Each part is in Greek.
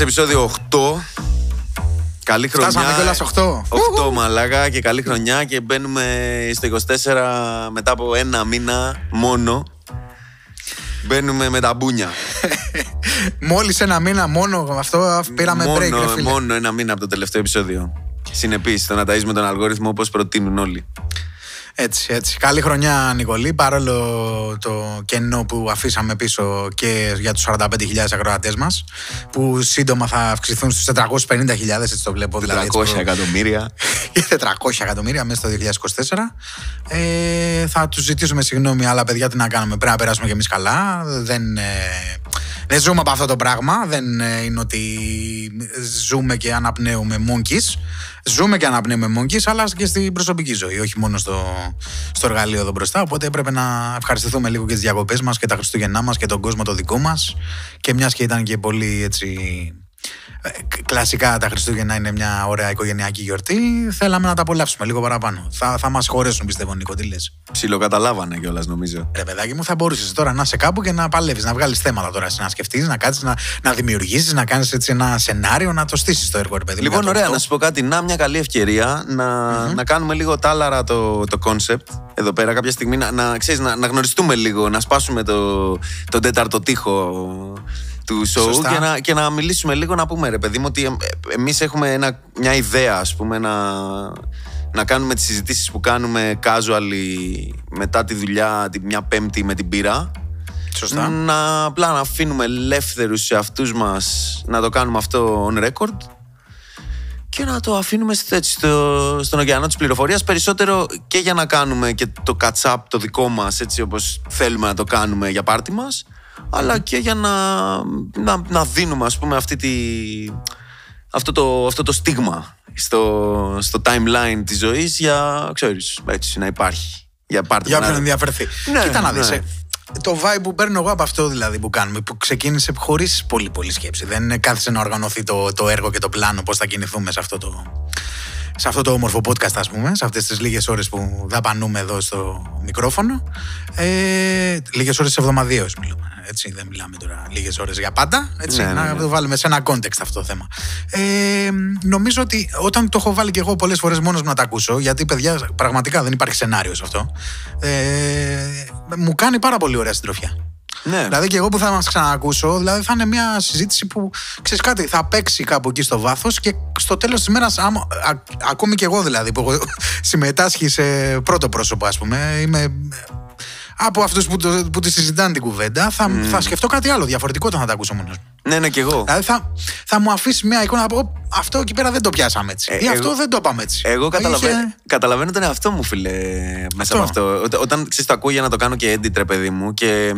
Είμαστε σε επεισόδιο 8. Καλή χρονιά. Φτάσαμε κιόλας 8. 8 μαλάκα και καλή χρονιά και μπαίνουμε στο 24 μετά από ένα μήνα μόνο. Μπαίνουμε με τα μπούνια. Μόλις ένα μήνα μόνο με αυτό πήραμε μόνο, break, ρε φίλε. μόνο ένα μήνα από το τελευταίο επεισόδιο. Συνεπή, το να ταΐζουμε τον αλγόριθμο όπως προτείνουν όλοι. Έτσι, έτσι. Καλή χρονιά, Νικολή. Παρόλο το κενό που αφήσαμε πίσω και για τους 45.000 ακροατές μας, που σύντομα θα αυξηθούν στους 450.000, έτσι το βλέπω. 400 δηλαδή, έτσι προ- εκατομμύρια. και 400 εκατομμύρια μέσα στο 2024. Ε, θα τους ζητήσουμε συγγνώμη, αλλά παιδιά, τι να κάνουμε. Πρέπει να περάσουμε κι εμείς καλά. Δεν, ε, δεν ζούμε από αυτό το πράγμα. Δεν ε, είναι ότι ζούμε και αναπνέουμε monkeys. Ζούμε και αναπνέουμε monkeys, αλλά και στην προσωπική ζωή, όχι μόνο στο, στο εργαλείο εδώ μπροστά. Οπότε έπρεπε να ευχαριστηθούμε λίγο και τις διακοπές μας και τα Χριστούγεννά μας και τον κόσμο το δικό μας. Και μιας και ήταν και πολύ έτσι ε, κ- Κλασικά τα Χριστούγεννα είναι μια ωραία οικογενειακή γιορτή. Θέλαμε να τα απολαύσουμε λίγο παραπάνω. Θα, θα μας χωρέσουν, πιστεύω, Νίκο, τι λες; Ψιλοκαταλάβανε κιόλας νομίζω. Ρε παιδάκι μου, θα μπορούσες τώρα να είσαι κάπου και να παλεύεις, να βγάλεις θέματα τώρα, εσύ, να σκεφτείς, να κάτσεις, να, να δημιουργήσεις, να κάνεις ένα σενάριο, να το στήσεις το έργο, ρε παιδί μου, Λοιπόν, για το ωραία, αυτό. να σου πω κάτι. Να, μια καλή ευκαιρία να, να κάνουμε λίγο τάλαρα το, το concept εδώ πέρα κάποια στιγμή. Να, να, ξέρεις, να, να γνωριστούμε λίγο, να σπάσουμε το, τον τέταρτο τείχο του show Σωστά. και να, και να μιλήσουμε λίγο να πούμε ρε παιδί μου ότι εμείς έχουμε ένα, μια ιδέα ας πούμε να, να κάνουμε τις συζητήσεις που κάνουμε casually μετά τη δουλειά τη μια πέμπτη με την πύρα Σωστά. να απλά να αφήνουμε ελεύθερους σε αυτούς μας να το κάνουμε αυτό on record και να το αφήνουμε στο- έτσι, στο, στον ωκεανό της πληροφορίας περισσότερο και για να κάνουμε και το catch up το δικό μας έτσι όπως θέλουμε να το κάνουμε για πάρτι μας αλλά και για να, να, να δίνουμε ας πούμε αυτή τη, αυτό, το, αυτό το στίγμα στο, στο timeline της ζωής για ξέρεις έτσι να υπάρχει για πάρτι Για να- όποιον ενδιαφερθεί. Ναι, Κοίτα να ναι. δεις. Το vibe που παίρνω εγώ από αυτό δηλαδή που κάνουμε, που ξεκίνησε χωρίς πολύ πολύ σκέψη. Δεν κάθισε να οργανωθεί το, το έργο και το πλάνο πώς θα κινηθούμε σε αυτό το, σε αυτό το όμορφο podcast, ας πούμε, σε αυτές τις λίγες ώρες που δαπανούμε εδώ στο μικρόφωνο. Ε, λίγες ώρες εβδομαδιαίως μιλούμε, έτσι, δεν μιλάμε τώρα λίγες ώρες για πάντα, έτσι, Ναι, ναι, να ναι. το βάλουμε σε ένα context αυτό το θέμα. Ε, νομίζω ότι όταν το έχω βάλει και εγώ πολλές φορές μόνος μου να τα ακούσω, γιατί παιδιά πραγματικά δεν υπάρχει σενάριο σε αυτό, ε, μου κάνει πάρα πολύ ωραία συντροφιά. Ναι. Δηλαδή και εγώ που θα μας ξανακούσω, δηλαδή θα είναι μια συζήτηση που ξέρεις κάτι, θα παίξει κάπου εκεί στο βάθος και στο τέλος της μέρας, ακόμη και εγώ δηλαδή που έχω συμμετάσχει σε πρώτο πρόσωπο, ας πούμε, είμαι ε, από αυτούς που, το- που τη συζητάνε την κουβέντα, θα, θα σκεφτώ κάτι άλλο διαφορετικό όταν θα τα ακούσω μόνος μου. ναι, ναι, και εγώ. Δηλαδή θα, θα μου αφήσει μια εικόνα από «Ω, αυτό εκεί πέρα δεν το πιάσαμε έτσι. Ε, ή αυτό εγώ- δεν το είπαμε έτσι. Εγώ καταλαβαίνω, Είχε- καταλαβαίνω τον εαυτό μου, φίλε, μέσα Αυτό. από αυτό. Όταν- Όταν ξέρεις, το ακούω για να το κάνω και edit, ρε παιδί μου, και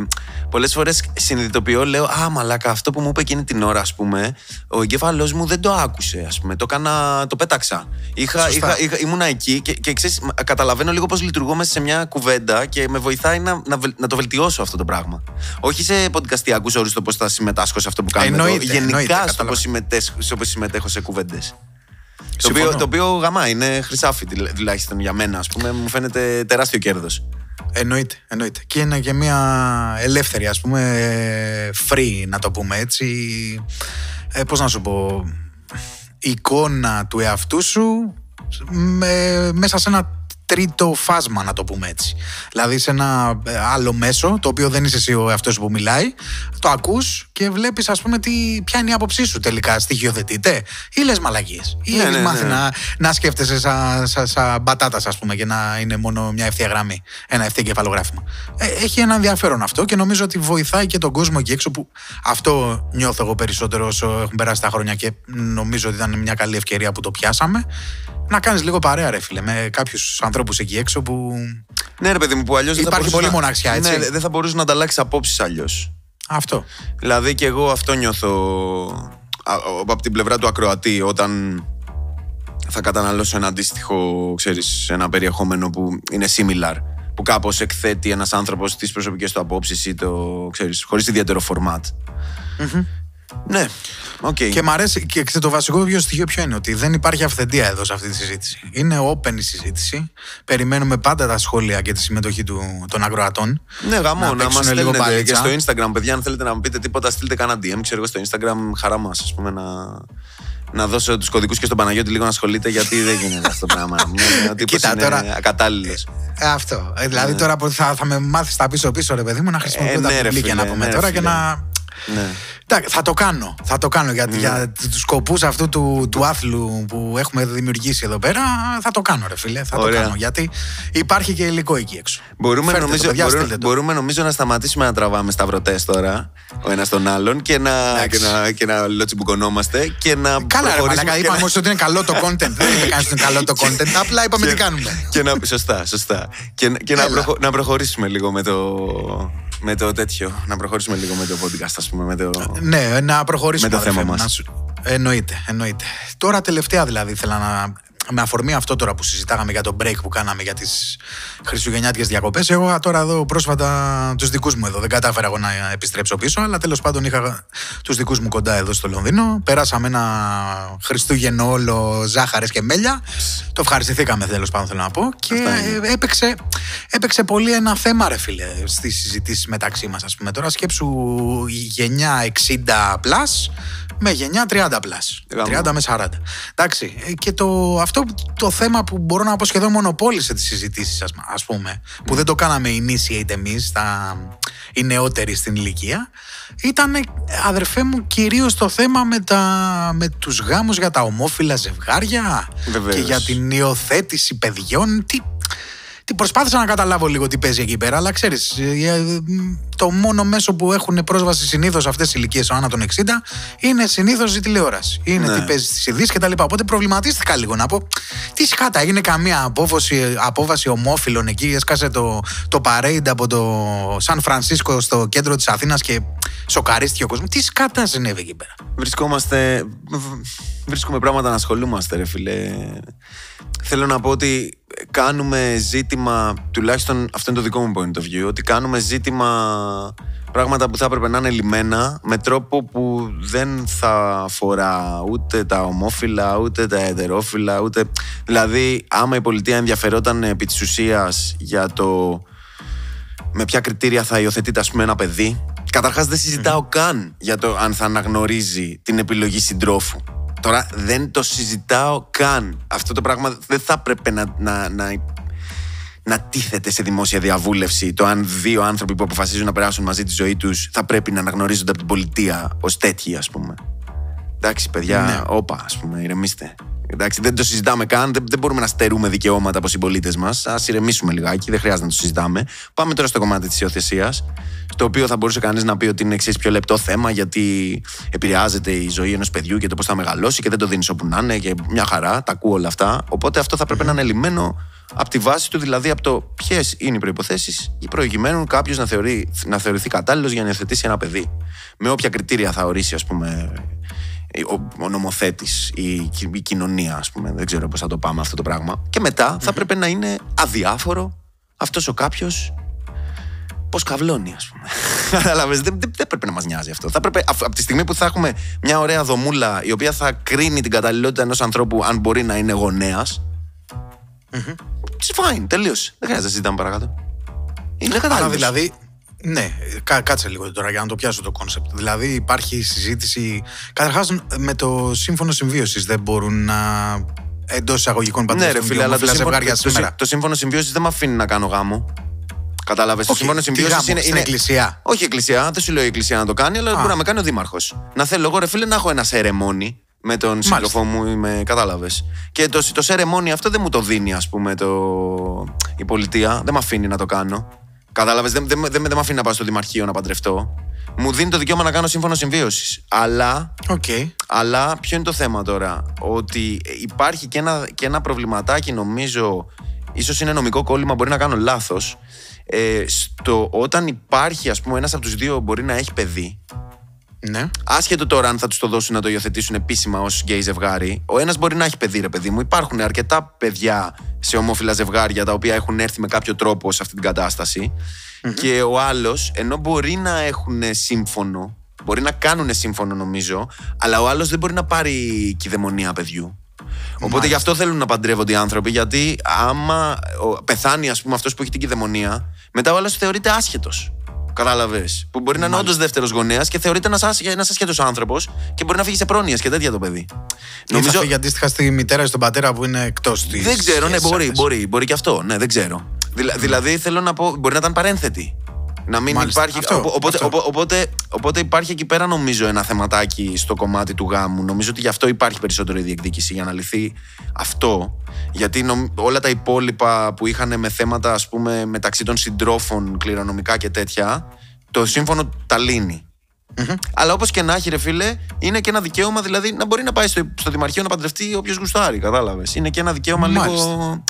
πολλές φορές συνειδητοποιώ, λέω Α, μαλάκα, αυτό που μου είπε εκείνη την ώρα, ας πούμε, ο εγκέφαλός μου δεν το άκουσε, ας πούμε. Το, κάνα, το πέταξα. Είχα, Σωστά. είχα, είχα, ήμουνα εκεί και, και ξέρεις, μα- καταλαβαίνω λίγο πώς λειτουργώ μέσα σε μια κουβέντα και με βοηθάει να, να, βελ- να το βελτιώσω αυτό το πράγμα. Όχι σε podcastιακούς όρους το πώς θα συμμετάσχω σε αυτό που κάνουμε Εννοείται, εδώ. Γενικά εννοείται, στο κατάλαβα. πώ συμμετέσχω, στο πώς συμμετέχω σε κουβέντες. Το Συμφωνώ. οποίο, το οποίο γαμά είναι χρυσάφι τουλά- τουλάχιστον για μένα, ας πούμε, μου φαίνεται τεράστιο κέρδος. Εννοείται, εννοείται. Και είναι και μια ελεύθερη, ας πούμε, free, να το πούμε έτσι. Ε, πώς να σου πω, εικόνα του εαυτού σου με, μέσα σε ένα τρίτο φάσμα, να το πούμε έτσι. Δηλαδή σε ένα ε, άλλο μέσο, το οποίο δεν είσαι εσύ ο εαυτός σου που μιλάει, το ακούς και βλέπεις ας πούμε τι, ποια είναι η άποψή σου τελικά, στοιχειοθετείται ή λες μαλακίες. Ή Ναι, έχεις ναι, μάθει ναι. να, να σκέφτεσαι σαν σα, σα μπατάτας, ας πούμε, και να είναι μόνο μια ευθεία γραμμή. Ένα ευθεία κεφαλογράφημα. Ε, έχει ένα ενδιαφέρον αυτό και νομίζω ότι βοηθάει και τον κόσμο εκεί έξω που αυτό νιώθω εγώ περισσότερο όσο έχουν περάσει τα χρόνια και νομίζω ότι ήταν μια καλή ευκαιρία που το πιάσαμε. Να κάνεις λίγο παρέα, ρε φίλε, με κάποιους ανθρώπους εκεί έξω που. Ναι, ρε παιδί μου, που αλλιώς δεν θα Υπάρχει μπορούσες πολύ να- μοναξιά, έτσι. Ναι, δεν θα μπορούσε να ανταλλάξεις απόψεις αλλιώς. Αυτό. Δηλαδή και εγώ αυτό νιώθω α, ο- από την πλευρά του ακροατή όταν θα καταναλώσω ένα αντίστοιχο, ξέρεις, ένα περιεχόμενο που είναι similar που κάπως εκθέτει ένας άνθρωπος τις προσωπικές του απόψεις ή το, ξέρεις, χωρίς ιδιαίτερο format. Ναι, οκ. Και μ' αρέσει και το βασικό πιο στοιχείο ποιο είναι, ότι δεν υπάρχει αυθεντία εδώ σε αυτή τη συζήτηση. Είναι open η συζήτηση. Περιμένουμε πάντα τα σχόλια και τη συμμετοχή του, των ακροατών. Ναι, γαμό, να, παίξουν μας λίγο στέλνετε και μπαλίτσα. στο Instagram, παιδιά, αν θέλετε να μου πείτε τίποτα, στείλτε κανένα DM. Ξέρω εγώ στο Instagram, χαρά μας, ας πούμε, να, να δώσω τους κωδικούς και στον Παναγιώτη λίγο να ασχολείται, γιατί δεν γίνεται αυτό το πράγμα. Ο τύπος Κοίτα, είναι τώρα- ακατάλληλος. Ε, αυτό. Ε, δηλαδή τώρα που θα, θα με μάθεις τα πίσω-πίσω, ρε παιδί μου, να χρησιμοποιώ Ε, τα ναι, ρε βιβλία φίλε, να πούμε ναι, ρε τώρα και φίλε. να. Ναι. Εντάξει, θα το κάνω. Θα το κάνω γιατί για τους σκοπούς αυτού του, του άθλου που έχουμε δημιουργήσει εδώ πέρα. Θα το κάνω, ρε φίλε. Θα Ωραία. το κάνω. Γιατί υπάρχει και υλικό εκεί έξω. Μπορούμε, Φέρτε το, νομίζω, παιδιά, μπορούμε, στείλτε το. μπορούμε νομίζω να σταματήσουμε να τραβάμε σταυρωτές τώρα ο ένας τον άλλον και να, και Εντάξει. να, και να λοτσιμπουκωνόμαστε και να. Καλά, ρε προχωρήσουμε μαλάκα, και είπαμε να- όμως ότι είναι καλό το content. Δεν είπε κανείς ότι είναι καλό το content. Απλά είπαμε τι κάνουμε. Και να, σωστά, σωστά. Και, να- και να, Έλα. προχω- να προχωρήσουμε λίγο με το, με το τέτοιο. Να προχωρήσουμε λίγο με το podcast, ας πούμε. Με το... Ναι, να προχωρήσουμε. Με το θέμα αδερφέ μου, μας. να σου- Εννοείται, εννοείται. Τώρα τελευταία δηλαδή ήθελα να. Με αφορμή αυτό τώρα που συζητάγαμε για το break που κάναμε για τις χριστουγεννιάτικες διακοπές Εγώ τώρα εδώ πρόσφατα τους δικούς μου εδώ Δεν κατάφερα εγώ να επιστρέψω πίσω Αλλά τέλος πάντων είχα τους δικούς μου κοντά εδώ στο Λονδίνο. Περάσαμε ένα Χριστούγεννο όλο ζάχαρες και μέλια. Το ευχαριστηθήκαμε τέλος πάντων θέλω να πω. Και Αυτά είναι. ε, έπαιξε, έπαιξε πολύ ένα θέμα ρε φίλε Στις συζητήσεις μεταξύ μας ας πούμε. Τώρα σκέψου η γενιά 60 plus με γενιά 30 plus. Γαμώ. 30 με 40. Εντάξει. ε, Και το, αυτό το θέμα που μπορώ να πω σχεδόν μονοπόλησε τις συζητήσεις, ας πούμε, που δεν το κάναμε initiate εμείς, οι νεότεροι στην ηλικία, ήταν αδερφέ μου κυρίως το θέμα με, τα, με τους γάμους για τα ομόφυλα ζευγάρια Βεβαίως. και για την υιοθέτηση παιδιών. Τι, τι προσπάθησα να καταλάβω λίγο τι παίζει εκεί πέρα, αλλά ξέρεις, το μόνο μέσο που έχουν πρόσβαση συνήθως αυτές τι ηλικίες άνω των 60 είναι συνήθως η τηλεόραση. Είναι Ναι. τι παίζει στις ειδήσεις κτλ. Οπότε προβληματίστηκα λίγο να πω τι σκάτα, έγινε καμία απόφαση, απόβαση ομόφυλων εκεί. Έσκασε το, το parade από το Σαν Φρανσίσκο στο κέντρο της Αθήνας και σοκαρίστηκε ο κόσμος. Τι σκάτα συνέβη εκεί πέρα; Βρισκόμαστε. Βρίσκουμε πράγματα να ασχολούμαστε, ρε φίλε. Θέλω να πω ότι κάνουμε ζήτημα, τουλάχιστον αυτό είναι το δικό μου point of view, ότι κάνουμε ζήτημα πράγματα που θα έπρεπε να είναι λιμένα με τρόπο που δεν θα αφορά ούτε τα ομόφυλα, ούτε τα ετερόφυλα, ούτε... Δηλαδή, άμα η πολιτεία ενδιαφερόταν επί της ουσίας για το με ποια κριτήρια θα υιοθετείται ας πούμε ένα παιδί. Καταρχάς δεν συζητάω καν για το αν θα αναγνωρίζει την επιλογή συντρόφου. Τώρα δεν το συζητάω καν. Αυτό το πράγμα δεν θα έπρεπε να, να, να, να τίθεται σε δημόσια διαβούλευση το αν δύο άνθρωποι που αποφασίζουν να περάσουν μαζί τη ζωή τους θα πρέπει να αναγνωρίζονται από την πολιτεία ως τέτοιοι ας πούμε. Εντάξει, παιδιά, Ναι. όπα, ας πούμε, ηρεμήστε. Εντάξει, δεν το συζητάμε καν, δεν, δεν μπορούμε να στερούμε δικαιώματα από συμπολίτες μας. Α ηρεμήσουμε λιγάκι, δεν χρειάζεται να το συζητάμε. Πάμε τώρα στο κομμάτι της υιοθεσίας, το οποίο θα μπορούσε κανείς να πει ότι είναι εξή πιο λεπτό θέμα, γιατί επηρεάζεται η ζωή ενός παιδιού και το πώς θα μεγαλώσει και δεν το δίνεις όπου να είναι και μια χαρά, τα ακούω όλα αυτά. Οπότε αυτό θα πρέπει να είναι λυμμένο από τη βάση του, δηλαδή από το ποιες είναι οι προποθέσει ή προκειμένου κάποιος να, θεωρεί, να θεωρηθεί κατάλληλος για να υιοθετήσει ένα παιδί. Με όποια κριτήρια θα ορίσει, ας πούμε, ο, ο νομοθέτης, η, κυ- η κοινωνία, ας πούμε. Δεν ξέρω πώς θα το πάμε αυτό το πράγμα. Και μετά θα πρέπει να είναι αδιάφορο αυτός ο κάποιος πώς καυλώνει, ας πούμε. Κατάλαβες, δεν, δεν, δεν πρέπει να μας νοιάζει αυτό. Θα πρέπει, από τη στιγμή που θα έχουμε μια ωραία δομούλα η οποία θα κρίνει την καταλληλότητα ενός ανθρώπου αν μπορεί να είναι γονέας, It's fine, τελείωσε. Δεν χρειάζεται να συζητάμε παρακάτω. Είναι Άρα κατάλληλος. δηλαδή, ναι, κά, κάτσε λίγο τώρα για να το πιάσω το κόνσεπτ. Δηλαδή υπάρχει συζήτηση. Καταρχάς, με το σύμφωνο συμβίωσης δεν μπορούν να εντός εισαγωγικών Ναι, ρε παντρευτούν φίλε, και αλλά το ομόφυλα σύμφωνο, ζευγάρια το, σήμερα. το, το σύμφωνο συμβίωσης δεν με αφήνει να κάνω γάμο. Κατάλαβες. Το Όχι, σύμφωνο τι συμβίωσης γάμο, είναι. στην είναι- εκκλησία. Όχι η εκκλησία, δεν σου λέω η εκκλησία να το κάνει, αλλά μπορεί να με κάνει ο δήμαρχος. Να θέλω εγώ, ρε φίλε, να έχω ένα ceremony με τον σύντροφό μου ή με. Κατάλαβες. Και το, το ceremony αυτό δεν μου το δίνει, ας πούμε, το, η πολιτεία. Δεν με αφήνει να το κάνω. Κατάλαβες. Δεν, δεν, δεν, δεν με αφήνει να πάω στο δημαρχείο να παντρευτώ. Μου δίνει το δικαίωμα να κάνω σύμφωνο συμβίωσης. Αλλά Οκ. αλλά ποιο είναι το θέμα τώρα, ότι υπάρχει και ένα, και ένα προβληματάκι νομίζω, ίσως είναι νομικό κόλλημα, μπορεί να κάνω λάθος, ε, στο, όταν υπάρχει ας πούμε ένας από τους δύο μπορεί να έχει παιδί, Ναι. άσχετο τώρα αν θα τους το δώσουν να το υιοθετήσουν επίσημα ως γκέι ζευγάρι, ο ένας μπορεί να έχει παιδί ρε παιδί μου, υπάρχουν αρκετά παιδιά σε ομόφυλα ζευγάρια τα οποία έχουν έρθει με κάποιο τρόπο σε αυτή την κατασταση και ο άλλος ενώ μπορεί να έχουν σύμφωνο Μπορεί να κάνουν σύμφωνο, νομίζω, αλλά ο άλλος δεν μπορεί να πάρει κυδαιμονία παιδιού. Οπότε γι' αυτό θέλουν να παντρεύονται οι άνθρωποι, γιατί άμα ο- πεθάνει, ας πούμε, αυτός που έχει την κυδαιμονία, μετά ο άλλος θεωρείται άσχετος. Κατάλαβες. Που μπορεί να είναι όντως δεύτερος γονέας και θεωρείται ένας ένας ασχέτω άνθρωπος και μπορεί να φύγει σε πρόνοιε και τέτοια το παιδί. Νομίζω... Θα φύγει αντίστοιχα στη μητέρα ή στον πατέρα που είναι εκτός της. Δεν ξέρω, ναι, μπορεί, μπορεί, μπορεί και αυτό. Ναι, δεν ξέρω. Δηλα- δηλαδή θέλω να πω, μπορεί να ήταν παρένθετη. Να μην Μάλιστα. υπάρχει. Αυτό, οπο- οπότε, αυτό. οπο- οπότε, οπότε υπάρχει εκεί πέρα νομίζω ένα θεματάκι στο κομμάτι του γάμου. Νομίζω ότι γι' αυτό υπάρχει περισσότερη διεκδίκηση για να λυθεί αυτό. Γιατί νομ- όλα τα υπόλοιπα που είχαν με θέματα ας πούμε μεταξύ των συντρόφων κληρονομικά και τέτοια, το σύμφωνο τα λύνει. Αλλά όπως και να έχει, ρε φίλε, είναι και ένα δικαίωμα δηλαδή να μπορεί να πάει στο, στο Δημαρχείο να παντρευτεί όποιος γουστάρει. Κατάλαβες. Είναι και ένα δικαίωμα λίγο. Μάλιστα.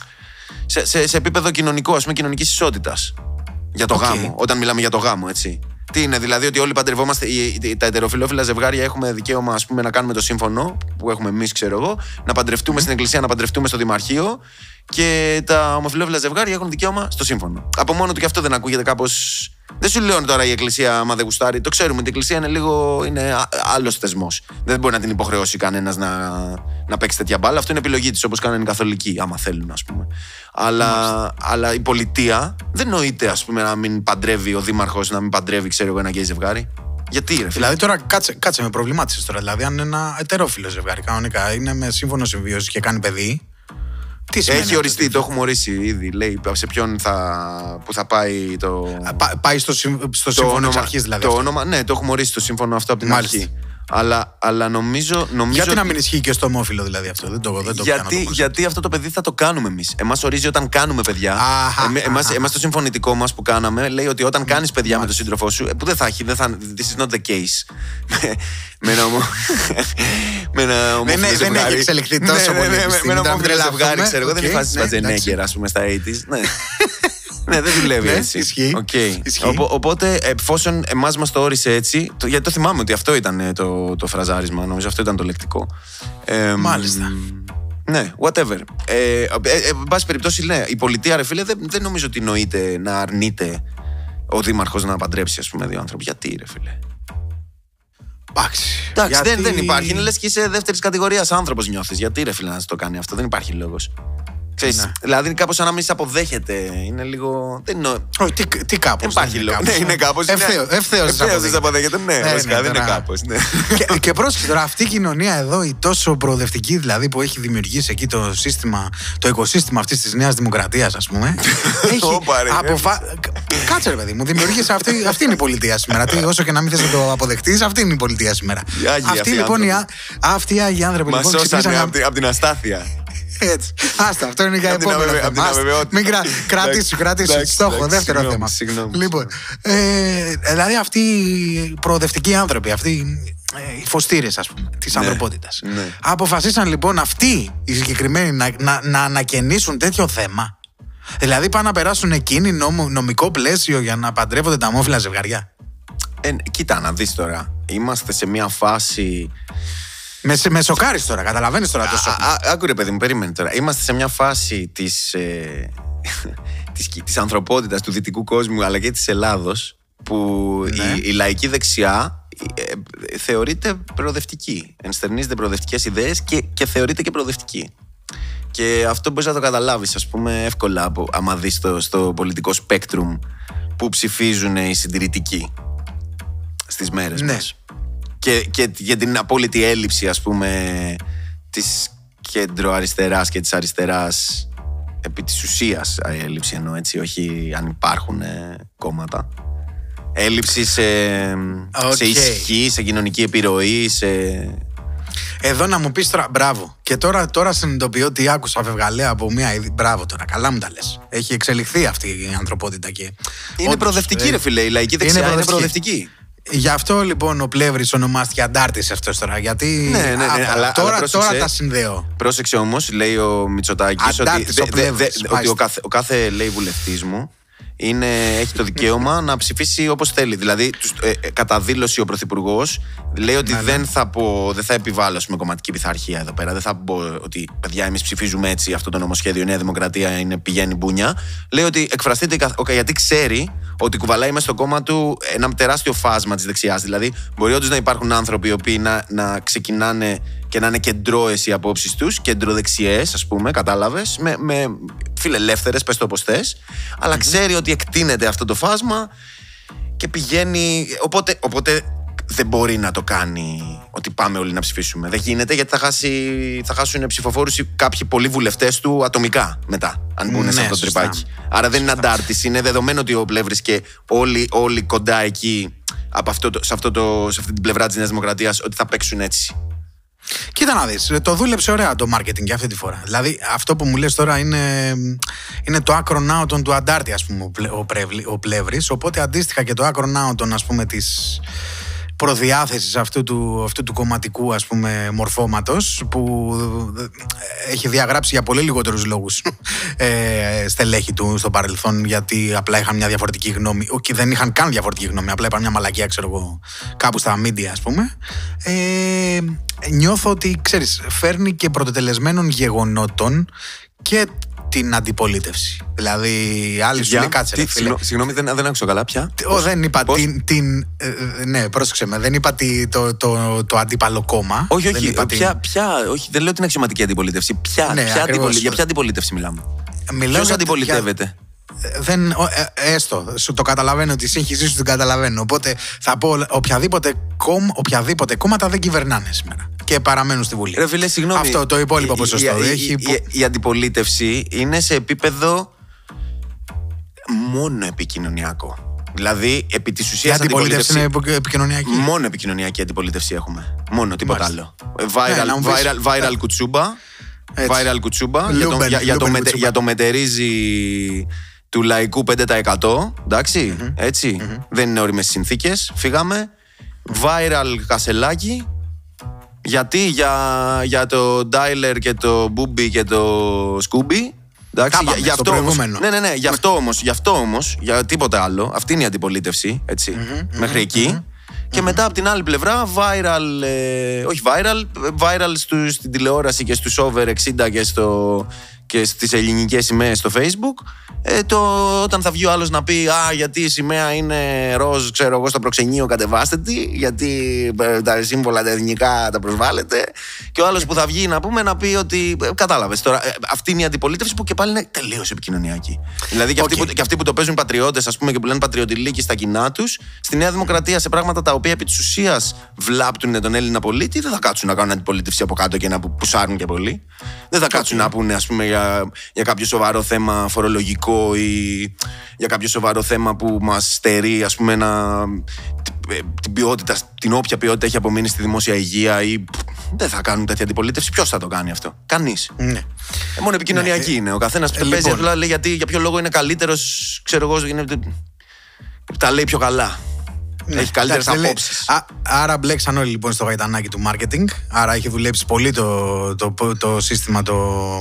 Σε, σε, σε επίπεδο κοινωνικό, ας πούμε, κοινωνικής ισότητας. Για το Οκ. γάμο. Όταν μιλάμε για το γάμο, έτσι. Τι είναι, δηλαδή ότι όλοι παντρευόμαστε, οι- οι- τα ετεροφυλόφιλα ζευγάρια έχουμε δικαίωμα ας πούμε, να κάνουμε το σύμφωνο που έχουμε εμείς, ξέρω εγώ, να παντρευτούμε στην εκκλησία, να παντρευτούμε στο δημαρχείο και τα ομοφυλόφιλα ζευγάρια έχουν δικαίωμα στο σύμφωνο. Από μόνο του και αυτό δεν ακούγεται κάπως. Δεν σου λέω τώρα η εκκλησία, άμα δεν γουστάρει. Το ξέρουμε ότι η εκκλησία είναι λίγο. είναι άλλος θεσμός. Δεν μπορεί να την υποχρεώσει κανένας να, να παίξει τέτοια μπάλα. Αυτό είναι επιλογή της, όπως κάνουν οι καθολικοί, άμα θέλουν, ας πούμε. Αλλά, αλλά η πολιτεία δεν νοείται, ας πούμε, να μην παντρεύει ο δήμαρχος, να μην παντρεύει, ξέρω εγώ, ένα γκέι ζευγάρι. Γιατί, ρε φίλε; Δηλαδή τώρα κάτσε, κάτσε με προβλημάτισες τώρα. Δηλαδή, αν είναι ένα ετερόφιλο ζευγάρι κανονικά είναι με σύμφωνο συμβίωσης και κάνει παιδί. Τι σημαίνει Έχει αυτό, οριστεί, τι- το έχουμε ορίσει ήδη. Λέει σε ποιον θα, που θα πάει το. Α, πά- πάει στο, συμ- στο το σύμφωνο εξ αρχής δηλαδή. το αυτό. όνομα, ναι, το έχουμε ορίσει το σύμφωνο αυτό από την Μάλιστα. αρχή. Αλλά, αλλά νομίζω. νομίζω Γιατί να ότι- μην ισχύει και στο ομόφυλο δηλαδή αυτό; Δεν το, δεν το πιάνω το γιατί, concept. γιατί αυτό το παιδί θα το κάνουμε εμείς. Εμάς ορίζει όταν κάνουμε παιδιά. Αχα, Εμεί- εμάς, αχα. εμάς το συμφωνητικό μας που κάναμε λέει ότι όταν κάνεις παιδιά με τον σύντροφό σου, ε, που δεν θα έχει, δεν θα, this is not the case. με- με ένα ομο- με ένα Δεν ομόφυλο έχει- δεν ζευγάρι. έχει εξελιχθεί Ναι, τόσο ναι, πολύ ναι, η με- επιστήμη, Με ένα να μην ομόφυλο τρελαθούμε. ζευγάρι, ξέρω εγώ, δεν Οκ, υπάρχει ναι, Σβαρτσενέγκερ, ας πούμε, στα 80s. Ναι. Ναι, δεν δουλεύει Ναι, έτσι. ισχύει. Οκ. Ισχύει. Οπο- οπότε, εφόσον εμάς μας το όρισε έτσι, το, γιατί το θυμάμαι ότι αυτό ήταν ε, το, το φραζάρισμα, νομίζω αυτό ήταν το λεκτικό. Ε, Μάλιστα. ναι, whatever. Ε, ε, ε, εν πάση περιπτώσει, ναι, η πολιτεία, ρε φίλε, δεν, δεν νομίζω ότι νοείται να αρνείται ο δήμαρχος να παντρέψει, ας πούμε, δύο άνθρωποι. Γιατί, ρε φίλε; Εντάξει. Εντάξει, Γιατί- δεν, δεν υπάρχει. Είναι λες και είσαι δεύτερης κατηγορίας άνθρωπος νιώθεις. Γιατί, ρε φίλε, να το κάνει αυτό; Δεν υπάρχει λόγος. Ξέρεις, Ναι. Δηλαδή είναι κάπως σαν να μην σε αποδέχεται. Είναι λίγο. Δεν είναι. Όχι, τι, τι κάπως, Δεν υπάρχει είναι λόγος. κάπως. Ναι, είναι κάπως. Ευθέως, ευθέως δεν δεν σε αποδέχεται. Ναι, Ναι, βασικά ναι, δεν είναι τώρα- κάπως. Ναι. και, και πρόσεχε τώρα, αυτή η κοινωνία εδώ, η τόσο προοδευτική δηλαδή που έχει δημιουργήσει εκεί το σύστημα, το οικοσύστημα αυτής της Νέας Δημοκρατίας, ας πούμε. έχει Όπα, ρε, αποφα... Κάτσε, ρε παιδί μου, δημιουργήσε αυτή, αυτή είναι η πολιτεία σήμερα. Τι, όσο και να μην θες να το αποδεχτείς, αυτή είναι η πολιτεία σήμερα. Οι Άγιοι αυτοί αυτοί οι λοιπόν οι, άνθρωποι. α- αυτοί οι Άγιοι άνθρωποι Μας λοιπόν σώσανε ξυπνήσαν από την- από την αστάθεια. Έτσι. Άστα, αυτό είναι για Απ' την επόμενο αβεβαι- απ' την θέμα. Άστα, αβεβαιότητα. Μην κρα... Εντάξει, κρατήσου, κρατήσου. εντάξει, Στόχο, εντάξει, δεύτερο συγγνώμη, θέμα. συγγνώμη, Λοιπόν, ε, δηλαδή αυτοί οι προοδευτικοί άνθρωποι, αυτοί ε, οι φωστήρες, ας πούμε, της ανθρωπότητας. ναι. Αποφασίσαν λοιπόν αυτοί οι συγκεκριμένοι να, να, να ανακαινήσουν τέτοιο θέμα. Δηλαδή πάνε να περάσουν εκείνοι νόμο, νομικό πλαίσιο για να παντρεύονται τα αμόφυλα ζευγαριά. Ε, κοίτα να δεις τώρα. Είμαστε σε μια φάση Με, σε- με σοκάρεις τώρα, καταλαβαίνεις τώρα το σοκ. Α, α, Άκου ρε παιδί μου, περίμενε τώρα. Είμαστε σε μια φάση της, ε, της, κι- της ανθρωπότητας του δυτικού κόσμου αλλά και της Ελλάδος που Ναι. η, η λαϊκή δεξιά ε, ε, θεωρείται προοδευτική. Ενστερνίζεται προοδευτικές ιδέες και, και θεωρείται και προοδευτική. Και αυτό μπορείς να το καταλάβεις, ας πούμε, εύκολα από, άμα δεις στο, στο πολιτικό σπέκτρουμ που ψηφίζουν οι συντηρητικοί στις μέρες Ναι. μας και, και για την απόλυτη έλλειψη ας πούμε της κέντρο-αριστεράς και της αριστεράς επί της ουσίας α, έλλειψη εννοώ έτσι όχι αν υπάρχουν ε, κόμματα έλλειψη σε, Οκ. σε ισχύ, σε κοινωνική επιρροή σε... Εδώ να μου πεις τώρα, μπράβο. Και τώρα, τώρα συνειδητοποιώ ότι άκουσα φευγαλέα από μία. είδη- Μπράβο τώρα, καλά μου τα λες. Έχει εξελιχθεί αυτή η ανθρωπότητα και. είναι όντως, προοδευτική ε, ρε φίλε η λαϊκή δεξιά είναι προοδευτική. προοδευτική, Γι' αυτό λοιπόν ο Πλεύρης ονομάστηκε αντάρτης αυτός τώρα. Γιατί. Ναι, ναι, ναι, Α, αλλά- αλλά τώρα, πρόσεξε. τώρα τα συνδέω. Πρόσεξε όμως, λέει ο Μητσοτάκης, ότι, Αντάρτης δε- ο δε- Πλεύρης, δε- ότι ο μάλιστα. κάθε, ο κάθε λέει βουλευτής μου είναι, έχει το δικαίωμα να ψηφίσει όπως θέλει. Δηλαδή, τους, ε, ε, κατά δήλωση ο Πρωθυπουργός λέει ότι Ναι, ναι. δεν, θα πω, δεν θα επιβάλλω ας πούμε, κομματική πειθαρχία εδώ πέρα. Δεν θα πω ότι παιδιά, εμείς ψηφίζουμε έτσι αυτό το νομοσχέδιο. Η Νέα Δημοκρατία είναι, πηγαίνει μπουνιά. Λέει ότι εκφραστείτε καθ- ο- γιατί ξέρει ότι κουβαλάει μέσα στο κόμμα του ένα τεράστιο φάσμα της δεξιάς. Δηλαδή, μπορεί όντως να υπάρχουν άνθρωποι οι οποίοι να, να ξεκινάνε και να είναι κεντρώε οι απόψεις τους, κεντροδεξιές, ας πούμε, κατάλαβες, με, με φιλελεύθερε, πες το όπως θες. Αλλά ξέρει ότι εκτείνεται αυτό το φάσμα και πηγαίνει. Οπότε, οπότε δεν μπορεί να το κάνει ότι πάμε όλοι να ψηφίσουμε. Δεν γίνεται γιατί θα, χάσει, θα χάσουν ψηφοφόρους κάποιοι πολλοί βουλευτές του ατομικά μετά, αν μπουν σε Ναι, αυτό το σωστά. τρυπάκι. Άρα δεν είναι αντάρτηση. Είναι δεδομένο ότι ο Πλεύρης και όλοι, όλοι κοντά εκεί, από αυτό το, σε, αυτό το, σε αυτή την πλευρά της Νέας Δημοκρατίας, ότι θα παίξουν έτσι. Κοίτα να δεις, το δούλεψε ωραία το marketing για αυτή τη φορά. Δηλαδή αυτό που μου λες τώρα είναι, είναι το άκρο νάωτον του αντάρτη ας πούμε ο, Πλε- ο, Πρεβλη- ο Πλεύρης, οπότε αντίστοιχα και το άκρο νάωτον ας πούμε της προδιάθεσης αυτού του, αυτού του κομματικού ας πούμε μορφώματος που ε, έχει διαγράψει για πολύ λιγότερους λόγους ε, στελέχη του στο παρελθόν γιατί απλά είχαν μια διαφορετική γνώμη. Όχι δεν είχαν καν διαφορετική γνώμη απλά είπαν μια μαλακία ξέρω εγώ κάπου στα media ας πούμε. Ε, νιώθω ότι ξέρεις φέρνει και πρωτοτελεσμένων γεγονότων και την αντιπολίτευση δηλαδή άλλοι σου λέει κάτσε ρε τι, φίλε συγγνώ- συγγνώμη, δεν, δεν άκουσα καλά πια. Ω, δεν είπα Πώς; την. την ε, ε, ναι, πρόσεξε με. Δεν είπα τι- το, το, το αντίπαλο κόμμα. Όχι, Δεν όχι. είπα την- Ποια, ποια, όχι, δεν λέω την αξιωματική αντιπολίτευση. Ποια, Ναι, ποια ακριβώς. αντιπολι... Για ποια αντιπολίτευση μιλάμε; Μιλάω Ποιος για- αντιπολιτεύεται. για- ε, Δεν, ο, ε, έστω, σου το καταλαβαίνω, τη σύγχυσή σου την καταλαβαίνω. Οπότε θα πω οποιαδήποτε, κόμμα, οποιαδήποτε κόμματα δεν κυβερνάνε σήμερα και παραμένουν στη Βουλή. Ρε φίλε, συγγνώμη. Αυτό το υπόλοιπο Η- ποσοστό. Η, η, έχει η, πο- η- η αντιπολίτευση είναι σε επίπεδο μόνο επικοινωνιακό. Δηλαδή, επί της η ουσίας αντιπολίτευση είναι επικ- επικοινωνιακή. Μόνο επικοινωνιακή αντιπολίτευση έχουμε. Μόνο, τίποτα Μάλιστα. άλλο. Ε, Viral, Ναι, να μου πεις- viral, viral κουτσούμπα. Έτσι. Viral κουτσούμπα. Για το, Λούμπεν, για, για το, Λούμπεν μετε- κουτσούμπα. για το μετερίζει του λαϊκού 5%. εντάξει, έτσι. Δεν είναι όριμες συνθήκες. Φύγαμε. Viral κασελάκι. Γιατί για, για το Dialer και το Booby και το Scooby. Εντάξει, Τα για, πάμε, για στο αυτό όμως, προηγούμενο. ναι, ναι, ναι, γι' αυτό όμως, γι' αυτό όμως, για τίποτα άλλο, αυτή είναι η αντιπολίτευση, έτσι, μέχρι εκεί. Και μετά από την άλλη πλευρά, viral, ε, όχι viral, viral στους, στην τηλεόραση και στους over 60 και, στο, και στις ελληνικές σημαίες στο facebook. Ε, το, όταν θα βγει ο άλλος να πει «Α, γιατί η σημαία είναι ροζ, ξέρω εγώ, στο προξενείο κατεβάστε τη, γιατί ε, τα σύμβολα τα εθνικά τα προσβάλλετε». Και ο άλλος που θα βγει να πούμε να πει ότι ε, κατάλαβες τώρα, ε, αυτή είναι η αντιπολίτευση που και πάλι είναι τελείως επικοινωνιακή. Δηλαδή και, αυτοί, Οκ. που, και αυτοί που το παίζουν πατριώτες ας πούμε και που λένε πατριωτηλίκη στα κοινά τους, στη Νέα Δημοκρατία σε πράγματα τα οποία επί της ουσίας βλάπτουν τον Έλληνα πολίτη, δεν θα κάτσουν να κάνουν αντιπολίτευση από κάτω και να που- πουσάρουν και πολύ. Δεν θα κάτσουν να πούνε ας πούμε για, για κάποιο σοβαρό θέμα φορολογικό ή για κάποιο σοβαρό θέμα που μας στερεί ας πούμε να, την ποιότητα, την όποια ποιότητα έχει απομείνει στη δημόσια υγεία ή δεν θα κάνουν τέτοια αντιπολίτευση. Ποιος θα το κάνει αυτό, Κανείς. Ναι. Ε, μόνο επικοινωνιακή Ναι, είναι. Ο καθένας που ε, το παίζει λοιπόν. απλά λέει γιατί, για ποιο λόγο είναι καλύτερος, ξέρω εγώ, είναι, τα λέει πιο καλά. Έχει καλύτερες Ναι, Εντάξει, δεν απόψεις. λέει- Α- άρα μπλέξαν όλοι λοιπόν στο γαϊτανάκι του marketing. Άρα έχει δουλέψει πολύ το, το, το σύστημα το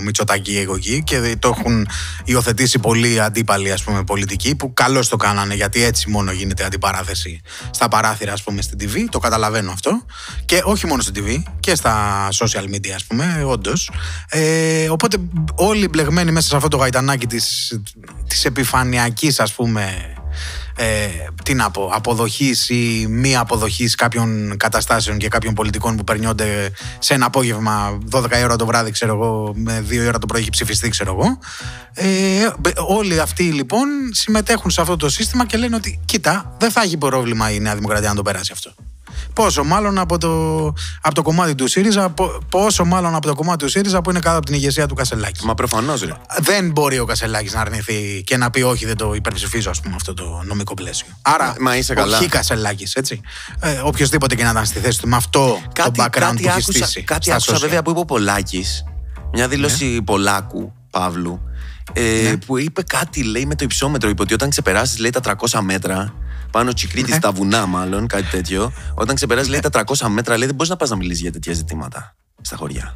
Μητσοτάκι εκεί και το έχουν υιοθετήσει πολλοί αντίπαλοι ας πούμε, πολιτικοί που καλώς το κάνανε γιατί έτσι μόνο γίνεται αντιπαράθεση στα παράθυρα ας πούμε, στην TV. Το καταλαβαίνω αυτό. Και όχι μόνο στην TV και στα social media, ας πούμε, όντως. Ε, οπότε όλοι μπλεγμένοι μέσα σε αυτό το γαϊτανάκι της, της επιφανειακής ας πούμε ε, τι να πω, αποδοχής ή μη αποδοχής κάποιων καταστάσεων και κάποιων πολιτικών που περνιόνται σε ένα απόγευμα 12 η ώρα το βράδυ, ξέρω εγώ, με 2 η ώρα το πρωί έχει ψηφιστεί, ξέρω εγώ. Ε, μπε- όλοι αυτοί λοιπόν συμμετέχουν σε αυτό το σύστημα και λένε ότι κοίτα, δεν θα έχει πρόβλημα η Νέα Δημοκρατία να το περάσει αυτό. Πόσο μάλλον από το, από το κομμάτι του ΣΥΡΙΖΑ, πο- πόσο μάλλον από το κομμάτι του ΣΥΡΙΖΑ που είναι κάτω από την ηγεσία του Κασελάκη. Μα προφανώς ρε. Δεν μπορεί ο Κασελάκης να αρνηθεί και να πει όχι, δεν το υπερψηφίζω, ας πούμε, αυτό το νομικό πλαίσιο. Άρα, Μα- μα είσαι καλά. όχι Κασελάκης, έτσι. Ε, Οποιοδήποτε και να ήταν στη θέση του, με αυτό το background που έχει άκουσα, στήσει. κάτι στα άκουσα social. βέβαια που είπε ο Πολάκης. Μια δήλωση Πολάκου, Παύλου. Ε, Ναι. Που είπε κάτι, λέει, με το υψόμετρο. Είπε ότι όταν ξεπεράσεις, λέει, τα 300 μέτρα. Πάνω Τσικρίτη στα βουνά, μάλλον, κάτι τέτοιο. Όταν ξεπεράσει, λέει, τα 300 μέτρα, λέει, δεν μπορείς να πας να μιλήσεις για τέτοια ζητήματα στα χωριά.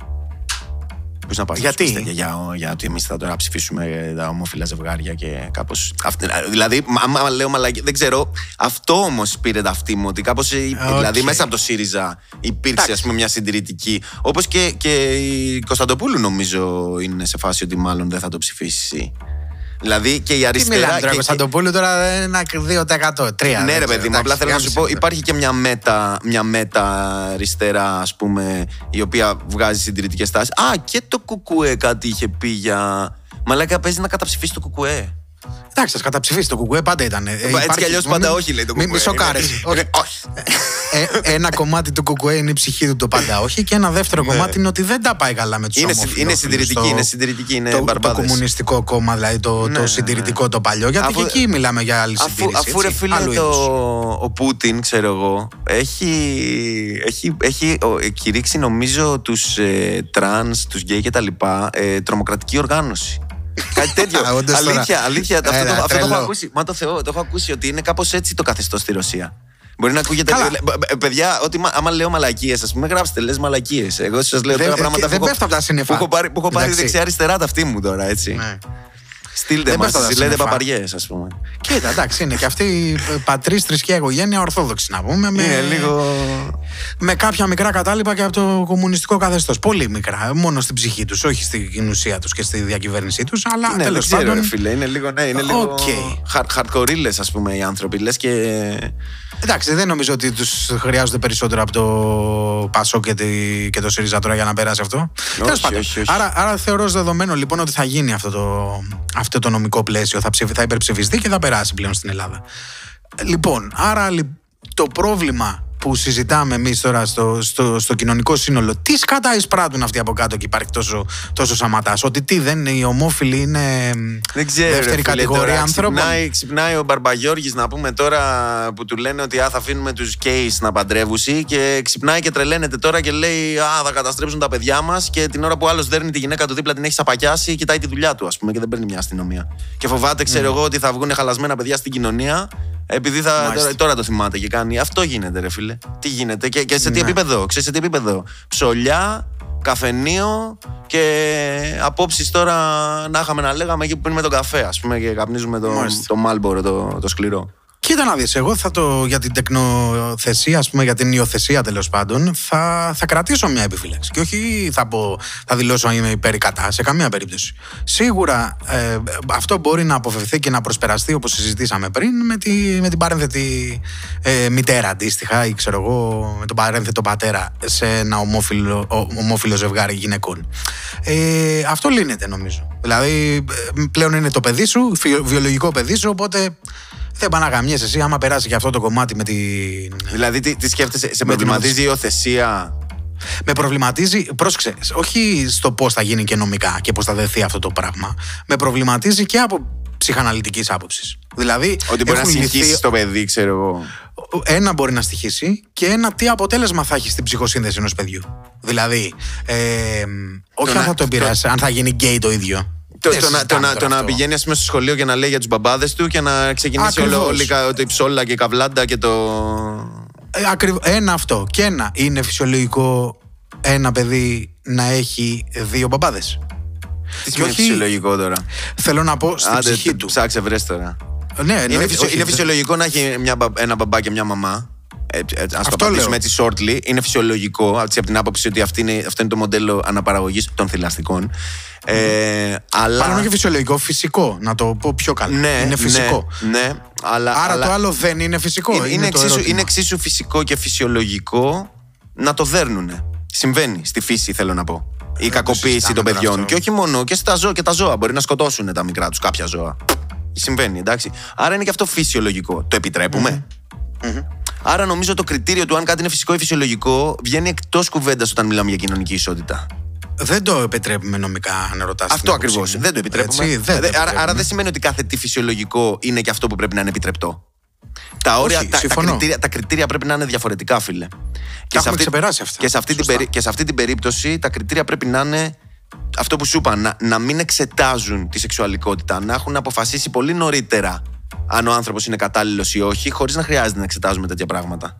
Πώ να πάει Γιατί; για, για, για ότι εμείς θα τώρα ψηφίσουμε τα ομόφυλα ζευγάρια και κάπως. Δηλαδή, άμα λέω μαλακή, δεν ξέρω. Αυτό όμως πήρε ταυτή μου. Ότι κάπως. Δηλαδή, μέσα από το ΣΥΡΙΖΑ υπήρξε ας πούμε, μια συντηρητική. Όπως και, και η Κωνσταντοπούλου νομίζω είναι σε φάση ότι μάλλον δεν θα το ψηφίσει. Δηλαδή και η Τι αριστερά. μιλάμε τώρα, και- Κωνσταντοπούλου τώρα ένα 2%. 3%. ναι, ρε παιδί μου, απλά θέλω να σου πω, υπάρχει και μια μέτα, μια μέτα αριστερά, ας πούμε, η οποία βγάζει συντηρητικές τάσεις. Α, και το Κουκουέ κάτι είχε πει για. Μαλάκα παίζει να καταψηφίσει το Κουκουέ. Εντάξει, ας καταψηφίσει το κουκουέ πάντα ήταν. Ε, Έτσι υπάρχει- κι αλλιώς μη- πάντα μη- όχι, λέει το Μη, Κουκουέ. μη σοκάρεις. Είναι- Όχι. είναι- όχι. Ε, ένα κομμάτι του κουκουέ είναι η ψυχή του το πάντα όχι και ένα δεύτερο κομμάτι είναι ότι δεν τα πάει καλά με τους Ναι. Είναι συ- είναι συντηρητική, είναι συντηρητική, είναι το, το μπαρμπάδες. κομμουνιστικό κόμμα, δηλαδή το, Ναι, το ναι, συντηρητικό το παλιό. Γιατί Αφού- και εκεί μιλάμε για άλλη Αφού, συντήρηση. αφού ρε έτσι, φίλε άλλου το, είδους. ο Πούτιν, ξέρω εγώ, έχει, έχει, έχει ο, ε, κηρύξει νομίζω τους ε, τρανς, τους γκέι και τα λοιπά, ε, τρομοκρατική οργάνωση. Κάτι τέτοιο. Α, όντως τώρα. αλήθεια, αλήθεια. αυτό, Έλα, το, αυτό το έχω τρελό. ακούσει. Μα το Θεό, το έχω ακούσει ότι είναι κάπως έτσι το καθεστώς στη Ρωσία. Μπορεί να ακούγεται. Καλά. λέ- μπ- μπ- παιδιά, ότι μα- άμα λέω μαλακίες, ας πούμε, γράψτε, λες μαλακίες. Εγώ σας λέω Δεν- τώρα ε, πράγματα και δεν που έχω- πέφτω από τα σύννεφα. που έχω πάρει, που έχω πάρει Εντάξει. δεξιά-αριστερά τα αυτή μου τώρα, έτσι. Ναι. Στείλτε Δεν μας, πέφτω από τα λέτε σύννεφα. παπαριές, ας πούμε. Κοίτα, εντάξει, είναι και αυτή η πατρίς θρησκεία οικογένεια ορθόδοξη να πούμε. Με, Είναι λίγο. με κάποια μικρά κατάλοιπα και από το κομμουνιστικό καθεστώς. Πολύ μικρά. Μόνο στην ψυχή τους, όχι στην ουσία τους και στη διακυβέρνησή τους. Αλλά Ναι, τέλος δεν ξέρω, πάντων. ρε φίλε. Είναι λίγο, ναι, είναι λίγο Οκ. χαρ, hardcore ας πούμε, οι άνθρωποι. Λες και... Εντάξει, δεν νομίζω ότι τους χρειάζονται περισσότερο από το Πασό και, τη, και το ΣΥΡΙΖΑ τώρα για να περάσει αυτό. Τέλος πάντων. όχι, όχι. Άρα, άρα θεωρώ ως δεδομένο λοιπόν ότι θα γίνει αυτό το, αυτό το νομικό πλαίσιο. Θα, ψηφι, θα υπερψηφιστεί και θα περάσει πλέον στην Ελλάδα. Λοιπόν, άρα λι- το πρόβλημα που συζητάμε εμείς τώρα στο, στο, στο κοινωνικό σύνολο, τι σκάτα εισπράττουν αυτοί από κάτω και υπάρχει τόσο, τόσο σαματάς; Ότι τι δεν είναι, οι ομόφυλοι είναι Δεν ξέρω, δεύτερη ρε φίλε, κατηγορία τώρα ανθρώπων. Ξυπνάει, ξυπνάει ο Μπαρμπαγιώργης να πούμε τώρα που του λένε ότι α, θα αφήνουμε τους κέις να παντρεύουσι και ξυπνάει και τρελαίνεται τώρα και λέει Α, θα καταστρέψουν τα παιδιά μας και την ώρα που άλλος δέρνει τη γυναίκα του δίπλα την έχει σαπακιάσει κοιτάει τη δουλειά του ας πούμε και δεν παίρνει μια αστυνομία. Και φοβάται, ξέρω εγώ, ότι θα βγουν χαλασμένα παιδιά στην κοινωνία επειδή θα, Μάλιστα. τώρα, τώρα το θυμάται και κάνει. Αυτό γίνεται, ρε φίλε. Τι γίνεται και, και σε τι Ναι. επίπεδο, ξέρεις σε τι επίπεδο. Ψολιά, καφενείο και απόψεις τώρα να είχαμε να λέγαμε εκεί που πίνουμε τον καφέ, ας πούμε, και καπνίζουμε το, Μάλιστα. το μάλμπορο, το, το σκληρό. Κοίτα να δεις, εγώ θα το, για την τεκνοθεσία, ας πούμε, για την υιοθεσία τέλος πάντων, θα, θα κρατήσω μια επιφύλαξη. Και όχι θα, πω, θα δηλώσω αν είμαι υπέρ ή κατά, σε καμία περίπτωση. Σίγουρα ε, αυτό μπορεί να αποφευθεί και να προσπεραστεί, όπως συζητήσαμε πριν, με, τη, με την παρένθετη ε, μητέρα αντίστοιχα, ή ξέρω εγώ, με τον παρένθετο πατέρα σε ένα ομόφυλο, ο- ομόφυλο ζευγάρι γυναικών. Ε, αυτό λύνεται νομίζω. Δηλαδή, ε, πλέον είναι το παιδί σου, φι- βιολογικό παιδί σου, οπότε δεν πάνε να γαμιέσαι εσύ άμα περάσει και αυτό το κομμάτι με την. Δηλαδή, τι, τι σκέφτεσαι, σε Με την προβληματίζει η υιοθεσία. Με προβληματίζει, πρόσεξε, όχι στο πώς θα γίνει και νομικά και πώς θα δεθεί αυτό το πράγμα. Με προβληματίζει και από ψυχαναλυτικής άποψης. Δηλαδή, Ότι μπορεί να έχουν λυθεί- συγχύσει το παιδί, ξέρω εγώ. Ένα μπορεί να στοιχήσει και ένα τι αποτέλεσμα θα έχει στην ψυχοσύνδεση ενός παιδιού. Δηλαδή, ε, όχι να- αν θα το επηρεάσει, αν θα γίνει γκέι το ίδιο. Το, Δεν το, να, το, συζητάμε να, τώρα το να αυτό. πηγαίνει ας πούμε, στο σχολείο και να λέει για τους μπαμπάδες του και να ξεκινήσει όλο, Ακριβώς. όλη κα- το υψόλα και η καβλάντα και το. Ε, ακριβ- Ένα αυτό. Και ένα. Είναι φυσιολογικό ένα παιδί να έχει δύο μπαμπάδες. Τι σημαίνει φυσιολογικό τώρα; Θέλω να πω στην Άντε, ψυχή του. ψάξε βρες τώρα. Ναι, Είναι, εννοείται, φυσιο- όχι, είναι δεν- φυσιολογικό να έχει μια, μπα- ένα μπαμπά και μια μαμά. Ε, ε, ας το Αυτό απαντήσουμε λέω. έτσι shortly. Είναι φυσιολογικό έτσι, από την άποψη ότι αυτή είναι, αυτό είναι το μοντέλο αναπαραγωγής των θηλαστικών. Ε, αλλά. Πάνω και φυσιολογικό, φυσικό. Να το πω πιο καλά. ναι, είναι φυσικό. Ναι, ναι, αλλά, Άρα αλλά το άλλο δεν είναι φυσικό. είναι, είναι, το εξίσου, ερώτημα. είναι εξίσου φυσικό και φυσιολογικό να το δέρνουνε. Συμβαίνει στη φύση, θέλω να πω. Η κακοποίηση συζητάμε των τώρα παιδιών. αυτό. Και όχι μόνο, και στα ζώα και τα ζώα. Μπορεί να σκοτώσουν τα μικρά τους κάποια ζώα. Συμβαίνει, εντάξει. Άρα είναι και αυτό φυσιολογικό. Το επιτρεπουμε Άρα νομίζω το κριτήριο του αν κάτι είναι φυσικό ή φυσιολογικό βγαίνει εκτός κουβέντας όταν μιλάμε για κοινωνική ισότητα. Δεν το επιτρέπουμε νομικά, αν ρωτάς την Αυτό άποψή ακριβώς. μου. Δεν το επιτρέπουμε. Έτσι, δεν το Δε- άρα, άρα επιτρέπουμε. δεν σημαίνει ότι κάθε τι φυσιολογικό είναι και αυτό που πρέπει να είναι επιτρεπτό. Τα όρια, Όχι, τα, τα, συμφωνώ. κριτήρια, τα κριτήρια πρέπει να είναι διαφορετικά, φίλε. Και έχουμε ξεπεράσει αυτά. Και σε, αυτή την Σωστά. περί- και σε αυτή την περίπτωση τα κριτήρια πρέπει να είναι αυτό που σου είπα, να, να μην εξετάζουν τη σεξουαλικότητα, να έχουν αποφασίσει πολύ νωρίτερα αν ο άνθρωπος είναι κατάλληλος ή όχι, χωρίς να χρειάζεται να εξετάζουμε τέτοια πράγματα.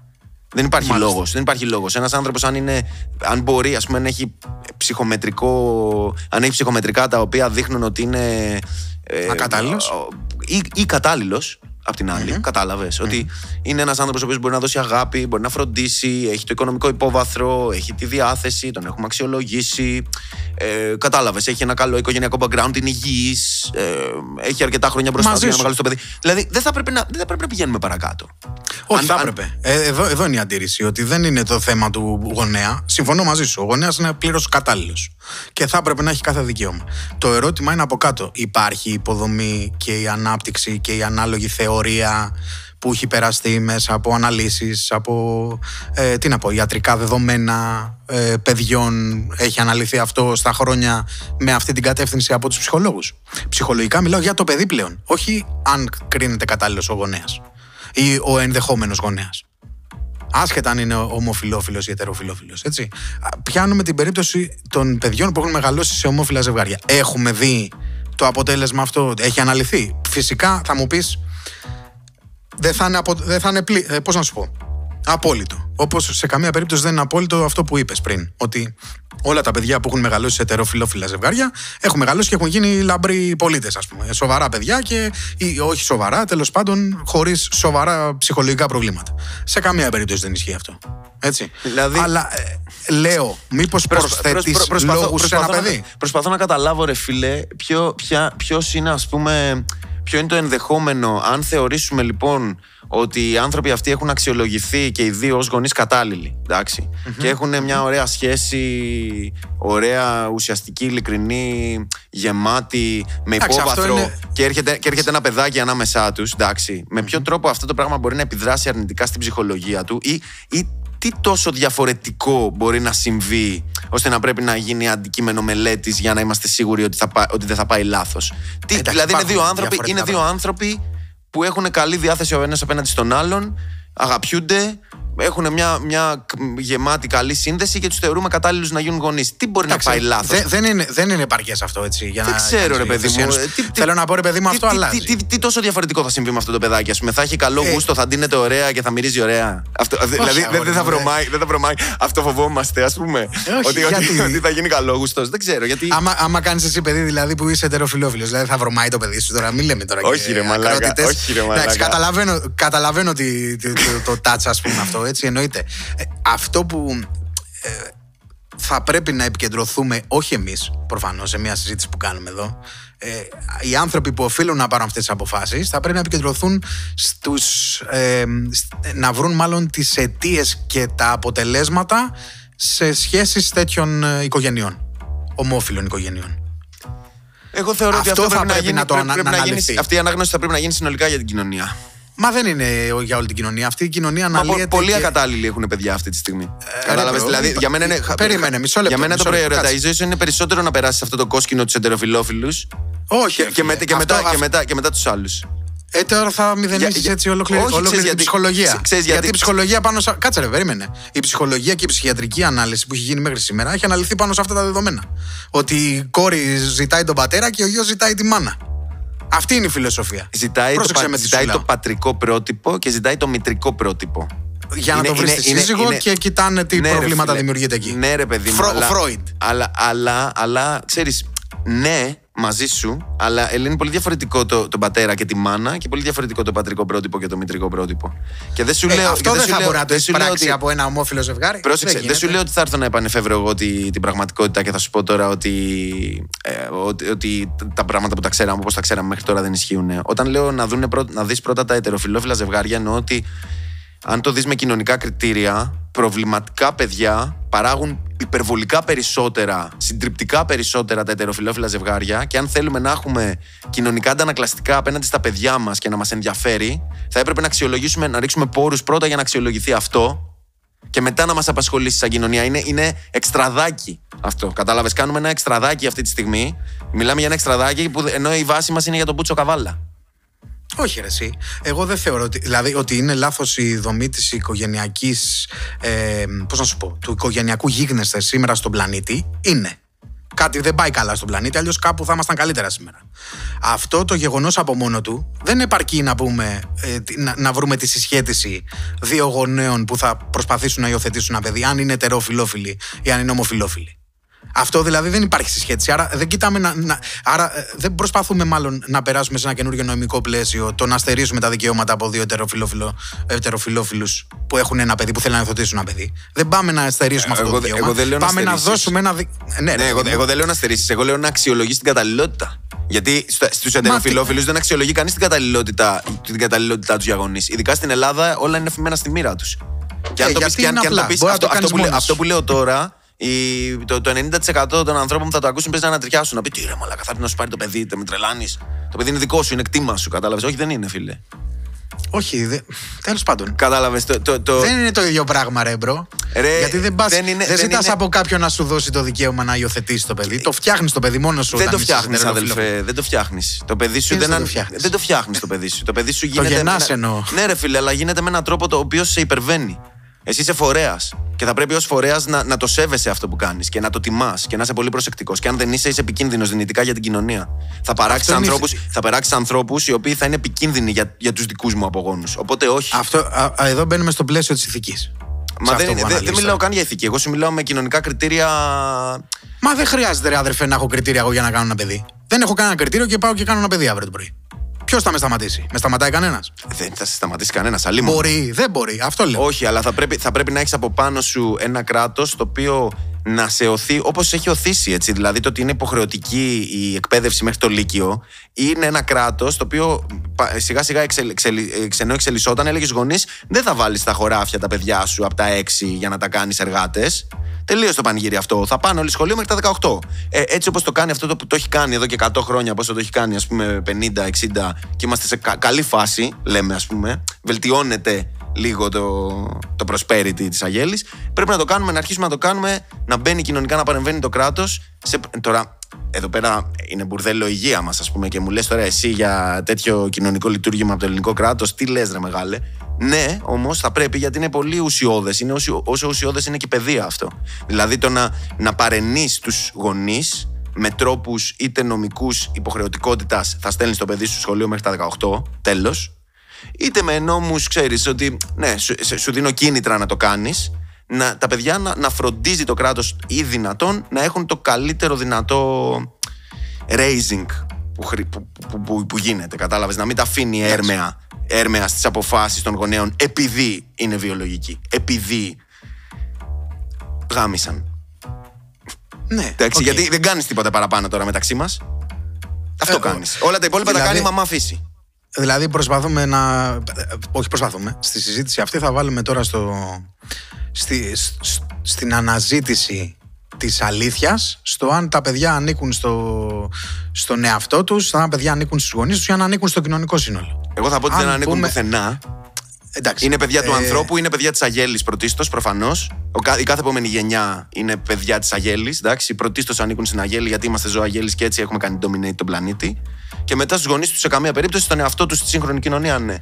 Δεν υπάρχει Μάλιστα. λόγος. Δεν υπάρχει λόγος. Ένας άνθρωπος αν, είναι, αν μπορεί, ας πούμε, να έχει ψυχομετρικό, αν έχει ψυχομετρικά τα οποία δείχνουν ότι είναι. ε, Ακατάλληλος. ο- Ή, ή κατάλληλος, απ' την άλλη. Κατάλαβες. Ότι είναι ένας άνθρωπος ο οποίος μπορεί να δώσει αγάπη, μπορεί να φροντίσει, έχει το οικονομικό υπόβαθρο, έχει τη διάθεση, τον έχουμε αξιολογήσει. Ε, Κατάλαβες. Έχει ένα καλό οικογενειακό background, είναι υγιής, ε, έχει αρκετά χρόνια μπροστά του Μαζί για να σου. μεγαλώσει το παιδί. Δηλαδή δεν θα πρέπει να, δεν θα πρέπει να πηγαίνουμε παρακάτω. Όχι, Αν- θα αν- έπρεπε. Ε, εδώ, εδώ είναι η αντίρρηση. Ότι δεν είναι το θέμα του γονέα. Συμφωνώ μαζί σου. Ο γονέας είναι πλήρως κατάλληλος. Και θα έπρεπε να έχει κάθε δικαίωμα. Το ερώτημα είναι από κάτω. Υπάρχει η υποδομή και η ανάπτυξη και η ανάλογη θεωρία που έχει περαστεί μέσα από αναλύσεις, από ε, τι να πω, ιατρικά δεδομένα ε, παιδιών. Έχει αναλυθεί αυτό στα χρόνια με αυτή την κατεύθυνση από τους ψυχολόγους. Ψυχολογικά μιλάω για το παιδί πλέον. Όχι αν κρίνεται κατάλληλος ο γονέας ή ο ενδεχόμενος γονέας. Άσχετα αν είναι ομοφιλόφιλος ή ετεροφιλόφιλος. Έτσι. Α, Πιάνουμε την περίπτωση των παιδιών που έχουν μεγαλώσει σε ομόφυλα ζευγάρια. Έχουμε δει το αποτέλεσμα αυτό, έχει αναλυθεί. Φυσικά θα μου πεις. Δεν θα είναι, απο... δεν θα είναι πλή... ε, πώς να σου πω; Απόλυτο. Όπως σε καμία περίπτωση δεν είναι απόλυτο αυτό που είπες πριν. Ότι όλα τα παιδιά που έχουν μεγαλώσει σε ετεροφιλόφιλα ζευγάρια έχουν μεγαλώσει και έχουν γίνει λαμπροί πολίτες, ας πούμε. Σοβαρά παιδιά και ή όχι σοβαρά, τέλος πάντων, χωρίς σοβαρά ψυχολογικά προβλήματα. Σε καμία περίπτωση δεν ισχύει αυτό. Έτσι. Δηλαδή- Αλλά ε, λέω, μήπως προσθέτεις Προσ- προσπαθώ- λόγους σε ένα προσπαθώ να- παιδί; προσπαθώ να καταλάβω, ρε φίλε, ποιο, ποια, ποιος είναι, ας πούμε, ποιο είναι το ενδεχόμενο. Αν θεωρήσουμε λοιπόν ότι οι άνθρωποι αυτοί έχουν αξιολογηθεί και οι δύο ως γονείς κατάλληλοι, εντάξει, και έχουν μια ωραία σχέση, ωραία, ουσιαστική, ειλικρινή, γεμάτη, με Εντάξει, αυτό υπόβαθρο είναι- και, έρχεται, και έρχεται ένα παιδάκι ανάμεσά τους, εντάξει, με ποιον τρόπο αυτό το πράγμα μπορεί να επιδράσει αρνητικά στην ψυχολογία του ή, ή τι τόσο διαφορετικό μπορεί να συμβεί ώστε να πρέπει να γίνει αντικείμενο μελέτης για να είμαστε σίγουροι ότι, θα πά- ότι δεν θα πάει λάθος; Εντάξει, Δηλαδή είναι δύο, υπάρχουν άνθρωποι, διαφορετικά είναι δύο πράγματα. άνθρωποι που έχουν καλή διάθεση ο ένας απέναντι στον άλλον, αγαπιούνται, έχουν μια, μια κ- γεμάτη καλή σύνδεση και τους θεωρούμε κατάλληλους να γίνουν γονείς. Τι μπορεί Εντάξει, να πάει λάθος; δε- δεν είναι, δεν είναι επαρκές αυτό έτσι. Για Δεν να ξέρω, κάνεις ρε παιδί μου. υιοθεσία. Ε, τι- τι- Θέλω να πω, ρε παιδί μου, τι- αυτό τι- αλλάζει. Τι, τι, τι τόσο διαφορετικό θα συμβεί με αυτό το παιδάκι, ας πούμε; Θα έχει καλό Ε, γούστο, θα ντύνεται ωραία και θα μυρίζει ωραία. Αυτό, δηλαδή δεν, αγόρι δεν θα μου, δε. βρωμάει, δεν θα βρωμάει. Αυτό φοβόμαστε, ας πούμε. όχι, ότι, ότι, γιατί; ότι θα γίνει καλό γούστος. Δεν ξέρω γιατί. Άμα, άμα κάνεις εσύ παιδί δηλαδή που είσαι ετεροφιλόφιλος, δηλαδή θα βρωμάει το παιδί σου τώρα. Μην λέμε τώρα Όχι, και ρε μαλάκα, ακρότητες. όχι, ρε μαλάκα. Εντάξει, καταλαβαίνω, καταλαβαίνω τη- τη- το, το, touch, ας πούμε αυτό, έτσι εννοείται. Ε, αυτό που ε, θα πρέπει να επικεντρωθούμε, όχι εμείς προφανώς, σε μια συζήτηση που κάνουμε εδώ. Ε, οι άνθρωποι που οφείλουν να πάρουν αυτές τις αποφάσεις θα πρέπει να επικεντρωθούν στους, ε, σ- να βρουν μάλλον τις αιτίες και τα αποτελέσματα σε σχέσεις τέτοιων ε, οικογενειών, ομόφυλων οικογενειών. Εγώ θεωρώ ότι Αυτό αυτό θα πρέπει να πρέπει γίνει. να το πρέπει- ανα- πρέπει να να γίνει- αναλυθεί. Αυτή η ανάγνωση θα πρέπει να γίνει συνολικά για την κοινωνία. Μα δεν είναι για όλη την κοινωνία. Αυτή η κοινωνία Μα πο- αναλύεται. πολλοί και- ακατάλληλοι έχουν παιδιά αυτή τη στιγμή. Κατάλαβες. ρε, Δηλαδή, μπρο, για μένα είναι. περίμενε, μισό λεπτό, Για μένα το μισό λεπτό, προϊότα. Η κάτσε. ζωή σου είναι περισσότερο να περάσεις αυτό το κόσκινο τους εντεροφιλόφιλους Όχι. και, ρε και, φίλε. μετά, και, Αυτό- μετά, και, αυτό- μετά, και μετά τους άλλους. Ε, τώρα θα μηδενίσεις Για- για- έτσι ολόκληρη, όχι, ολόκληρη ξέρεις την γιατί- ψυχολογία. ξε- ξέρεις γιατί... γιατί- η ψυχολογία πάνω σε. Κάτσε, ρε, περίμενε. Η ψυχολογία και η ψυχιατρική ανάλυση που έχει γίνει μέχρι σήμερα έχει αναλυθεί πάνω σε αυτά τα δεδομένα. Ότι η κόρη ζητάει τον πατέρα και ο γιος ζητάει τη μάνα. Αυτή είναι η φιλοσοφία. Ζητάει, το, Πρόσεξε πα- με τι σου ζητάει το λέω. πατρικό πρότυπο και ζητάει το μητρικό πρότυπο. Για να Είναι- το βρει είναι- στη είναι- σύζυγο είναι- και κοιτάνε τι Ναι, ρε προβλήματα φίλε. δημιουργείται εκεί. Ναι, ρε παιδί μου. Φρο- αλλά, Φρόιντ. Αλλά, αλλά, αλλά ξέρεις, ναι, μαζί σου, αλλά είναι πολύ διαφορετικό το, τον πατέρα και τη μάνα και πολύ διαφορετικό το πατρικό πρότυπο και το μητρικό πρότυπο. Και δεν σου Ε, λέω. και αυτό δεν σου θα λέω- μπορεί να το δεν σου λέω εισπράξει ότι- από ένα ομόφυλο ζευγάρι. Πρόσεξε, δεν, σου γίνεται. λέω ότι θα έρθω να επανεφεύρω εγώ τη, την πραγματικότητα και θα σου πω τώρα ότι, ε, ότι, ότι τα πράγματα που τα ξέραμε όπως τα ξέραμε μέχρι τώρα δεν ισχύουν. Όταν λέω να, δούνε πρω- να δεις πρώτα τα ετεροφιλόφιλα ζευγάρια, εννοώ ότι αν το δεις με κοινωνικά κριτήρια, προβληματικά παιδιά παράγουν υπερβολικά περισσότερα, συντριπτικά περισσότερα τα ετεροφιλόφιλα ζευγάρια και αν θέλουμε να έχουμε κοινωνικά αντανακλαστικά απέναντι στα παιδιά μας και να μας ενδιαφέρει, θα έπρεπε να αξιολογήσουμε, να ρίξουμε πόρους πρώτα για να αξιολογηθεί αυτό και μετά να μας απασχολήσει σαν κοινωνία. Είναι, είναι εξτραδάκι αυτό. Κατάλαβες, κάνουμε ένα εξτραδάκι αυτή τη στιγμή. Μιλάμε για ένα εξτραδάκι που ενώ η βάση μας είναι για τον Πούτσο Καβάλα. Όχι, ρε, εσύ. Εγώ δεν θεωρώ ότι, δηλαδή, ότι είναι λάθος η δομή της οικογενειακής. Ε, Πώς να σου πω, του οικογενειακού γίγνεσθε σήμερα στον πλανήτη. Είναι. Κάτι δεν πάει καλά στον πλανήτη, αλλιώς κάπου θα ήμασταν καλύτερα σήμερα. Αυτό το γεγονός από μόνο του δεν επαρκεί να, πούμε, ε, να, να βρούμε τη συσχέτιση δύο γονέων που θα προσπαθήσουν να υιοθετήσουν ένα παιδί, αν είναι ετεροφιλόφιλοι ή αν είναι ομοφιλόφιλοι. Αυτό δηλαδή δεν υπάρχει συσχέτιση. Άρα δεν κοιτάμε να, να, άρα ε, δεν προσπαθούμε μάλλον να περάσουμε σε ένα καινούριο νομικό πλαίσιο το να στερήσουμε τα δικαιώματα από δύο ετεροφιλόφιλους που έχουν ένα παιδί, που θέλουν να υιοθετήσουν ένα παιδί. Δεν πάμε να στερήσουμε αυτό το δικαίωμα. Εγώ δεν λέω πάμε να, να δώσουμε ένα. Δι... Ναι, ναι, εγώ, εγώ δεν λέω να στερήσεις. Εγώ λέω να αξιολογήσει την καταλληλότητα. Γιατί στους ετεροφυλόφιλους δεν αξιολογεί κανείς την καταλληλότητα, την καταλληλότητά τους για γονείς. Ειδικά στην Ελλάδα όλα είναι αφημένα στη μοίρα τους. Και αν ε, το πει αυτό που λέω τώρα το, το 90% των ανθρώπων που θα το ακούσουν παίζει να ανατριχιάσουν. Να πει τι ρε μαλάκα, θα να σου πάρει το παιδί, δεν με τρελάνεις. Το παιδί είναι δικό σου, είναι κτήμα σου, κατάλαβες. Όχι, δεν είναι, φίλε. Όχι, δε... τέλος πάντων. Κατάλαβες. Το, το, το... Δεν είναι το ίδιο πράγμα, ρε, bro. Ρε, Γιατί δεν, πας, δεν, είναι, δεν, ζητάς είναι... από κάποιον να σου δώσει το δικαίωμα να υιοθετήσει το παιδί. Το φτιάχνεις το παιδί μόνος σου. Δεν το φτιάχνεις, αδελφέ. Δεν το φτιάχνεις. Το παιδί σου δεν, δεν, δεν το φτιάχνεις το παιδί σου. Το παιδί σου γίνεται. Το γεννάς εννοώ. Ναι, ρε, φίλε, αλλά γίνεται με έναν τρόπο το οποίο σε υπερβαίνει. Εσύ είσαι φορέας. Και θα πρέπει ως φορέας να, να το σέβεσαι αυτό που κάνεις και να το τιμάς και να είσαι πολύ προσεκτικός. Και αν δεν είσαι, είσαι επικίνδυνος δυνητικά για την κοινωνία. Θα παράξεις ανθρώπου ανθρώπους οι οποίοι θα είναι επικίνδυνοι για, για τους δικούς μου απογόνους. Οπότε όχι. Αυτό, α, α, εδώ μπαίνουμε στο πλαίσιο της ηθικής. Μα δεν, δεν, δεν μιλάω καν για ηθική. Εγώ σου μιλάω με κοινωνικά κριτήρια. Μα δεν χρειάζεται, ρε αδερφέ, να έχω κριτήρια εγώ για να κάνω ένα παιδί. Δεν έχω κανένα κριτήριο και πάω και κάνω ένα παιδί αύριο το πρωί. Ποιος θα με σταματήσει, Με σταματάει κανένας; Δεν θα σε σταματήσει κανένας, αλλή Μπορεί, δεν μπορεί. Αυτό λέω. Όχι, αλλά θα πρέπει, θα πρέπει να έχεις από πάνω σου ένα κράτος το οποίο να σε οθεί όπως έχει οθήσει. Έτσι. Δηλαδή το ότι είναι υποχρεωτική η εκπαίδευση μέχρι το Λύκειο είναι ένα κράτος το οποίο σιγά σιγά εξελ, εξελ, ξενό εξελισσόταν. Έλεγε γονείς, δεν θα βάλεις στα χωράφια τα παιδιά σου από τα 6 για να τα κάνεις εργάτες. Τελείω το πανηγύρι αυτό. Θα πάνε όλοι σχολείο μέχρι τα 18. Ε, έτσι όπως το κάνει αυτό το που το έχει κάνει εδώ και 100 χρόνια, πώ το έχει κάνει, ας πούμε, 50, 60 και είμαστε σε καλή φάση, λέμε, ας πούμε. Βελτιώνεται λίγο το, το prosperity της Αγέλης. Πρέπει να το κάνουμε, να αρχίσουμε να το κάνουμε, να μπαίνει κοινωνικά, να παρεμβαίνει το κράτος. Τώρα, εδώ πέρα είναι μπουρδέλο υγεία μας, ας πούμε, και μου λες τώρα εσύ για τέτοιο κοινωνικό λειτουργήμα από το ελληνικό κράτος, τι λες, ρε μεγάλε; Ναι, όμως θα πρέπει γιατί είναι πολύ ουσιώδες. Είναι όσο, όσο ουσιώδες είναι και η παιδεία αυτό. Δηλαδή το να, να παρενείς τους γονείς με τρόπους είτε νομικούς υποχρεωτικότητας θα στέλνεις το παιδί σου σχολείο μέχρι τα 18, τέλος. Είτε με νόμους, ξέρεις ότι ναι, σου, σου δίνω κίνητρα να το κάνεις. Να, τα παιδιά να, να φροντίζει το κράτος ή δυνατόν να έχουν το καλύτερο δυνατό raising που, που, που, που γίνεται. Κατάλαβες, να μην τα αφήνει έρμεα έρμεα στις αποφάσεις των γονέων επειδή είναι βιολογικοί. Επειδή γάμισαν. Ναι. Εντάξει, Γιατί δεν κάνεις τίποτα παραπάνω τώρα μεταξύ μας. Αυτό ε, κάνεις. Όλα τα υπόλοιπα δηλαδή, τα κάνει η μαμά αφήσει. Δηλαδή προσπαθούμε να. Όχι, προσπαθούμε. Στη συζήτηση αυτή θα βάλουμε τώρα στο. Στη, στην αναζήτηση της αλήθειας στο αν τα παιδιά ανήκουν στο, στον εαυτό τους, αν τα παιδιά ανήκουν στους γονείς τους ή αν ανήκουν στο κοινωνικό σύνολο. Εγώ θα πω ότι δεν ανήκουν πούμε... πουθενά. Εντάξει, είναι παιδιά ε... του ανθρώπου, είναι παιδιά της Αγέλης πρωτίστως, προφανώς. Η κάθε επόμενη γενιά είναι παιδιά της Αγέλης. Πρωτίστως ανήκουν στην Αγέλη γιατί είμαστε ζώα Αγέλης και έτσι έχουμε κάνει dominate τον πλανήτη. Και μετά στους γονείς τους σε καμία περίπτωση στον εαυτό τους στη σύγχρονη κοινωνία, ναι.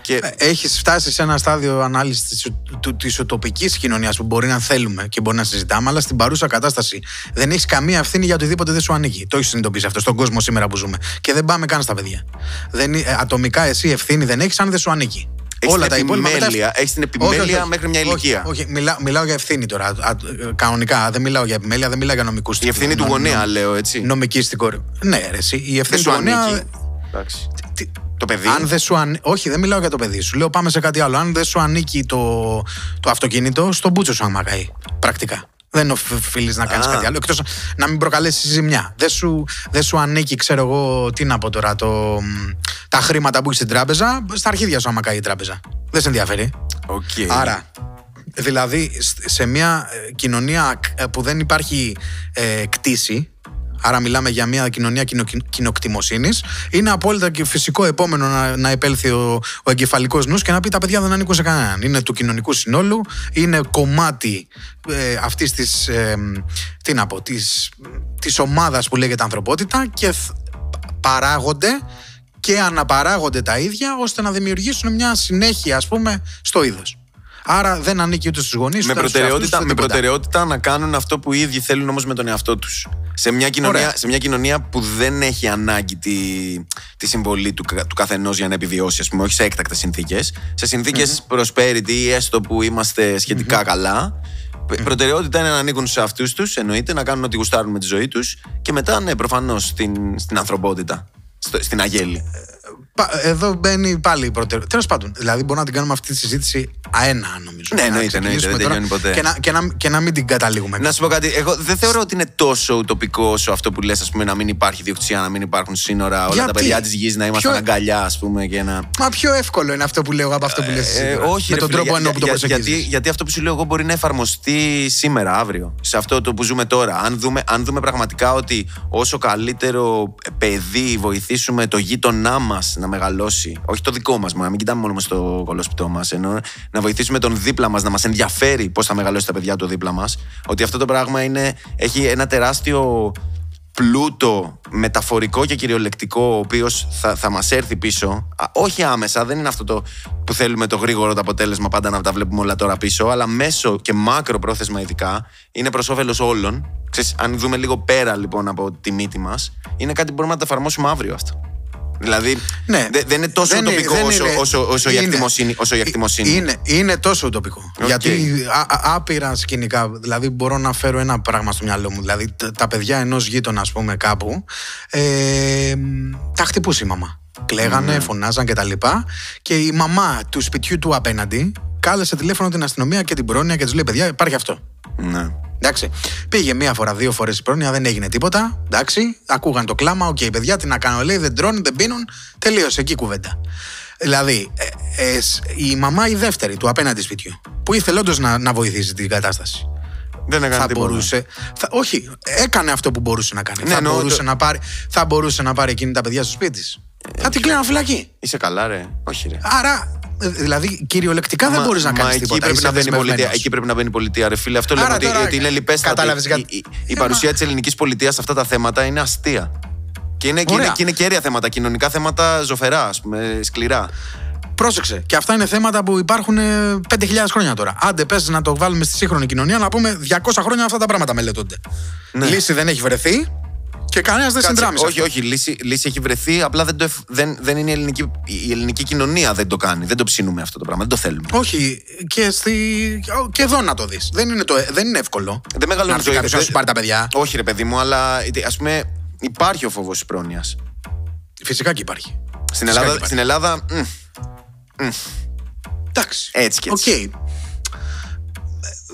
Και... Ε, Έχεις φτάσει σε ένα στάδιο ανάλυσης της οτοπική κοινωνίας που μπορεί να θέλουμε και μπορεί να συζητάμε, αλλά στην παρούσα κατάσταση δεν έχεις καμία ευθύνη για οτιδήποτε δεν σου ανήκει. Το έχεις συνειδητοποιήσει αυτό στον κόσμο σήμερα που ζούμε. Και δεν πάμε καν στα παιδιά. Δεν, ε, ατομικά εσύ ευθύνη δεν έχεις αν δεν σου ανήκει. Έχεις Όλα τα υπόλοιπα. Έχεις την επιμέλεια μέχρι μια ηλικία. Όχι, όχι μιλά, μιλάω για ευθύνη τώρα. Α, κανονικά δεν μιλάω για επιμέλεια, δεν μιλάω για νομικούς. Η ευθύνη του γονέα, λέω έτσι. Νομική στην κόρη. Ναι, ρε, εσύ, η ευθύνη του γονέα. Το παιδί; Αν δεν σου αν... Όχι, δεν μιλάω για το παιδί σου. Λέω πάμε σε κάτι άλλο. Αν δεν σου ανήκει το, το αυτοκίνητο, στον μπούτσο σου αμαγαεί. Πρακτικά. Δεν οφείλεις να κάνεις κάτι άλλο. Εκτός να μην προκαλέσει ζημιά. Δεν σου, δεν σου ανήκει, ξέρω εγώ, τι να πω τώρα, το, τα χρήματα που έχεις στην τράπεζα. Στα αρχίδια σου, άμα καεί η τράπεζα. Δεν σε ενδιαφέρει. Okay. Άρα, δηλαδή, σε μια ε, κοινωνία ε, που δεν υπάρχει ε, κτήση, άρα μιλάμε για μια κοινωνία κοινο, κοινοκτημοσύνης, είναι απόλυτα και φυσικό επόμενο να, να επέλθει ο, ο εγκεφαλικός νους και να πει τα παιδιά δεν ανήκουν σε κανέναν. Είναι του κοινωνικού συνόλου, είναι κομμάτι ε, αυτής της. Ε, τι να πω, της, της ομάδας που λέγεται ανθρωπότητα και παράγονται και αναπαράγονται τα ίδια ώστε να δημιουργήσουν μια συνέχεια ας πούμε στο είδος. Άρα δεν ανήκει ούτε στους γονείς με, προτεραιότητα, με προτεραιότητα να κάνουν αυτό που οι ίδιοι θέλουν όμως με τον εαυτό τους. Σε, μια κοινωνία, σε μια κοινωνία που δεν έχει ανάγκη τη, τη συμβολή του, του καθενός για να επιβιώσει, ας πούμε, όχι σε έκτακτες συνθήκες. Σε συνθηκε mm-hmm. prosperity ή έστω που είμαστε σχετικά mm-hmm. καλά. Προτεραιότητα είναι να ανήκουν σε αυτού τους, εννοείται, να κάνουν ό,τι γουστάρουν με τη ζωή τους και μετά, ναι, προφανώς στην, στην ανθρωπότητα, στην αγέλη. Εδώ μπαίνει πάλι η προτεραιότητα. Τέλος πάντων, δηλαδή μπορούμε να την κάνουμε αυτή τη συζήτηση αένα, νομίζω. Ναι, εννοείται, εννοείται. Δεν τελειώνει ποτέ. Και να, και, να, και να μην την καταλήγουμε. Να σου πω κάτι. Εγώ δεν θεωρώ ότι είναι τόσο ουτοπικό όσο αυτό που λες, ας πούμε, να μην υπάρχει διοκτησία, να μην υπάρχουν σύνορα, όλα Γιατί; τα παιδιά της γης να είμαστε πιο... αγκαλιά, ας πούμε. Και να... Μα πιο εύκολο είναι αυτό που λέω από αυτό που λες. Ε, όχι, με τον φίλε, τρόπο ενώ που το γιατί, γιατί αυτό που σου λέω εγώ μπορεί να εφαρμοστεί σήμερα, αύριο. Σε αυτό το που ζούμε τώρα. Αν δούμε, αν δούμε πραγματικά ότι όσο καλύτερο παιδί βοηθήσουμε το γείτονά μας να μεγαλώσει, όχι το δικό μας, να μην κοιτάμε μόνο στο κολοσπιτό μας, ενώ να βοηθήσουμε τον δίπλα μας, να μας ενδιαφέρει πώς θα μεγαλώσει τα παιδιά του δίπλα μας. Ότι αυτό το πράγμα είναι, έχει ένα τεράστιο πλούτο μεταφορικό και κυριολεκτικό ο οποίος θα, θα μας έρθει πίσω. Όχι άμεσα, δεν είναι αυτό το που θέλουμε το γρήγορο το αποτέλεσμα πάντα να τα βλέπουμε όλα τώρα πίσω αλλά μέσω και μάκρο πρόθεσμα ειδικά είναι προς όφελος όλων. Ξέρεις, αν δούμε λίγο πέρα λοιπόν από τη μύτη μας, είναι κάτι που μπορούμε να τα εφαρμόσουμε αύριο αυτό Δηλαδή ναι. δεν είναι τόσο δεν τοπικό όσο, είναι, όσο, όσο, η εκτιμοσύνη, όσο η εκτιμοσύνη. Είναι, είναι τόσο τοπικό. Γιατί α, άπειρα σκηνικά. Δηλαδή, μπορώ να φέρω ένα πράγμα στο μυαλό μου. Δηλαδή, τα παιδιά ενός γείτονα, ας πούμε, κάπου. Ε, τα χτυπούσε η μαμά. Κλαίγανε, mm. φωνάζαν κτλ. Και, και η μαμά του σπιτιού του απέναντι κάλεσε τηλέφωνο την αστυνομία και την πρόνοια και τους λέει: Παιδιά, υπάρχει αυτό. Ναι. Εντάξει. Πήγε μία φορά, δύο φορές η πρόνοια, δεν έγινε τίποτα. Εντάξει. Ακούγαν το κλάμα. OK, okay, παιδιά, τι να κάνω. Λέει, δεν τρώνε, δεν πίνουν. Τελείωσε εκεί κουβέντα. Δηλαδή, ε, ε, η μαμά η δεύτερη του απέναντι σπιτιού, που ήθελε όντως να, να βοηθήσει την κατάσταση. Δεν έκανε θα τίποτα. Μπορούσε, θα, όχι, έκανε αυτό που μπορούσε να κάνει. Ναι, θα, μπορούσε το... να πάρει, θα μπορούσε να πάρει εκείνη τα παιδιά στο σπίτι της. Ε, θα την κλείναν φυλακή. Είσαι καλά, ρε. Όχι, ρε. Άρα Δηλαδή, κυριολεκτικά δεν μπορείς να κάνεις τίποτα. Πρέπει να μπαίνει πολιτεία, εκεί πρέπει να μπαίνει η πολιτεία. Ρε φίλε, αυτό λέμε ότι, ότι είναι λυπέστατη. Η, η, η παρουσία της ελληνικής πολιτείας σε αυτά τα θέματα είναι αστεία. Και είναι, και είναι, και είναι κέρια θέματα, κοινωνικά θέματα ζωφερά, ας πούμε, σκληρά. Πρόσεξε. Και αυτά είναι θέματα που υπάρχουν 5.000 χρόνια τώρα. Άντε, πες να το βάλουμε στη σύγχρονη κοινωνία, να πούμε 200 χρόνια αυτά τα πράγματα μελετώνται. Ναι. Λύση δεν έχει βρεθεί. Και κανένας δεν συνδράμει. Όχι, όχι. Λύση, λύση έχει βρεθεί. Απλά δεν, το, δεν, δεν είναι η ελληνική, η ελληνική κοινωνία δεν το κάνει. Δεν το ψήνουμε αυτό το πράγμα. Δεν το θέλουμε. Όχι. Και, στη, και εδώ να το δεις. Δεν, είναι δεν είναι εύκολο. Δεν μεγαλώνει ζωή. Να σου πάρει τα παιδιά. Όχι, ρε παιδί μου, αλλά ας πούμε υπάρχει ο φόβος της πρόνοιας. Φυσικά και υπάρχει. Στην Ελλάδα. Στην Ελλάδα Εντάξει. Έτσι και έτσι. Okay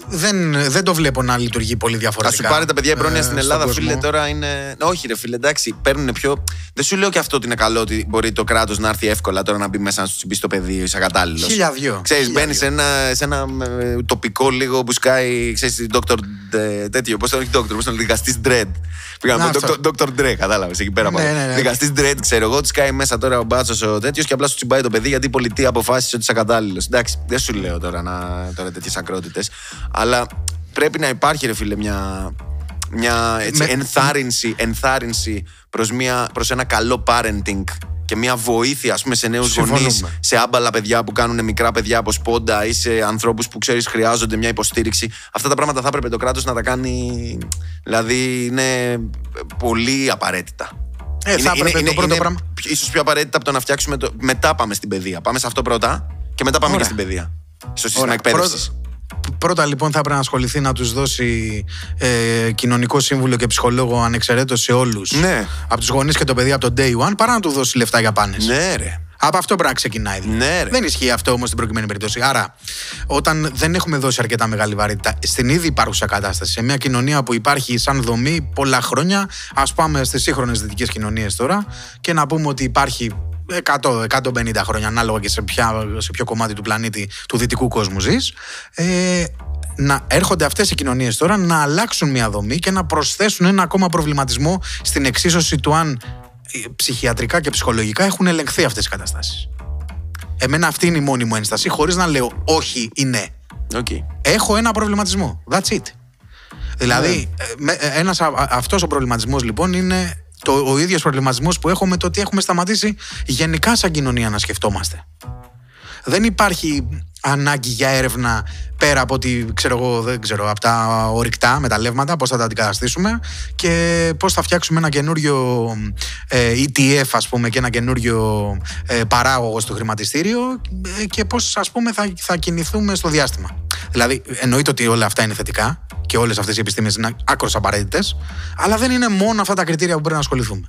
δεν, δεν το βλέπω να λειτουργεί πολύ διαφορετικά. Θα σου πάρει τα παιδιά η πρόνοια ε, στην Ελλάδα, φίλε, τώρα είναι. Όχι, ρε φίλε, εντάξει, παίρνουν πιο. Δεν σου λέω και αυτό ότι είναι καλό ότι μπορεί το κράτος να έρθει εύκολα τώρα να μπει μέσα να σου τσιμπήσει το παιδί, είσαι ακατάλληλος. Χιλιαδιο. Ξέρεις, μπαίνεις σε ένα, σε ένα ε, τοπικό λίγο που σκάει, ξέρεις, Dr. τέτοιο, πώς τον Dr. πώς τον δικαστής Dread. Πήγαμε τον Dr. Dre, κατάλαβες εκεί πέρα. Ναι, ναι, ναι. Δικαστής Dread, ξέρω εγώ, της σκάει μέσα τώρα ο μπάτσος ο τέτοιος και απλά σου τσιμπάει το παιδί γιατί η πολιτεία αποφάσισε ότι είσαι ακατάλληλος. Εντάξει, δεν σου λέω τώρα, να, τώρα τέτοιες ακρότητες. Αλλά πρέπει να υπάρχει, ρε φίλε, μια, μια έτσι, ενθάρρυνση, ενθάρρυνση προς, μια, προς ένα καλό parenting και μια βοήθεια ας πούμε, σε νέους γονείς, σε άμπαλα παιδιά που κάνουν μικρά παιδιά από σπόντα ή σε ανθρώπους που ξέρεις χρειάζονται μια υποστήριξη. Αυτά τα πράγματα θα έπρεπε το κράτος να τα κάνει. Δηλαδή είναι πολύ απαραίτητα. Ε, είναι, θα είναι, το πρώτο είναι, πράγμα. ίσως πιο απαραίτητα από το να φτιάξουμε το. Μετά πάμε στην παιδεία. Πάμε σε αυτό πρώτα και μετά πάμε και στην παιδεία. Στο σύστημα εκπαίδευσης. Πρώτα λοιπόν θα πρέπει να ασχοληθεί να τους δώσει ε, κοινωνικό σύμβουλο και ψυχολόγο ανεξαιρέτως σε όλους. Ναι. Από τους γονείς και το παιδί από το day one, παρά να του δώσει λεφτά για πάνες. Ναι, ρε. Από αυτό πρέπει να ξεκινάει. Δηλαδή. Ναι, ρε. Δεν ισχύει αυτό όμως στην προκειμένη περίπτωση. Άρα, όταν δεν έχουμε δώσει αρκετά μεγάλη βαρύτητα στην ήδη υπάρχουσα κατάσταση, σε μια κοινωνία που υπάρχει σαν δομή πολλά χρόνια, ας πάμε στις σύγχρονες δυτικές κοινωνίες τώρα και να πούμε ότι υπάρχει 100-150 χρόνια, ανάλογα και σε, ποια, σε ποιο κομμάτι του πλανήτη του δυτικού κόσμου ζεις, ε, να έρχονται αυτές οι κοινωνίες τώρα να αλλάξουν μια δομή και να προσθέσουν ένα ακόμα προβληματισμό στην εξίσωση του αν ε, ψυχιατρικά και ψυχολογικά έχουν ελεγχθεί αυτές οι καταστάσεις. Εμένα αυτή είναι η μόνη μου ένσταση, χωρίς να λέω όχι ή ναι. Okay. Έχω ένα προβληματισμό. That's it. Δηλαδή, yeah. Ε, ένας, αυτός ο προβληματισμός λοιπόν είναι το, ο ίδιος προβληματισμός που έχω με το ότι έχουμε σταματήσει γενικά σαν κοινωνία να σκεφτόμαστε. Δεν υπάρχει ανάγκη για έρευνα πέρα από ότι, ξέρω εγώ, δεν ξέρω, από τα ορυκτά μεταλλεύματα, πώς θα τα αντικαταστήσουμε και πώς θα φτιάξουμε ένα καινούριο ε, ETF, ας πούμε, και ένα καινούριο ε, παράγωγο στο χρηματιστήριο ε, και πώς, ας πούμε, θα, θα κινηθούμε στο διάστημα. Δηλαδή, εννοείται ότι όλα αυτά είναι θετικά και όλες αυτές οι επιστήμες είναι άκρως απαραίτητες, αλλά δεν είναι μόνο αυτά τα κριτήρια που πρέπει να ασχοληθούμε.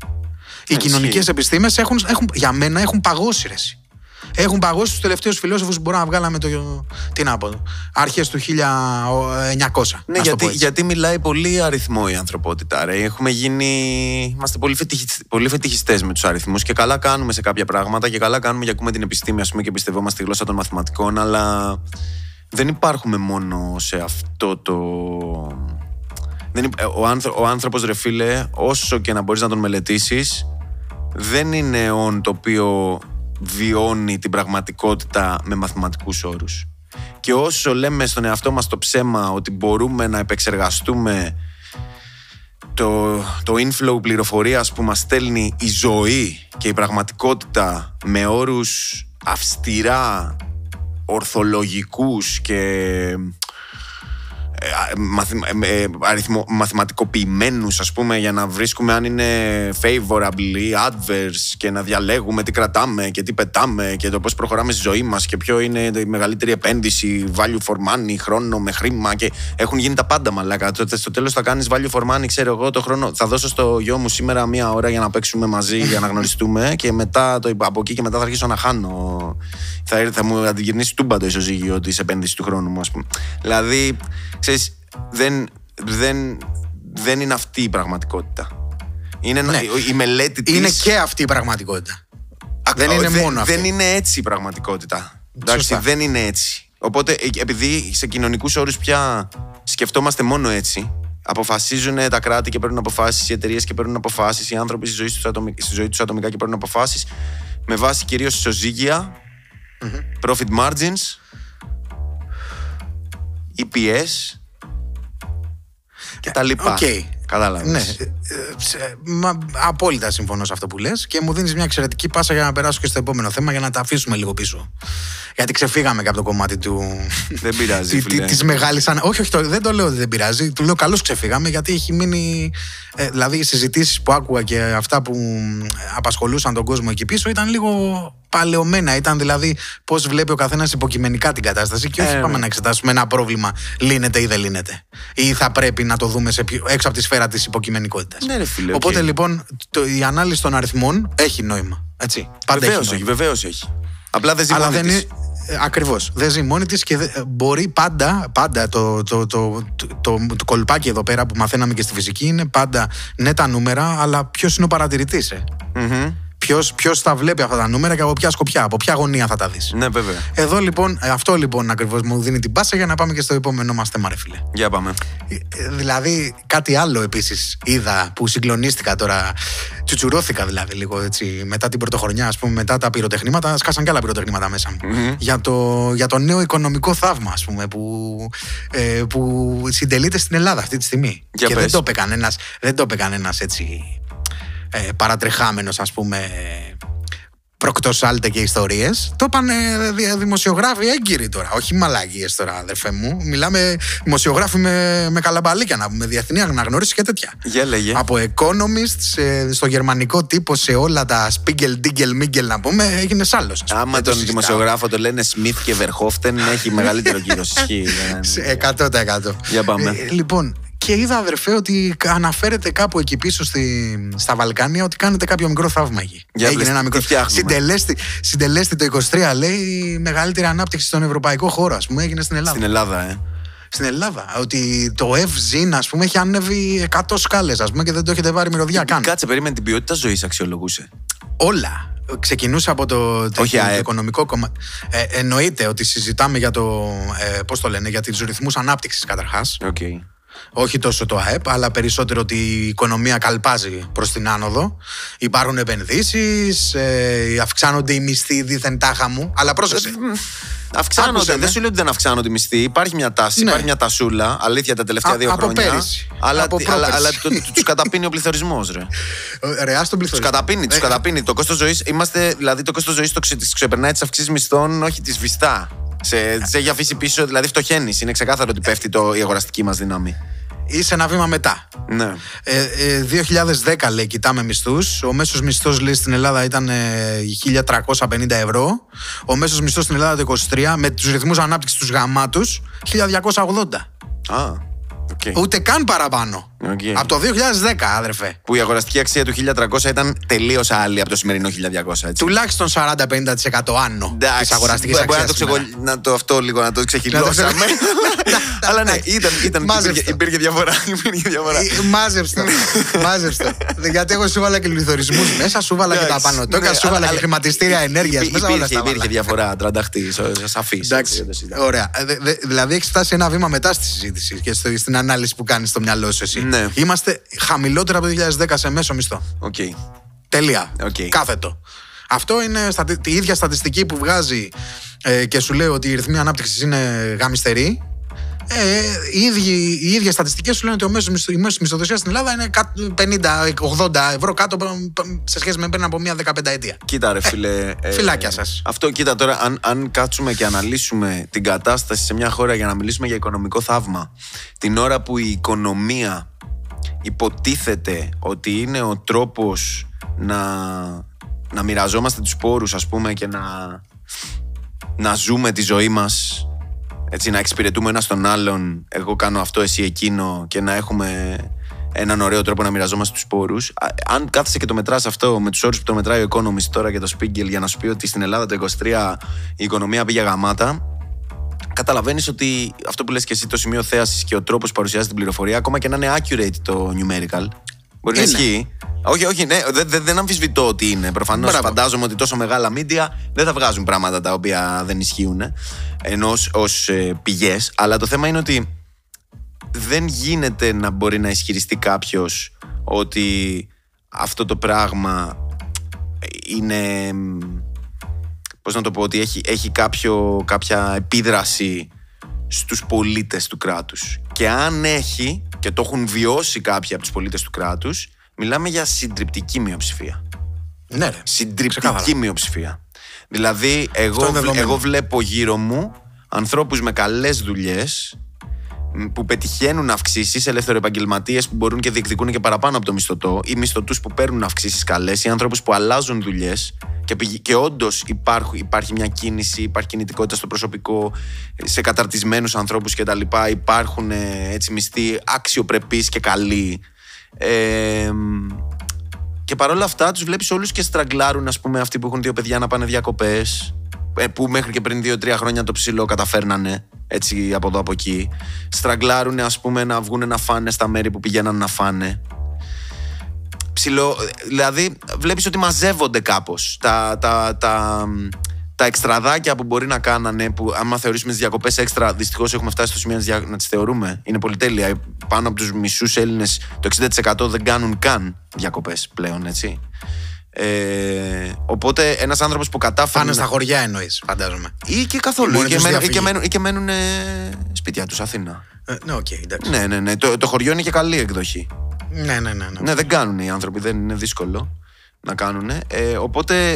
Οι κοινωνικές επιστήμες έχουν, έχουν, για μένα έχουν παγώσει ρεση. Έχουν παγώσει τους τελευταίους φιλόσοφους που μπορούμε να βγάλαμε το. Τι να πω. Αρχές του 1900. Ναι, γιατί, γιατί μιλάει πολύ αριθμό η ανθρωπότητα. Ρε. Έχουμε γίνει. Είμαστε πολύ, πολύ φετιχιστές με τους αριθμούς και καλά κάνουμε σε κάποια πράγματα και καλά κάνουμε για ακούμε την επιστήμη ας πούμε, και πιστευόμαστε τη γλώσσα των μαθηματικών, αλλά δεν υπάρχουμε μόνο σε αυτό το. Δεν, ο, άνθρω, ο άνθρωπος ρε φίλε όσο και να μπορείς να τον μελετήσεις δεν είναι όν το οποίο βιώνει την πραγματικότητα με μαθηματικούς όρους. Και όσο λέμε στον εαυτό μας το ψέμα ότι μπορούμε να επεξεργαστούμε το, το inflow πληροφορίας που μας στέλνει η ζωή και η πραγματικότητα με όρους αυστηρά ορθολογικούς και ε, ε, αριθμο, μαθηματικοποιημένους ας πούμε για να βρίσκουμε αν είναι favorable ή adverse και να διαλέγουμε τι κρατάμε και τι πετάμε και το πώς προχωράμε στη ζωή μας και ποιο είναι η μεγαλύτερη επένδυση value for money, χρόνο με χρήμα και έχουν γίνει τα πάντα μαλάκα. Στο τέλος θα κάνεις value for money ξέρω εγώ το χρόνο. Θα δώσω στο γιο μου σήμερα μία ώρα για να παίξουμε μαζί για να γνωριστούμε και μετά το, από εκεί και μετά θα αρχίσω να χάνω. Θα, θα μου αντιγυρνήσει τούμπα το ισοζύγιο της επένδυσης του χρόνου μου ας πούμε. Δηλαδή ξέρεις, δεν, δεν, δεν είναι αυτή η πραγματικότητα. Είναι ναι. η μελέτη της... Είναι και αυτή η πραγματικότητα. δεν είναι μόνο αυτή. Δεν είναι έτσι η πραγματικότητα. Εντάξει, δεν είναι έτσι. Οπότε, ε, επειδή σε κοινωνικούς όρους πια σκεφτόμαστε μόνο έτσι, αποφασίζουν τα κράτη και παίρνουν αποφάσεις, οι εταιρείες και παίρνουν αποφάσεις, οι άνθρωποι στη ζωή τους ατομικά, ζωή τους ατομικά και παίρνουν αποφάσεις με βάση κυρίως ισοζύγια, mm-hmm. profit margins, EPS και τα λοιπά. Okay. Κατάλαβες. Ναι. Ε, ε, μα, απόλυτα συμφωνώ σε αυτό που λες και μου δίνεις μια εξαιρετική πάσα για να περάσω και στο επόμενο θέμα για να τα αφήσουμε λίγο πίσω. Γιατί ξεφύγαμε και από το κομμάτι του. Δεν πειράζει. Τη μεγάλης. Όχι, όχι, δεν το λέω ότι δεν πειράζει. Του λέω καλώς ξεφύγαμε γιατί έχει μείνει. Ε, δηλαδή οι συζητήσεις που άκουγα και αυτά που απασχολούσαν τον κόσμο εκεί πίσω ήταν λίγο παλαιωμένα. Ήταν δηλαδή πώς βλέπει ο καθένας υποκειμενικά την κατάσταση και όχι ε, πάμε ναι. να εξετάσουμε ένα πρόβλημα λύνεται ή δεν λύνεται. Ή θα πρέπει να το δούμε σε, έξω από τη σφαίρα της υποκειμενικότητας. Ναι, φίλε, Οπότε λοιπόν το, η ανάλυση των αριθμών έχει νόημα. Έτσι. Βεβαίως έχει, βεβαίως έχει. Απλά δεν ζει Αλλά δεν είναι, Ακριβώς. Δεν ζει μόνη της και μπορεί πάντα, πάντα το, το, το, το, το, κολπάκι εδώ πέρα που μαθαίναμε και στη φυσική είναι πάντα ναι τα νούμερα, αλλά ποιος είναι ο παρατηρητής. Ε; mm Ποιος θα βλέπει αυτά τα νούμερα και από ποια σκοπιά, από ποια γωνία θα τα δεις. Ναι, βέβαια. Εδώ λοιπόν, ε, αυτό λοιπόν ακριβώς μου δίνει την πάσα για να πάμε και στο επόμενό μας θέμα, ρε φίλε. Για πάμε. Ε, ε, δηλαδή, κάτι άλλο επίσης είδα που συγκλονίστηκα τώρα. Τσουτσουρώθηκα δηλαδή λίγο έτσι. Μετά την πρωτοχρονιά, ας πούμε, μετά τα πυροτεχνήματα, σκάσαν και άλλα πυροτεχνήματα μέσα μου. Mm-hmm. Για, το, για το νέο οικονομικό θαύμα, ας πούμε, που, ε, που συντελείται στην Ελλάδα αυτή τη στιγμή. Για και πες. δεν το είπε κανένας έτσι ε, παρατρεχάμενος ας πούμε προκτοσάλτε και ιστορίες. Το είπαν δημοσιογράφοι έγκυροι τώρα. Όχι μαλάγιε τώρα, αδερφέ μου. Μιλάμε δημοσιογράφοι με, με καλαμπαλίκια να πούμε. Διεθνή αναγνώριση και τέτοια. Για λέγε. Από Economist σε, στο γερμανικό τύπο σε όλα τα Spiegel, Digel, Migel να πούμε, έγινε άλλο. Άμα τον το δημοσιογράφο το λένε Smith και Verhoften, έχει μεγαλύτερο κύριο ισχύ. 100%. Για πάμε. Ε, λοιπόν, και είδα, αδερφέ, ότι αναφέρεται κάπου εκεί πίσω στη, στα Βαλκάνια ότι κάνετε κάποιο μικρό θαύμα εκεί. Για Έγινε ένα μικρό συντελέστη, συντελέστη το 23, λέει, η μεγαλύτερη ανάπτυξη στον ευρωπαϊκό χώρο, ας πούμε, έγινε στην Ελλάδα. Στην Ελλάδα, ε. Στην Ελλάδα. Ότι το FZIN, ας πούμε, έχει ανέβει 100 σκάλες, ας πούμε, και δεν το έχετε βάλει μυρωδιά καν. Κάτσε, περίμενε την ποιότητα ζωής αξιολογούσε. Όλα. Ξεκινούσε από το, το, Όχι, το οικονομικό κομμάτι. Ε, εννοείται ότι συζητάμε για το. Ε, Πώς το λένε, για τους ρυθμούς ανάπτυξης καταρχάς. Okay όχι τόσο το ΑΕΠ, αλλά περισσότερο ότι η οικονομία καλπάζει προς την άνοδο. Υπάρχουν επενδύσεις, ε, αυξάνονται οι μισθοί δίθεν τάχα μου, αλλά πρόσεξε. Ε, αυξάνονται. Δεν σου λέω ότι δεν αυξάνονται οι μισθοί. Υπάρχει μια τάση, ναι. υπάρχει μια τασούλα. Αλήθεια τα τελευταία δύο από χρόνια. Πέρυσι. Αλλά, αλλά, αλλά τους καταπίνει ο πληθωρισμός, ρε. Ρεά τον πληθωρισμό. Του καταπίνει, τους ε, καταπίνει. Το κόστος ζωής, είμαστε, δηλαδή το κόστος ζωής το ξεπερνάει τις αυξήσεις μισθών, όχι της βιστά. Σε, σε έχει αφήσει πίσω, δηλαδή φτωχαίνει. Είναι ξεκάθαρο ότι πέφτει το, η αγοραστική μας δύναμη. Είσαι ένα βήμα μετά. Ναι. Ε, ε, 2010 λέει, κοιτάμε μισθούς. Ο μέσος μισθός λέει στην Ελλάδα ήταν ε, 1350 ευρώ. Ο μέσος μισθός στην Ελλάδα το 23 με τους ρυθμούς ανάπτυξης τους γαμάτους 1280. Α, οκ. Ούτε καν παραπάνω. Οκ. Από το 2010, άδερφε. Που η αγοραστική αξία του 1300 ήταν τελείως άλλη από το σημερινό 1200. Έτσι. Τουλάχιστον 40-50% άνω της αγοραστικής μπορεί αξίας. να το, ξεγολ... να το αυτό λίγο να το ξεχυλώσαμε. Αλλά ναι, ήταν, ήταν, Μάζεψε υπήρχε, το. υπήρχε διαφορά. Υπήρχε διαφορά. Μάζεψτε. Μάζεψτε. Γιατί εγώ σου βάλα και πληθωρισμού μέσα, σου βάλα και τα Εντάξει, πάνω τόκας, ναι, σου βάλα αλλά- και χρηματιστήρια ενέργειας Υπή- μέσα. Όλα Υπήρχε, στα υπήρχε βάλα. διαφορά, τρανταχτής, σαφής. Εντάξει, ωραία. Ε, δε- δε- δηλαδή έχει φτάσει ένα βήμα μετά στη συζήτηση και στο- στην ανάλυση που κάνεις στο μυαλό σου εσύ. Ναι. Είμαστε χαμηλότερα από το 2010 σε μέσο μισθό. Οκ. Τελεία. Οκ. Κάθετο. Αυτό είναι στατι- η ίδια στατιστική που βγάζει ε, και σου λέει ότι οι ρυθμοί ανάπτυξης είναι γαμιστερή. Ε, οι, ίδιοι, οι ίδιες στατιστικές σου λένε ότι ο μέσος, μισθο- η μέσος μισθοδοσίας στην Ελλάδα είναι 50-80 ευρώ κάτω π- π- σε σχέση με πριν από μία 15 ετία. Κοίτα ρε φίλε. ε, φιλάκια σας. Αυτό κοίτα τώρα, αν, αν κάτσουμε και αναλύσουμε την κατάσταση σε μια χώρα για να μιλήσουμε για οικονομικό θαύμα, την ώρα που η οικονομία υποτίθεται ότι είναι ο τρόπος να, να μοιραζόμαστε τους πόρους ας πούμε και να, να ζούμε τη ζωή μας έτσι να εξυπηρετούμε ένα τον άλλον εγώ κάνω αυτό, εσύ εκείνο και να έχουμε έναν ωραίο τρόπο να μοιραζόμαστε τους πόρους. Α, αν κάθεσαι και το μετράς αυτό με τους όρους που το μετράει ο Economist τώρα και το Spiegel για να σου πει ότι στην Ελλάδα το 23 η οικονομία πήγε γαμάτα καταλαβαίνεις ότι αυτό που λες και εσύ το σημείο θέασης και ο τρόπος που παρουσιάζει την πληροφορία ακόμα και να είναι accurate το numerical μπορεί να Είναι. ισχύει όχι, όχι, ναι, δεν, δεν, δεν αμφισβητώ ότι είναι. Προφανώς Μπράβο. φαντάζομαι ότι τόσο μεγάλα μίντια δεν θα βγάζουν πράγματα τα οποία δεν ισχύουν ενώ ως ε, πηγές. Αλλά το θέμα είναι ότι δεν γίνεται να μπορεί να ισχυριστεί κάποιος ότι αυτό το πράγμα είναι. Πώς να το πω, ότι έχει, έχει κάποιο, κάποια επίδραση στους πολίτες του κράτους. Και αν έχει, και το έχουν βιώσει κάποιοι από τους πολίτες του κράτους, μιλάμε για συντριπτική μειοψηφία. Ναι, ρε. Συντριπτική Ξεκάθαρα. μειοψηφία. Δηλαδή, εγώ, είναι βλέ- δεδομένο. εγώ βλέπω γύρω μου ανθρώπους με καλές δουλειές μ, που πετυχαίνουν αυξήσεις, ελευθεροεπαγγελματίες που μπορούν και διεκδικούν και παραπάνω από το μισθωτό, ή μισθωτούς που παίρνουν αυξήσεις καλές, ή ανθρώπου που αλλάζουν δουλειές και, πηγ- και όντως υπάρχει μια κίνηση, υπάρχει κινητικότητα στο προσωπικό, σε καταρτισμένους ανθρώπους κτλ. Υπάρχουν ε, έτσι μισθοί αξιοπρεπείς και καλοί. Ε, μ, και παρόλα αυτά τους βλέπεις όλους και στραγκλάρουν, ας πούμε, αυτοί που έχουν δύο παιδιά να πάνε διακοπές. Που μέχρι και πριν δύο-τρία χρόνια το ψηλό καταφέρνανε έτσι από εδώ από εκεί. Στραγκλάρουν, ας πούμε, να βγουν να φάνε στα μέρη που πηγαίναν να φάνε. Ψιλο-, δηλαδή βλέπεις ότι μαζεύονται κάπως τα, τα, τα, τα εξτραδάκια που μπορεί να κάνανε, που άμα θεωρήσουμε τις διακοπές έξτρα, δυστυχώς έχουμε φτάσει στο σημείο να τις δια- να τις θεωρούμε. Είναι πολυτέλεια. Πάνω από τους μισούς Έλληνες, το 60% δεν κάνουν καν διακοπές πλέον, έτσι. Ε, οπότε ένας άνθρωπος που κατάφερε. Πάνε να- στα χωριά εννοείς, φαντάζομαι. ή και καθόλου. Η Ή μόνη και, τους μένουν, ή, και διαφυγή. μένουν, ή και μένουν ε, σπίτια τους Αθήνα. Ε, ναι, οκ, εντάξει. Ναι, ναι, ναι. Το, το χωριό είναι και καλή εκδοχή. Ναι, ναι, ναι. ναι. Ναι, δεν κάνουν οι άνθρωποι, δεν είναι δύσκολο να κάνουν. Ε, οπότε,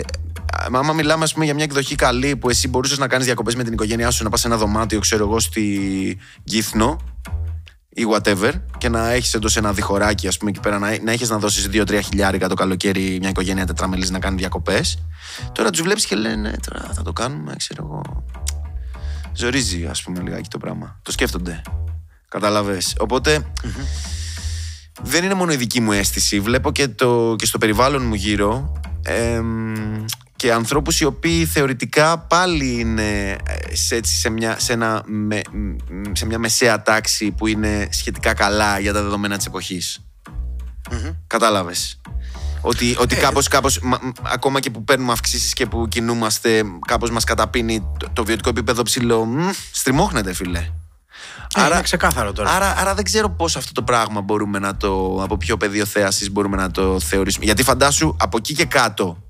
α, άμα μιλάμε ας πούμε, για μια εκδοχή καλή που εσύ μπορούσες να κάνεις διακοπές με την οικογένειά σου, να πας σε ένα δωμάτιο, ξέρω εγώ, στη Γύθνο ή whatever, και να έχεις εντός ένα διχοράκι, ας πούμε, εκεί πέρα, να, να έχεις να δώσεις 2-3 χιλιάρικα το καλοκαίρι μια οικογένεια τετραμελής να κάνει διακοπές. Τώρα τους βλέπεις και λένε, «Ε, τώρα θα το κάνουμε, ξέρω εγώ. Ζορίζει, ας πούμε, λιγάκι το πράγμα. Το σκέφτονται. Κατάλαβε. Οπότε, δεν είναι μόνο η δική μου αίσθηση. Βλέπω και, το, και στο περιβάλλον μου γύρω εμ, και ανθρώπους οι οποίοι θεωρητικά πάλι είναι ε, σε, έτσι, σε, μια, σε, ένα, με, μ, σε μια μεσαία τάξη που είναι σχετικά καλά για τα δεδομένα της εποχής. Κατάλαβες. Ότι, ότι Ε, κάπως, κάπως μα- μ, ακόμα και που παίρνουμε αυξήσεις και που κινούμαστε, κάπως μας καταπίνει το, το βιωτικό επίπεδο ψηλό. Μ, στριμώχνεται, φίλε. Ε, είναι ξεκάθαρο τώρα. Άρα, άρα δεν ξέρω πώς αυτό το πράγμα μπορούμε να το. από ποιο πεδίο θέασης μπορούμε να το θεωρήσουμε. Γιατί φαντάσου από εκεί και κάτω.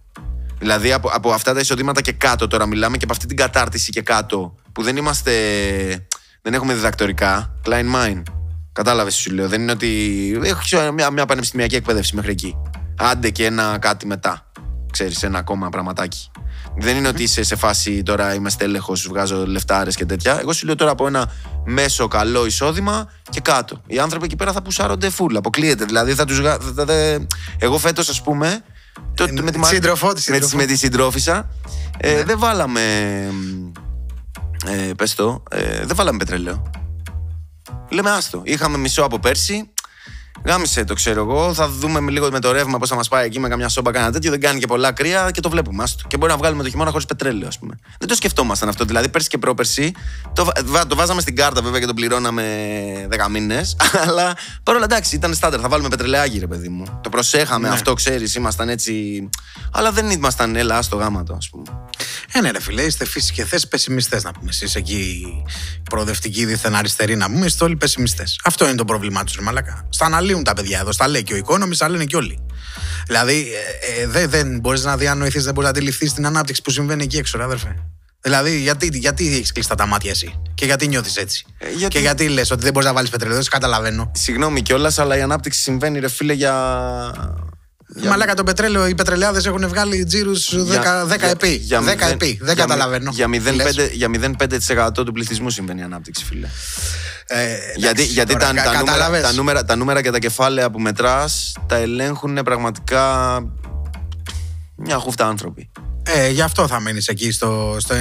Δηλαδή από, από αυτά τα εισοδήματα και κάτω τώρα μιλάμε και από αυτή την κατάρτιση και κάτω που δεν είμαστε. δεν έχουμε διδακτορικά. Klein mind. Κατάλαβες σου λέω. Δεν είναι ότι. Έχω ξέρω, μια, μια πανεπιστημιακή εκπαίδευση μέχρι εκεί. Άντε και ένα κάτι μετά. Ξέρεις, ένα ακόμα πραγματάκι. Δεν είναι ότι είσαι σε φάση τώρα είμαι στέλεχος, βγάζω λεφτάρες και τέτοια. Εγώ σου λέω τώρα από ένα μέσο καλό εισόδημα και κάτω. Οι άνθρωποι εκεί πέρα θα πουσάρονται φουλ. Αποκλείεται. Δηλαδή θα τους. Εγώ φέτος, ας πούμε. Το, Ε, με, τη, σύντροφό της, με, τη- σύντροφο. με τη συντρόφισσα. Ε, Ναι. Δεν βάλαμε. Ε, πες το, ε, δεν βάλαμε πετρέλαιο. Λέμε άστο. Είχαμε μισό από πέρσι. Γάμισε το ξέρω εγώ. Θα δούμε με λίγο με το ρεύμα πώς θα μας πάει εκεί με καμιά σόμπα, κανένα τέτοιο. Δεν κάνει και πολλά κρύα και το βλέπουμε. Άστο. Και μπορεί να βγάλουμε το χειμώνα χωρίς πετρέλαιο, ας πούμε. Δεν το σκεφτόμασταν αυτό. Δηλαδή πέρσι και πρόπερσι το, βα- βα- το βάζαμε στην κάρτα βέβαια και το πληρώναμε 10 μήνες. Αλλά παρόλα εντάξει, ήταν στάντερ. Θα βάλουμε πετρελαιάκι, ρε παιδί μου. Το προσέχαμε Ναι. αυτό, ξέρεις. Ήμασταν έτσι. Αλλά δεν ήμασταν έλα στο γάμα το, ας πούμε. Ε, ναι, ρε φίλε, είστε φύση και θες πεσημιστές να πούμε. Εσείς εκεί προοδευτικοί δίθεν αριστεροί να πούμε, είστε όλοι πεσημιστές. Αυτό είναι το πρόβλημά τους, ρε Μαλακά. Στα αναλύουν τα παιδιά εδώ, στα λέει και ο Economist, τα λένε και όλοι. Δηλαδή, ε, ε, δεν, δεν μπορείς να διανοηθείς, δεν μπορείς να αντιληφθείς την ανάπτυξη που συμβαίνει εκεί έξω, ρε αδερφέ. Δηλαδή, γιατί, γιατί έχεις κλείσει τα μάτια εσύ και γιατί νιώθεις έτσι; Ε, γιατί- Και γιατί λες ότι δεν μπορείς να βάλεις πετρελαιό, δεν σε καταλαβαίνω. Συγγνώμη κιόλας, αλλά η ανάπτυξη συμβαίνει, ρε φίλε, για. Για- Μαλάκα το πετρέλαιο, οι πετρελαιάδε έχουν βγάλει τζίρους 10, 10 επί. 10 μηδέν- επί. Δεν για μη- καταλαβαίνω. Για Τι λες; 0,5% για 0,5% του πληθυσμού συμβαίνει η ανάπτυξη, φίλε. Ε, γιατί εντάξει, γιατί τώρα, τα, κα- τα, νούμερα, κατάλαβες. τα, νούμερα, τα νούμερα και τα κεφάλαια που μετράς τα ελέγχουν πραγματικά μια χούφτα άνθρωποι. Ε, γι' αυτό θα μείνεις εκεί στο, στο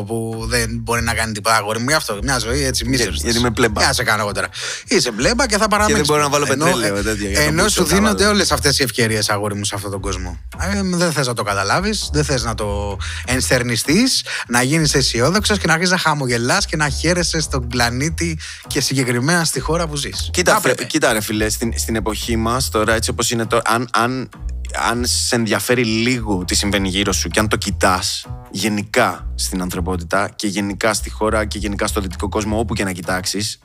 99,05% που δεν μπορεί να κάνει τίποτα αγόρι μου. Γι' αυτό μια ζωή έτσι μη Για- γιατί είμαι πλέμπα. Για να σε κάνω εγώ τώρα. Είσαι πλέμπα και θα παραμείνεις. δεν μπορώ να βάλω πετρέλαιο, τέτοια, για το Ενώ μπούτσο σου θα δίνονται βάλω. όλες αυτές οι ευκαιρίες αγόρι μου σε αυτόν τον κόσμο. Ε, δεν θες να το καταλάβεις, δεν θες να το ενστερνιστείς, να γίνεις αισιόδοξος και να αρχίσεις να χαμογελάς και να χαίρεσαι στον πλανήτη και συγκεκριμένα στη χώρα που ζεις. Κοίτα, φε- κοίτα ρε φίλε, στην, στην εποχή μας, τώρα έτσι όπως είναι τώρα, αν, αν, αν σε ενδιαφέρει λίγο τι συμβαίνει γύρω σου και αν το κοιτάς γενικά στην ανθρωπότητα και γενικά στη χώρα και γενικά στο δυτικό κόσμο, όπου και να κοιτάξεις,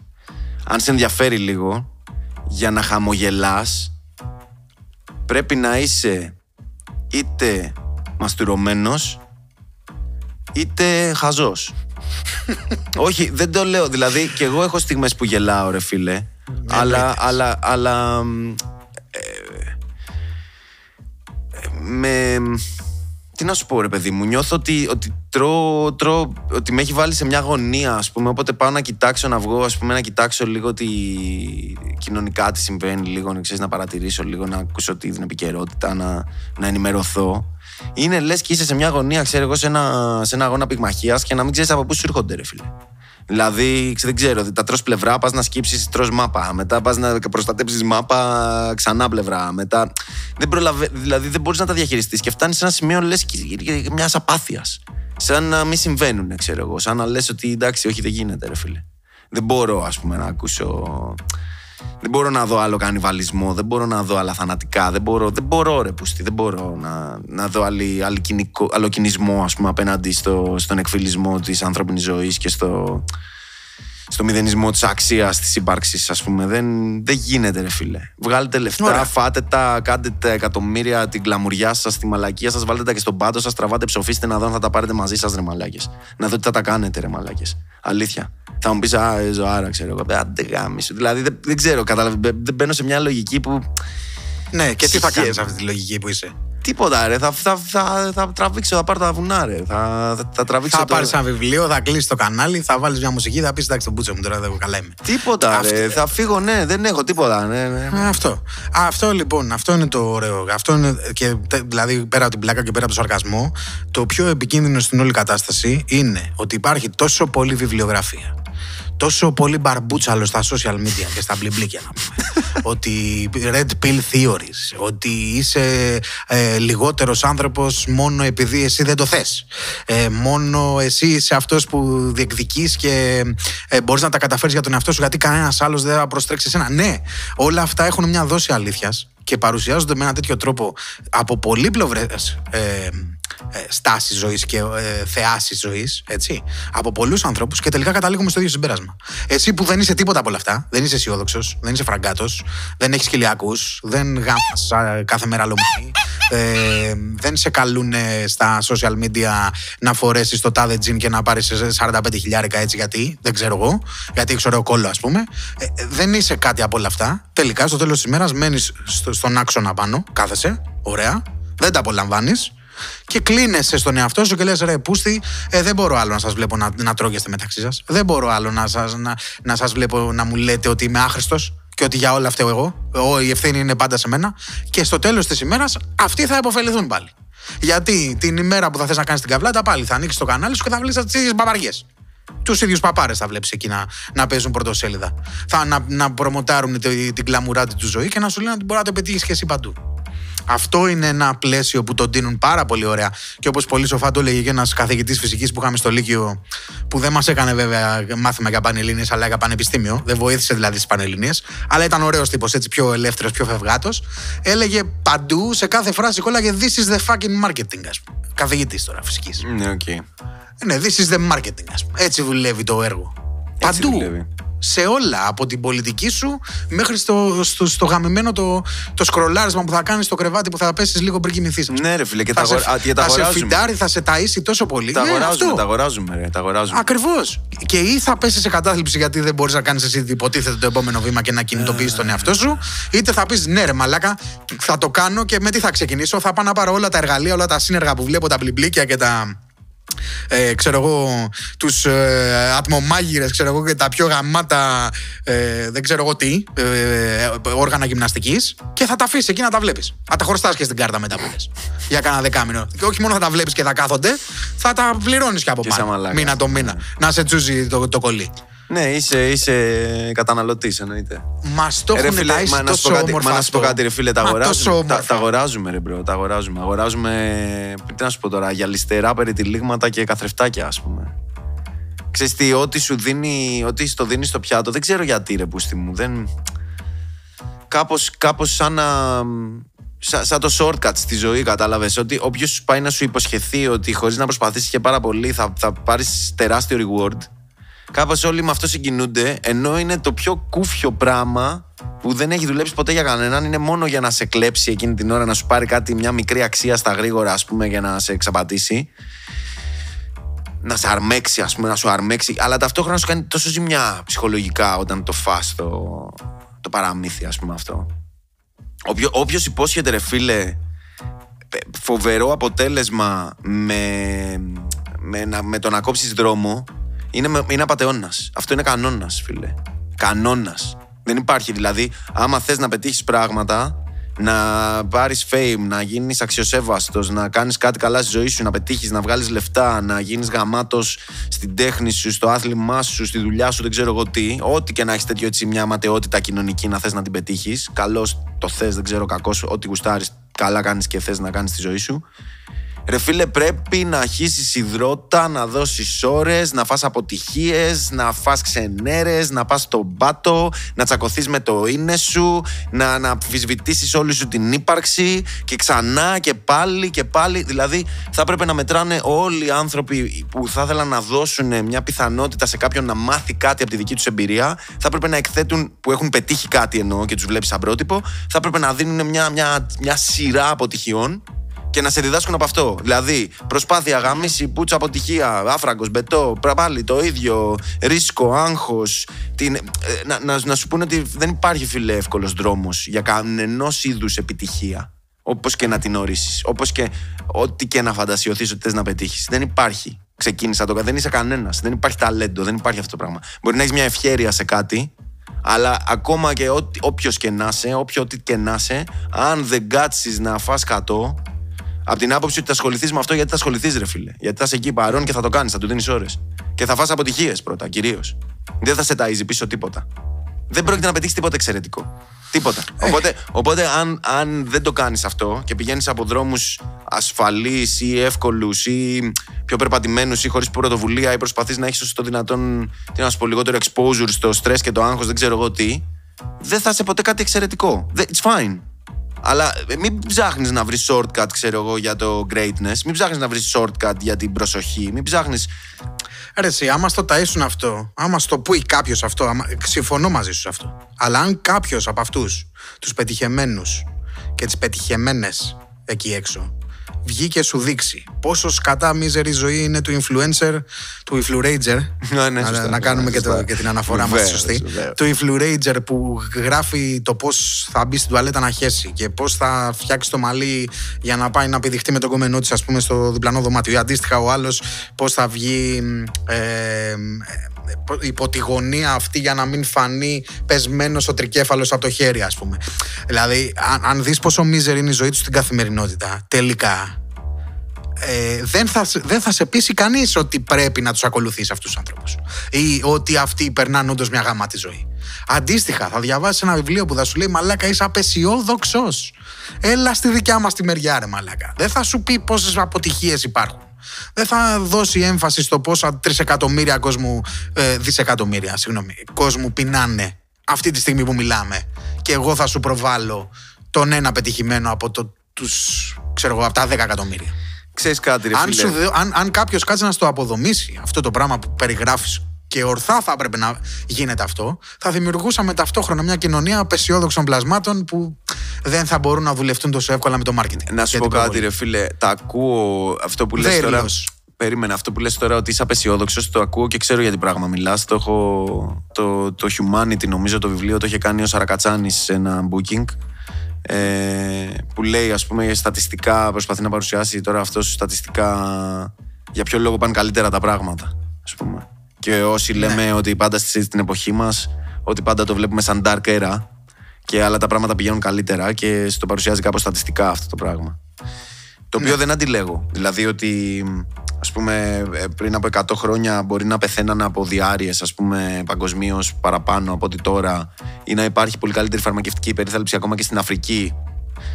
αν σε ενδιαφέρει λίγο για να χαμογελάς πρέπει να είσαι είτε μαστουρωμένος είτε χαζός. Όχι, δεν το λέω. Δηλαδή, και εγώ έχω στιγμές που γελάω, ρε φίλε. αλλά, αλλά, αλλά, με... Τι να σου πω, ρε παιδί μου, νιώθω ότι, ότι τρώω, τρώω, ότι με έχει βάλει σε μια γωνία, ας πούμε. Όποτε πάω να κοιτάξω, να βγω, ας πούμε, να κοιτάξω λίγο τι κοινωνικά τι συμβαίνει, λίγο να ξέρεις, να παρατηρήσω, λίγο να ακούσω την επικαιρότητα, να, να ενημερωθώ. Είναι λες και είσαι σε μια γωνία, ξέρω εγώ, σε ένα, σε ένα αγώνα πυγμαχίας και να μην ξέρεις από πού σου έρχονται, ρε φίλε. Δηλαδή, ξε- δεν ξέρω, τα τρως πλευρά, πας να σκύψεις, τρως μάπα. Μετά πας να προστατέψεις μάπα, ξανά πλευρά. Μετά. Δεν προλαβε... Δηλαδή, δεν μπορείς να τα διαχειριστείς και φτάνεις σε ένα σημείο, λες, μιας απάθειας. Σαν να μην συμβαίνουν, ξέρω εγώ. Σαν να λες ότι εντάξει, όχι, δεν γίνεται, ρε φίλε. Δεν μπορώ, ας πούμε, να ακούσω. Δεν μπορώ να δω άλλο κανιβαλισμό, δεν μπορώ να δω άλλα θανατικά, δεν μπορώ, δεν μπορώ ρε πούστη, δεν μπορώ να, να δω άλλη, άλλη κοινικό, άλλο κινησμό ας πούμε απέναντι στο, στον εκφυλισμό της ανθρώπινης ζωής και στο, στο μηδενισμό της αξίας της ύπαρξης ας πούμε. Δεν, δεν γίνεται ρε φίλε. Βγάλετε λεφτά, Ωραία. φάτε τα, κάντε τα εκατομμύρια, την κλαμουριά σας, τη μαλακία σας, βάλτε τα και στον πάτο σας, τραβάτε, ψοφίστε να δω αν θα τα πάρετε μαζί σας ρε μαλάκες. Να δω τι θα τα κάνετε ρε μαλάκες. Αλήθεια. Θα μου πεις, Α, ε, ζωάρα, ξέρω εγώ. Ε, Άντε γάμισου. Δηλαδή δεν, δεν ξέρω, κατάλαβε. μπαι- Δεν μπαίνω σε μια λογική που. Ναι, και τι θα Ψυχέ. κάνεις αυτή τη λογική που είσαι; Τίποτα, ρε. Θα, θα, θα, θα τραβήξω, θα πάρω τα βουνά, ρε. Θα, θα, θα τραβήξω. Θα το- πάρεις ένα βιβλίο, θα κλείσεις το κανάλι, θα βάλεις μια μουσική, θα πεις εντάξει τον μπούτσο μου τώρα δεν καλά είμαι. Τίποτα, Αυτό- ρε. Θα φύγω, ναι, δεν έχω τίποτα. Ναι, ναι. Ε, αυτό. Αυτό λοιπόν, αυτό είναι το ωραίο. Αυτό είναι και τε- δηλαδή πέρα από την πλάκα και πέρα από το σαρκασμό, το πιο επικίνδυνο στην όλη κατάσταση είναι ότι υπάρχει τόσο πολλή βιβλιογραφία. Τόσο πολύ μπαρμπούτσαλος στα social media και στα μπλιμπλίκια να πούμε. ότι red pill theories. Ότι είσαι ε, λιγότερος άνθρωπος μόνο επειδή εσύ δεν το θες. Ε, μόνο εσύ είσαι αυτός που διεκδικείς και ε, μπορείς να τα καταφέρεις για τον εαυτό σου γιατί κανένας άλλος δεν θα προστρέξει εσένα. Ναι, όλα αυτά έχουν μια δόση αλήθειας και παρουσιάζονται με ένα τέτοιο τρόπο από πολύπλευρες ε, ε, στάσεις ζωής και ε, θεάσεις ζωής, έτσι. Από πολλούς ανθρώπους και τελικά καταλήγουμε στο ίδιο συμπέρασμα. Εσύ που δεν είσαι τίποτα από όλα αυτά, δεν είσαι αισιόδοξος, δεν είσαι φραγκάτος, δεν έχεις χιλιακού, δεν γάμας κάθε μέρα λομονή, ε, δεν σε καλούν στα social media να φορέσεις το τάδε τζιν και να πάρεις 45 χιλιάρικα έτσι γιατί, δεν ξέρω εγώ, γιατί έχεις ωραίο κόλλο, ας πούμε. Ε, ε, δεν είσαι κάτι από όλα αυτά. Τελικά στο τέλος της ημέρας μένεις στο, στον άξονα πάνω, κάθεσαι, ωραία, δεν τα απολαμβάνεις. Και κλείνεσαι στον εαυτό σου και λες: Ρε, πούστη, ε, δεν μπορώ άλλο να σας βλέπω να, να τρώγεστε μεταξύ σας. Δεν μπορώ άλλο να σας να, να σας βλέπω να μου λέτε ότι είμαι άχρηστος και ότι για όλα αυτά εγώ. εγώ. Η ευθύνη είναι πάντα σε μένα. Και στο τέλος της ημέρας αυτοί θα υποφεληθούν πάλι. Γιατί την ημέρα που θα θες να κάνεις την καβλάτα, πάλι θα ανοίξεις το κανάλι σου και θα βλέπει τις ίδιες μπαμπαριές. Τους ίδιους παπάρες θα βλέπεις εκεί να, να παίζουν πρωτοσέλιδα. Θα να, να προμοτάρουν την κλαμουράτη του ζωή και να σου λένε ότι μπορεί να το πετύχεις και εσύ παντού. Αυτό είναι ένα πλαίσιο που τον δίνουν πάρα πολύ ωραία. Και όπως πολύ σοφά το έλεγε και ένας καθηγητής φυσικής που είχαμε στο Λύκειο, που δεν μας έκανε βέβαια μάθημα για πανελλήνιες, αλλά για πανεπιστήμιο. Δεν βοήθησε δηλαδή στις πανελλήνιες. Αλλά ήταν ωραίος τύπος, έτσι πιο ελεύθερος, πιο φευγάτος. Έλεγε παντού, σε κάθε φράση κόλλαγε This is the fucking marketing, ας πούμε. Καθηγητής τώρα φυσικής. Ναι, OK. Okay. Ναι, this is the marketing, ας πούμε. Έτσι δουλεύει το έργο. Έτσι Παντού. δουλεύει. Σε όλα. Από την πολιτική σου μέχρι στο, στο, στο γαμημένο το, το σκρολάρισμα που θα κάνεις στο κρεβάτι που θα πέσεις λίγο πριν κοιμηθείς. Ναι, ρε φίλε, και τα, θα αγορα... σε, Α, και τα θα σε αγοράζουμε. φιντάρει, θα σε ταΐσει τόσο πολύ. Τα Ναι, αγοράζουμε, αυτό. τα αγοράζουμε, ρε, τα αγοράζουμε. Ακριβώς. Και ή θα πέσεις σε κατάθλιψη γιατί δεν μπορείς να κάνεις εσύ υποτίθεται το επόμενο βήμα και να κινητοποιήσεις τον εαυτό σου, είτε θα πεις ναι, ρε Μαλάκα, θα το κάνω και με τι θα ξεκινήσω. Θα πάω να πάρω όλα τα εργαλεία, όλα τα σύνεργα που βλέπω, τα μπλιμπλίκια και τα. Ε, ξέρω εγώ, τους ε, ατμομάγειρες, ξέρω εγώ, και τα πιο γαμάτα, ε, δεν ξέρω εγώ τι, ε, ε, όργανα γυμναστικής και θα τα αφήσεις εκεί να τα βλέπεις. Θα τα χρωστάς και στην κάρτα μετά που λες. Για κάνα δεκάμινο. Και όχι μόνο θα τα βλέπεις και θα κάθονται, θα τα πληρώνεις και από Και σαν πάνω. μαλάκας. Μήνα το μήνα. Να σε τσούζει το, το κολλή. Ναι, είσαι, είσαι καταναλωτής, εννοείται. Μας το Ε, ρε έχουν φίλε, ταΐσει μα να σου πω τόσο κάτι, όμορφα μα να σου πω αυτό. κάτι, ρε φίλε, τα Μα τόσο αγοράζουμε. Τα, όμορφα. τα αγοράζουμε, ρε bro, τα αγοράζουμε. Αγοράζουμε, τι να σου πω τώρα, γυαλιστερά, περιτυλίγματα και καθρεφτάκια, ας πούμε. Ξέρεις τι, ό,τι σου δίνει, ό,τι στο δίνει στο πιάτο, δεν ξέρω γιατί ρε πούστη μου, δεν... Κάπως, κάπως σαν να... Σαν, σαν το shortcut στη ζωή, κατάλαβες. Ότι όποιος πάει να σου υποσχεθεί ότι χωρίς να προσπαθήσεις και πάρα πολύ θα, θα πάρεις τεράστιο reward. Κάπως όλοι με αυτό συγκινούνται, ενώ είναι το πιο κούφιο πράγμα που δεν έχει δουλέψει ποτέ για κανέναν. Είναι μόνο για να σε κλέψει εκείνη την ώρα, να σου πάρει κάτι, μια μικρή αξία στα γρήγορα, ας πούμε, για να σε εξαπατήσει. Να σε αρμέξει, ας πούμε, να σου αρμέξει. Αλλά ταυτόχρονα σου κάνει τόσο ζημιά ψυχολογικά όταν το φας το, το παραμύθι, ας πούμε αυτό. Όποιο, όποιος υπόσχεται ρε φίλε πε- φοβερό αποτέλεσμα με, με, να- με το να κόψεις δρόμο είναι, με- είναι απατεώνας. Αυτό είναι κανόνας φίλε. Κανόνας. Δεν υπάρχει δηλαδή άμα θες να πετύχεις πράγματα να πάρεις fame, να γίνεις αξιοσέβαστος, να κάνεις κάτι καλά στη ζωή σου, να πετύχεις, να βγάλεις λεφτά, να γίνεις γαμάτος στην τέχνη σου, στο άθλημά σου, στη δουλειά σου, δεν ξέρω εγώ τι. Ό,τι και να έχεις τέτοιο έτσι μια ματαιότητα κοινωνική να θες να την πετύχεις. Καλώς το θες, δεν ξέρω κακός, ό,τι γουστάρεις, καλά κάνεις και θες να κάνεις στη ζωή σου. Ρε φίλε, πρέπει να αρχίσεις υδρότα, να δώσεις ώρες, να φας αποτυχίες, να φας ξενέρες, να πας στον πάτο, να τσακωθείς με το είναι σου, να, να αμφισβητήσει όλη σου την ύπαρξη και ξανά και πάλι και πάλι. Δηλαδή, θα έπρεπε να μετράνε όλοι οι άνθρωποι που θα ήθελαν να δώσουν μια πιθανότητα σε κάποιον να μάθει κάτι από τη δική τους εμπειρία. Θα έπρεπε να εκθέτουν που έχουν πετύχει κάτι εννοώ και τους βλέπεις σαν πρότυπο. Θα έπρεπε να δίνουν μια, μια, μια σειρά αποτυχιών και να σε διδάσκουν από αυτό. Δηλαδή, προσπάθεια, γαμίση, πουτσα, αποτυχία, άφραγκος, μπετό, πρα- πάλι το ίδιο, ρίσκο, άγχος. Να, να, να σου πούνε ότι δεν υπάρχει φίλε εύκολος δρόμος για κανενός είδους επιτυχία. Όπως και να την ορίσεις. Όπως και ό,τι και να φαντασιωθεί ότι θες να πετύχεις. Δεν υπάρχει. Ξεκίνησα το Δεν είσαι κανένας. Δεν υπάρχει ταλέντο. Δεν υπάρχει αυτό το πράγμα. Μπορεί να έχεις μια ευχέρεια σε κάτι, αλλά ακόμα και όποιος και να είσαι, όποιο ό,τι και να είσαι, αν δεν κάτσεις να φας κατώ, από την άποψη ότι θα ασχοληθείς με αυτό γιατί θα ασχοληθείς, ρε φίλε; Γιατί θα είσαι εκεί παρόν και θα το κάνεις, θα του δίνεις ώρες. Και θα φας αποτυχίες πρώτα, κυρίως. Δεν θα σε ταΐζει πίσω τίποτα. Δεν πρόκειται να πετύχεις τίποτα εξαιρετικό. Τίποτα. Οπότε, οπότε αν, αν δεν το κάνεις αυτό και πηγαίνεις από δρόμους ασφαλείς ή εύκολους ή πιο περπατημένους ή χωρίς πρωτοβουλία ή προσπαθείς να έχεις όσο το δυνατόν τι να σου πω, λιγότερο exposure στο stress και το άγχος, δεν ξέρω εγώ τι, δεν θα είσαι ποτέ κάτι εξαιρετικό. Δεν- It's fine. Αλλά ε, μην ψάχνεις να βρεις shortcut, ξέρω εγώ, για το greatness. Μην ψάχνεις να βρεις shortcut για την προσοχή. Μην ψάχνει. Ρε εσύ, άμα στο ταΐσουν αυτό, άμα στο πει κάποιος αυτό, άμα, συμφωνώ μαζί σου σε αυτό. Αλλά αν κάποιος από αυτούς, τους πετυχεμένους και τις πετυχεμένες εκεί έξω, βγει και σου δείξει πόσο σκατά μίζερη ζωή είναι του influencer, του influencer. Ναι, ναι, να, σωστά, να κάνουμε ναι, και, το, σωστά. και την αναφορά μας Βεβαίως, σωστή. βεβαίως. Του influencer που γράφει το πώς θα μπει στην τουαλέτα να χέσει και πώς θα φτιάξει το μαλλί για να πάει να πηδηχτεί με τον κομμενό της, ας πούμε, στο διπλανό δωμάτιο. Ή αντίστοιχα, ο άλλος πώς θα βγει. Ε, ε, υπό τη γωνία αυτή για να μην φανεί πεσμένος ο τρικέφαλος από το χέρι, ας πούμε. Δηλαδή, αν, αν δεις πόσο μίζερη είναι η ζωή του στην καθημερινότητα, τελικά ε, δεν, θα, σε- δεν θα σε πείσει κανείς ότι πρέπει να τους ακολουθήσει αυτούς τους ανθρώπους. Ή ότι αυτοί περνάνε όντως μια γαμάτη ζωή. Αντίστοιχα, θα διαβάσεις ένα βιβλίο που θα σου λέει Μαλάκα, είσαι απεσιόδοξος. Έλα στη δικιά μας τη μεριά, ρε Μαλάκα. Δεν θα σου πει πόσες αποτυχίες υπάρχουν. Δεν θα δώσει έμφαση στο πόσα τρισεκατομμύρια κόσμου, ε, δισεκατομμύρια, συγγνώμη, κόσμου πεινάνε αυτή τη στιγμή που μιλάμε. Και εγώ θα σου προβάλλω τον ένα πετυχημένο από το, τους, ξέρω εγώ, από τα 10 εκατομμύρια. Ξέρεις κάτι ρε Αν, φίλε. σου, δε- αν, αν κάποιος κάτσει να στο αποδομήσει αυτό το πράγμα που περιγράφεις και ορθά θα έπρεπε να γίνεται αυτό, θα δημιουργούσαμε ταυτόχρονα μια κοινωνία απεσιόδοξων πλασμάτων που δεν θα μπορούν να δουλευτούν τόσο εύκολα με το marketing. Να σου Για πω την κάτι προβολή. ρε φίλε. Τα ακούω αυτό που λες τώρα. Δέριος. Περίμενε, αυτό που λες τώρα ότι είσαι απεσιόδοξος το ακούω και ξέρω για τι πράγμα μιλάς. Το έχω, το, το Humanity νομίζω το βιβλίο το είχε κάνει ο Σαρακατσάνης σε ένα booking ε, που λέει ας πούμε στατιστικά, προσπαθεί να παρουσιάσει τώρα αυτός στατιστικά για ποιο λόγο πάνε καλύτερα τα πράγματα ας πούμε. Και όσοι Ναι. λέμε ότι πάντα στη- στην εποχή μας ότι πάντα το βλέπουμε σαν dark era και άλλα τα πράγματα πηγαίνουν καλύτερα και στο παρουσιάζει κάπως στατιστικά αυτό το πράγμα. Το οποίο δεν αντιλέγω. Δηλαδή ότι ας πούμε ε, πριν από 100 χρόνια μπορεί να πεθαίναν από διάρειες ας πούμε παγκοσμίως παραπάνω από ότι τώρα ή να υπάρχει πολύ καλύτερη φαρμακευτική περίθαλψη ακόμα και στην Αφρική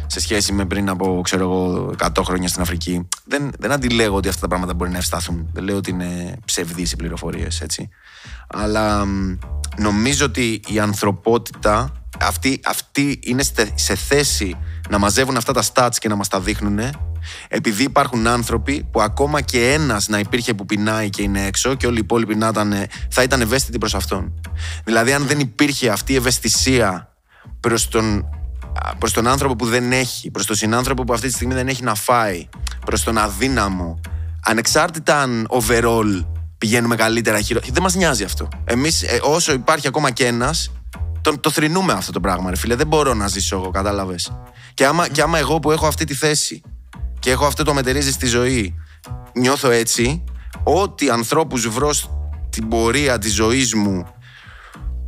σε σχέση με πριν από ξέρω εγώ 100 χρόνια στην Αφρική. Δεν, δεν αντιλέγω ότι αυτά τα πράγματα μπορεί να ευσταθούν. Δεν λέω ότι είναι ψευδείς οι πληροφορίες έτσι. Αλλά μ, νομίζω ότι η ανθρωπότητα αυτή, αυτή είναι στε- σε θέση να μαζεύουν αυτά τα stats και να μας τα δείχνουν επειδή υπάρχουν άνθρωποι που ακόμα και ένας να υπήρχε που πεινάει και είναι έξω και όλοι οι υπόλοιποι να ήταν, θα ήταν ευαίσθητοι προς αυτόν. Δηλαδή αν δεν υπήρχε αυτή η ευαισθησία προς τον, α, προς τον άνθρωπο που δεν έχει, προς τον συνάνθρωπο που αυτή τη στιγμή δεν έχει να φάει, προς τον αδύναμο, ανεξάρτητα αν overall πηγαίνουμε καλύτερα χειρο... Δεν μας νοιάζει αυτό. Εμείς ε, όσο υπάρχει ακόμα και ένας, το, το θρυνούμε αυτό το πράγμα, ρε φίλε. Δεν μπορώ να ζήσω εγώ, κατάλαβες. Και άμα, και άμα εγώ που έχω αυτή τη θέση και έχω αυτό το μετερίζει στη ζωή, νιώθω έτσι, ό,τι ανθρώπους βρω στην πορεία της ζωής μου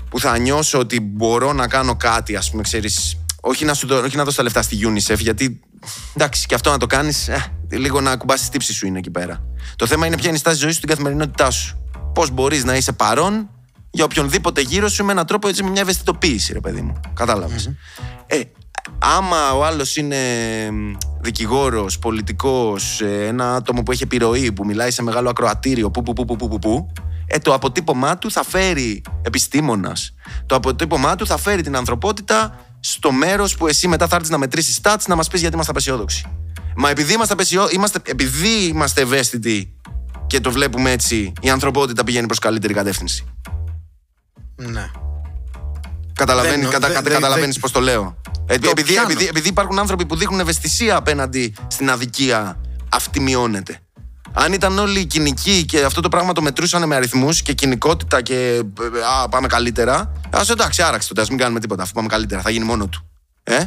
που θα νιώσω ότι μπορώ να κάνω κάτι, ας πούμε, ξέρεις, όχι να, σου, δω- όχι να δώσω τα λεφτά στη UNICEF, γιατί εντάξει, και αυτό να το κάνεις, ε, λίγο να κουμπάσει τη τύψη σου είναι εκεί πέρα. Το θέμα είναι ποια είναι η στάση ζωής σου στην καθημερινότητά σου. Πώς μπορείς να είσαι παρόν για οποιονδήποτε γύρω σου με έναν τρόπο έτσι, με μια ευαισθητοποίηση, ρε παιδί μου. Κατάλαβες. Ε, άμα ο άλλος είναι δικηγόρος, πολιτικός, ε, ένα άτομο που έχει επιρροή, που μιλάει σε μεγάλο ακροατήριο, που, που, που, που, που, που, που, ε, το αποτύπωμά του θα φέρει επιστήμονας. Το αποτύπωμά του θα φέρει την ανθρωπότητα στο μέρος που εσύ μετά θα έρθεις να μετρήσεις stats να μας πεις γιατί είμαστε απεσιόδοξοι. Μα επειδή είμαστε, απεσιό... είμαστε... επειδή είμαστε ευαίσθητοι και το βλέπουμε έτσι, η ανθρωπότητα πηγαίνει προς καλύτερη κατεύθυνση. Ναι. Καταλαβαίνει, Δεν- κατα, δεν- κατα, δεν- καταλαβαίνεις δεν- πώς το λέω. Ε, Το επειδή, πιάνω. επειδή, επειδή υπάρχουν άνθρωποι που δείχνουν ευαισθησία απέναντι στην αδικία, αυτή μειώνεται. Αν ήταν όλοι κοινικοί και αυτό το πράγμα το μετρούσαν με αριθμούς και κοινικότητα και ε, α, πάμε καλύτερα, ας εντάξει, άραξε τότε, ας μην κάνουμε τίποτα. Αφού πάμε καλύτερα, θα γίνει μόνο του. Ε;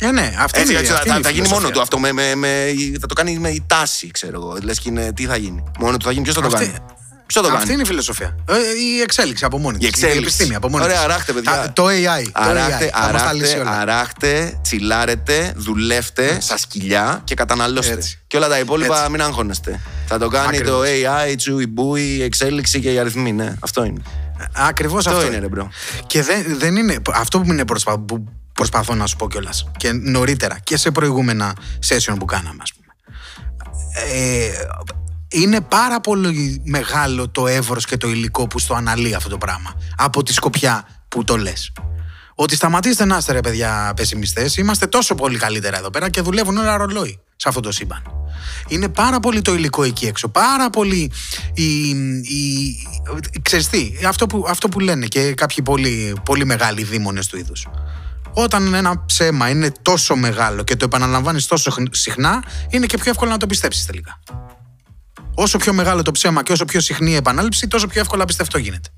Ε, ναι, αυτή Έτσι, είναι, έτσι, αυτή θα, είναι η θα γίνει μόνο φιλοσοφία. του αυτό. Με, με, με, θα το κάνει με η τάση, ξέρω εγώ. Λες και είναι, τι θα γίνει. Μόνο του θα γίνει, ποιος θα το Αυτή- κάνει; Ποιο θα το Αυτή κάνει. είναι η φιλοσοφία. Ε, η εξέλιξη από μόνη Η της. εξέλιξη. Η επιστήμη από μόνη Ωραία, της. αράχτε, παιδιά. Τα- Το AI. το Αράχτε, AI, θα μας τα λύσει αράχτε, όλα. αράχτε, τσιλάρετε, δουλεύτε στα σκυλιά και καταναλώστε. Έτσι. Και όλα τα υπόλοιπα Έτσι. μην αγχώνεστε. Θα το κάνει Ακριβώς. το AI, τσου, η μπούι, η εξέλιξη και οι αριθμοί. Ναι, αυτό είναι. Ακριβώς Αυτό αυτό. είναι, ρε μπρο. Και δεν, δεν είναι. Αυτό που, είναι προσπα, που προσπαθώ να σου πω κιόλας και νωρίτερα και σε προηγούμενα session που κάναμε, ας πούμε. Ε, είναι πάρα πολύ μεγάλο το εύρος και το υλικό που στο αναλύει αυτό το πράγμα. Από τη σκοπιά που το λες. Ότι σταματήστε να είστε ρε παιδιά πεσημιστές, είμαστε τόσο πολύ καλύτερα εδώ πέρα και δουλεύουν όλα ρολόι σε αυτό το σύμπαν. Είναι πάρα πολύ το υλικό εκεί έξω, πάρα πολύ η, η, ξέρεις τι, αυτό που, αυτό που λένε και κάποιοι πολύ, πολύ μεγάλοι δήμονες του είδους. όταν ένα ψέμα είναι τόσο μεγάλο και το επαναλαμβάνεις τόσο συχνά, είναι και πιο εύκολο να το πιστέψεις τελικά. Όσο πιο μεγάλο το ψέμα και όσο πιο συχνή η επανάληψη, τόσο πιο εύκολα πιστευτό γίνεται.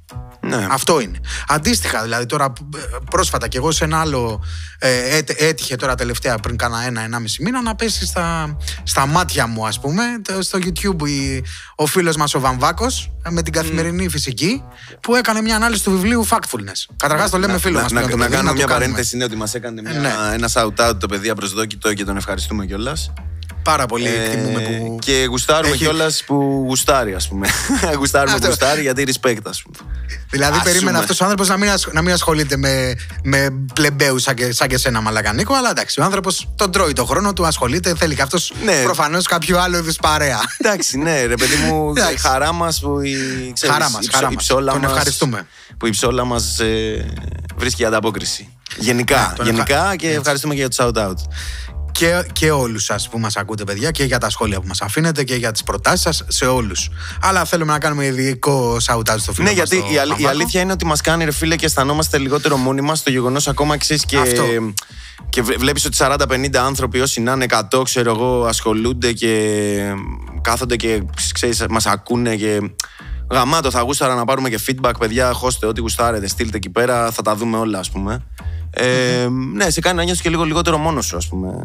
Ναι. Αυτό είναι. Αντίστοιχα, δηλαδή τώρα ε, πρόσφατα και εγώ σε ένα άλλο ε, έτυχε τώρα τελευταία πριν κάνα ένα-ενάμιση μήνα να πέσει στα, στα μάτια μου, ας πούμε, στο YouTube η, ο φίλος μας ο Βαμβάκος με την καθημερινή φυσική που έκανε μια ανάλυση του βιβλίου Factfulness. Καταρχάς το λέμε φίλο μας. Να, να, να, κάνω μια παρένθεση, είναι ότι μας έκανε μια, ναι. ένα shout-out το παιδί απροσδόκητο και τον ευχαριστούμε κιόλας. Πάρα πολύ ε, εκτιμούμε που. Και γουστάρουμε έχει... κιόλας που γουστάρει, ας πούμε. γουστάρουμε που γουστάρει γιατί respect, ας πούμε. Δηλαδή, ας περίμενα αυτός ο άνθρωπος να, μην να μην ασχολείται με, με πλεμπέου σαν, και, σαν και σένα, Μαλακανίκο. Αλλά εντάξει, ο άνθρωπος τον τρώει το χρόνο του, ασχολείται. Θέλει και αυτός ναι. προφανώς κάποιο άλλο είδους παρέα. Εντάξει, ναι, ρε παιδί μου, η χαρά μας που η, ξέρεις, χαρά μας, η, χαρά η ψόλα μα. ευχαριστούμε. Που η ψόλα μας ε, βρίσκει ανταπόκριση. Γενικά, ναι, γενικά και ευχαριστούμε και για το shout out και, και όλους σας που μας ακούτε παιδιά και για τα σχόλια που μας αφήνετε και για τις προτάσεις σας σε όλους. Αλλά θέλουμε να κάνουμε ειδικό shout-out στο φίλο Ναι, γιατί η, η, αλήθεια είναι ότι μας κάνει ρε φίλε και αισθανόμαστε λιγότερο μόνοι μας στο γεγονός ακόμα εξή και... Αυτό. Και βλέπεις ότι 40-50 άνθρωποι όσοι να είναι 100 ξέρω εγώ ασχολούνται και κάθονται και ξέρεις, μας ακούνε και γαμάτο. Θα γούσταρα να πάρουμε και feedback παιδιά. Χώστε ό,τι γουστάρετε στείλτε εκεί πέρα. Θα τα δούμε όλα ας πούμε ε, ναι, σε κάνει να νιώσει και λίγο λιγότερο μόνος σου, ας πούμε.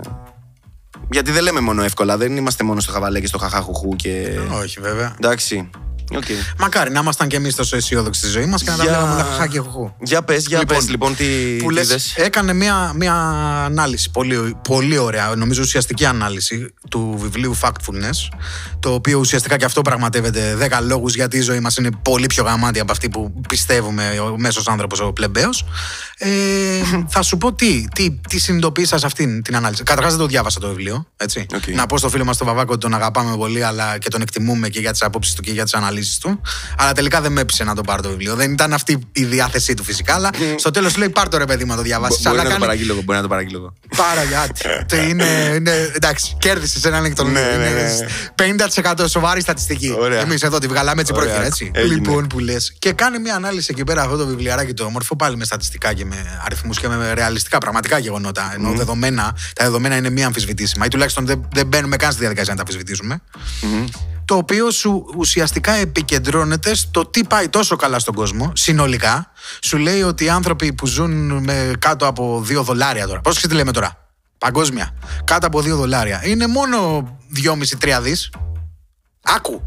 Γιατί δεν λέμε μόνο εύκολα, δεν είμαστε μόνο στο χαβαλέ και στο χαχάχουχου και. Όχι, βέβαια. Εντάξει. Okay. Μακάρι να ήμασταν κι εμείς τόσο αισιόδοξοι στη ζωή μας και να για... τα βλέπαμε χαχά και χουχού. Για πες, για λοιπόν, πες, λοιπόν, τι. Που λες, έκανε μια, μια ανάλυση πολύ, πολύ ωραία, νομίζω ουσιαστική ανάλυση του βιβλίου Factfulness. Το οποίο ουσιαστικά και αυτό πραγματεύεται 10 λόγους γιατί η ζωή μας είναι πολύ πιο γαμάτη από αυτή που πιστεύουμε ο μέσος άνθρωπος ο πλεμπαίος. Ε, θα σου πω τι, τι, τι συνειδητοποίησα σε αυτήν την ανάλυση. Καταρχάς δεν το διάβασα το βιβλίο. Έτσι. Okay. Να πω στο φίλο μας τον Βαβάκο ότι τον αγαπάμε πολύ αλλά και τον εκτιμούμε και για τις απόψεις του και για τις αναλύσει του. Αλλά τελικά δεν με έπεισε να το πάρω το βιβλίο. Δεν ήταν αυτή η διάθεσή του φυσικά. Αλλά στο τέλος λέει πάρ το ρε παιδί μου να το διαβάσεις. Μπορεί, να το παραγγείλω, μπορεί να το παραγγείλω. Πάρα γιατί. είναι, είναι, εντάξει, κέρδισες έναν εκ των ναι, ναι, ναι. 50% σοβαρή στατιστική. Εμείς εδώ τη βγάλαμε έτσι πρόχειρα. Έτσι. Λοιπόν που λες. Και κάνει μια ανάλυση εκεί πέρα αυτό το βιβλιαράκι το όμορφο πάλι με στατιστικά και με αριθμούς και με ρεαλιστικά πραγματικά γεγονότα. Ενώ mm. δεδομένα, τα δεδομένα είναι μη αμφισβητήσιμα ή τουλάχιστον δεν, δεν μπαίνουμε καν στη διαδικασία να τα αμφισβητήσουμε. Mm-hmm. Το οποίο σου ουσιαστικά επικεντρώνεται στο τι πάει τόσο καλά στον κόσμο, συνολικά. Σου λέει ότι οι άνθρωποι που ζουν με κάτω από 2 δολάρια τώρα. Πώς τι λέμε τώρα, Παγκόσμια. Κάτω από 2 δολάρια. Είναι μόνο 2,5-3 δις. Άκου.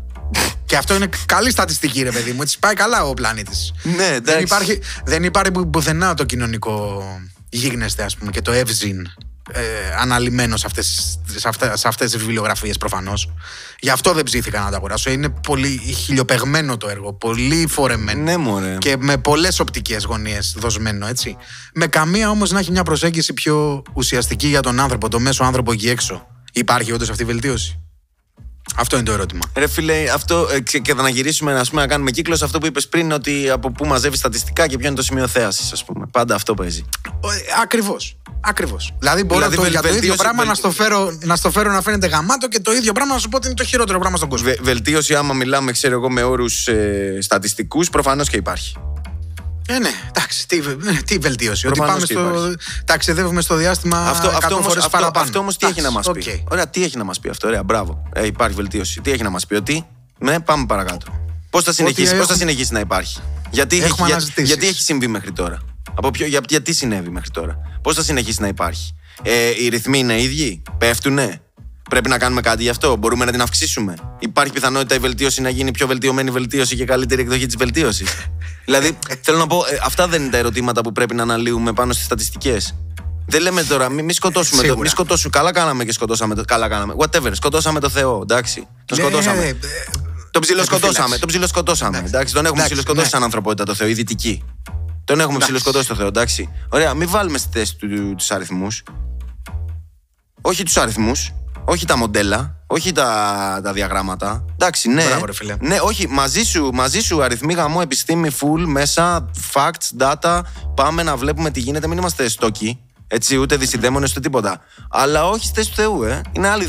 Και αυτό είναι καλή στατιστική, ρε παιδί μου. Έτσι πάει καλά ο πλανήτης. Ναι, δεν υπάρχει, δεν υπάρχει πουθενά το κοινωνικό γίγνεσθε, ας πούμε, και το ευζήν ε, αναλυμένος σε αυτές, σε, αυτές, σε αυτές τις βιβλιογραφίες προφανώς. Γι' αυτό δεν ψήθηκα να τα αγοράσω. Είναι πολύ χιλιοπεγμένο το έργο, πολύ φορεμένο. Ναι, μωρέ. Και με πολλές οπτικές γωνίες δοσμένο, έτσι. Με καμία όμως να έχει μια προσέγγιση πιο ουσιαστική για τον άνθρωπο, το μέσο άνθρωπο εκεί έξω. Υπάρχει όντως αυτή η βελτίωση; Αυτό είναι το ερώτημα. Ρε φίλε, αυτό, ε, και θα να γυρίσουμε ας πούμε, να κάνουμε κύκλος αυτό που είπες πριν, ότι από πού μαζεύεις στατιστικά και ποιο είναι το σημείο θέασης, ας πούμε. Πάντα αυτό παίζει. Ακριβώς. Ακριβώς. Δηλαδή, μπορώ δηλαδή, το, για το ίδιο πράγμα να, στο φέρω, να στο φέρω να φαίνεται γαμάτο και το ίδιο πράγμα να σου πω ότι είναι το χειρότερο πράγμα στον κόσμο. Βε, βελτίωση, άμα μιλάμε, ξέρω εγώ, με όρους ε, στατιστικούς, προφανώς και υπάρχει. Ε, ναι, εντάξει, τι, τι βελτίωση. Ότι πάμε στο. Ταξιδεύουμε στο διάστημα. Αυτό, αυτό όμω αυτό, αυτό όμως τι έχει να μας πει; Okay. Ωραία, τι έχει να μας πει αυτό. Ωραία, μπράβο. Ε, υπάρχει βελτίωση. Τι έχει να μας πει, Ότι. Ναι, πάμε παρακάτω. Πώς θα, συνεχίσει, πώς θα συνεχίσει να υπάρχει; Γιατί έχει, για, γιατί έχει συμβεί μέχρι τώρα; Από ποιο, για, γιατί συνέβη μέχρι τώρα; Πώς θα συνεχίσει να υπάρχει; Ε, οι ρυθμοί είναι ίδιοι; Πέφτουνε; Πρέπει να κάνουμε κάτι γι' αυτό; Μπορούμε να την αυξήσουμε; Υπάρχει πιθανότητα η βελτίωση να γίνει πιο βελτιωμένη βελτίωση και καλύτερη εκδοχή της βελτίωσης; δηλαδή, θέλω να πω, ε, αυτά δεν είναι τα ερωτήματα που πρέπει να αναλύουμε πάνω στις στατιστικές. Δεν λέμε τώρα, μην μη σκοτώσουμε το. Μη σκοτώσουμε. Καλά κάναμε και σκοτώσαμε το. Καλά κάναμε. Whatever. Σκοτώσαμε το Θεό, εντάξει. Το ναι, σκοτώσαμε. Ναι, τον ψιλοσκοτώσαμε. Τον ψιλοσκοτώσαμε. Εντάξει, τον έχουμε ψιλοσκοτώσει ναι. σαν ανθρωπότητα το Θεό, η δυτική. Τον έχουμε ψιλοσκοτώσει το Θεό, εντάξει. Ωραία, μην βάλουμε στη θέση του τους αριθμούς. Όχι τους αριθμούς, όχι τα μοντέλα, όχι τα, τα διαγράμματα. Εντάξει, ναι. Μπράβο, ρε φίλε. Ναι, όχι, μαζί σου, μαζί σου αριθμοί γαμό, επιστήμη, full, μέσα, facts, data. Πάμε να βλέπουμε τι γίνεται. Μην είμαστε στόκοι. Έτσι, ούτε δυσυδαίμονε ούτε τίποτα. Αλλά όχι στη θέση του Θεού, ε. Είναι άλλη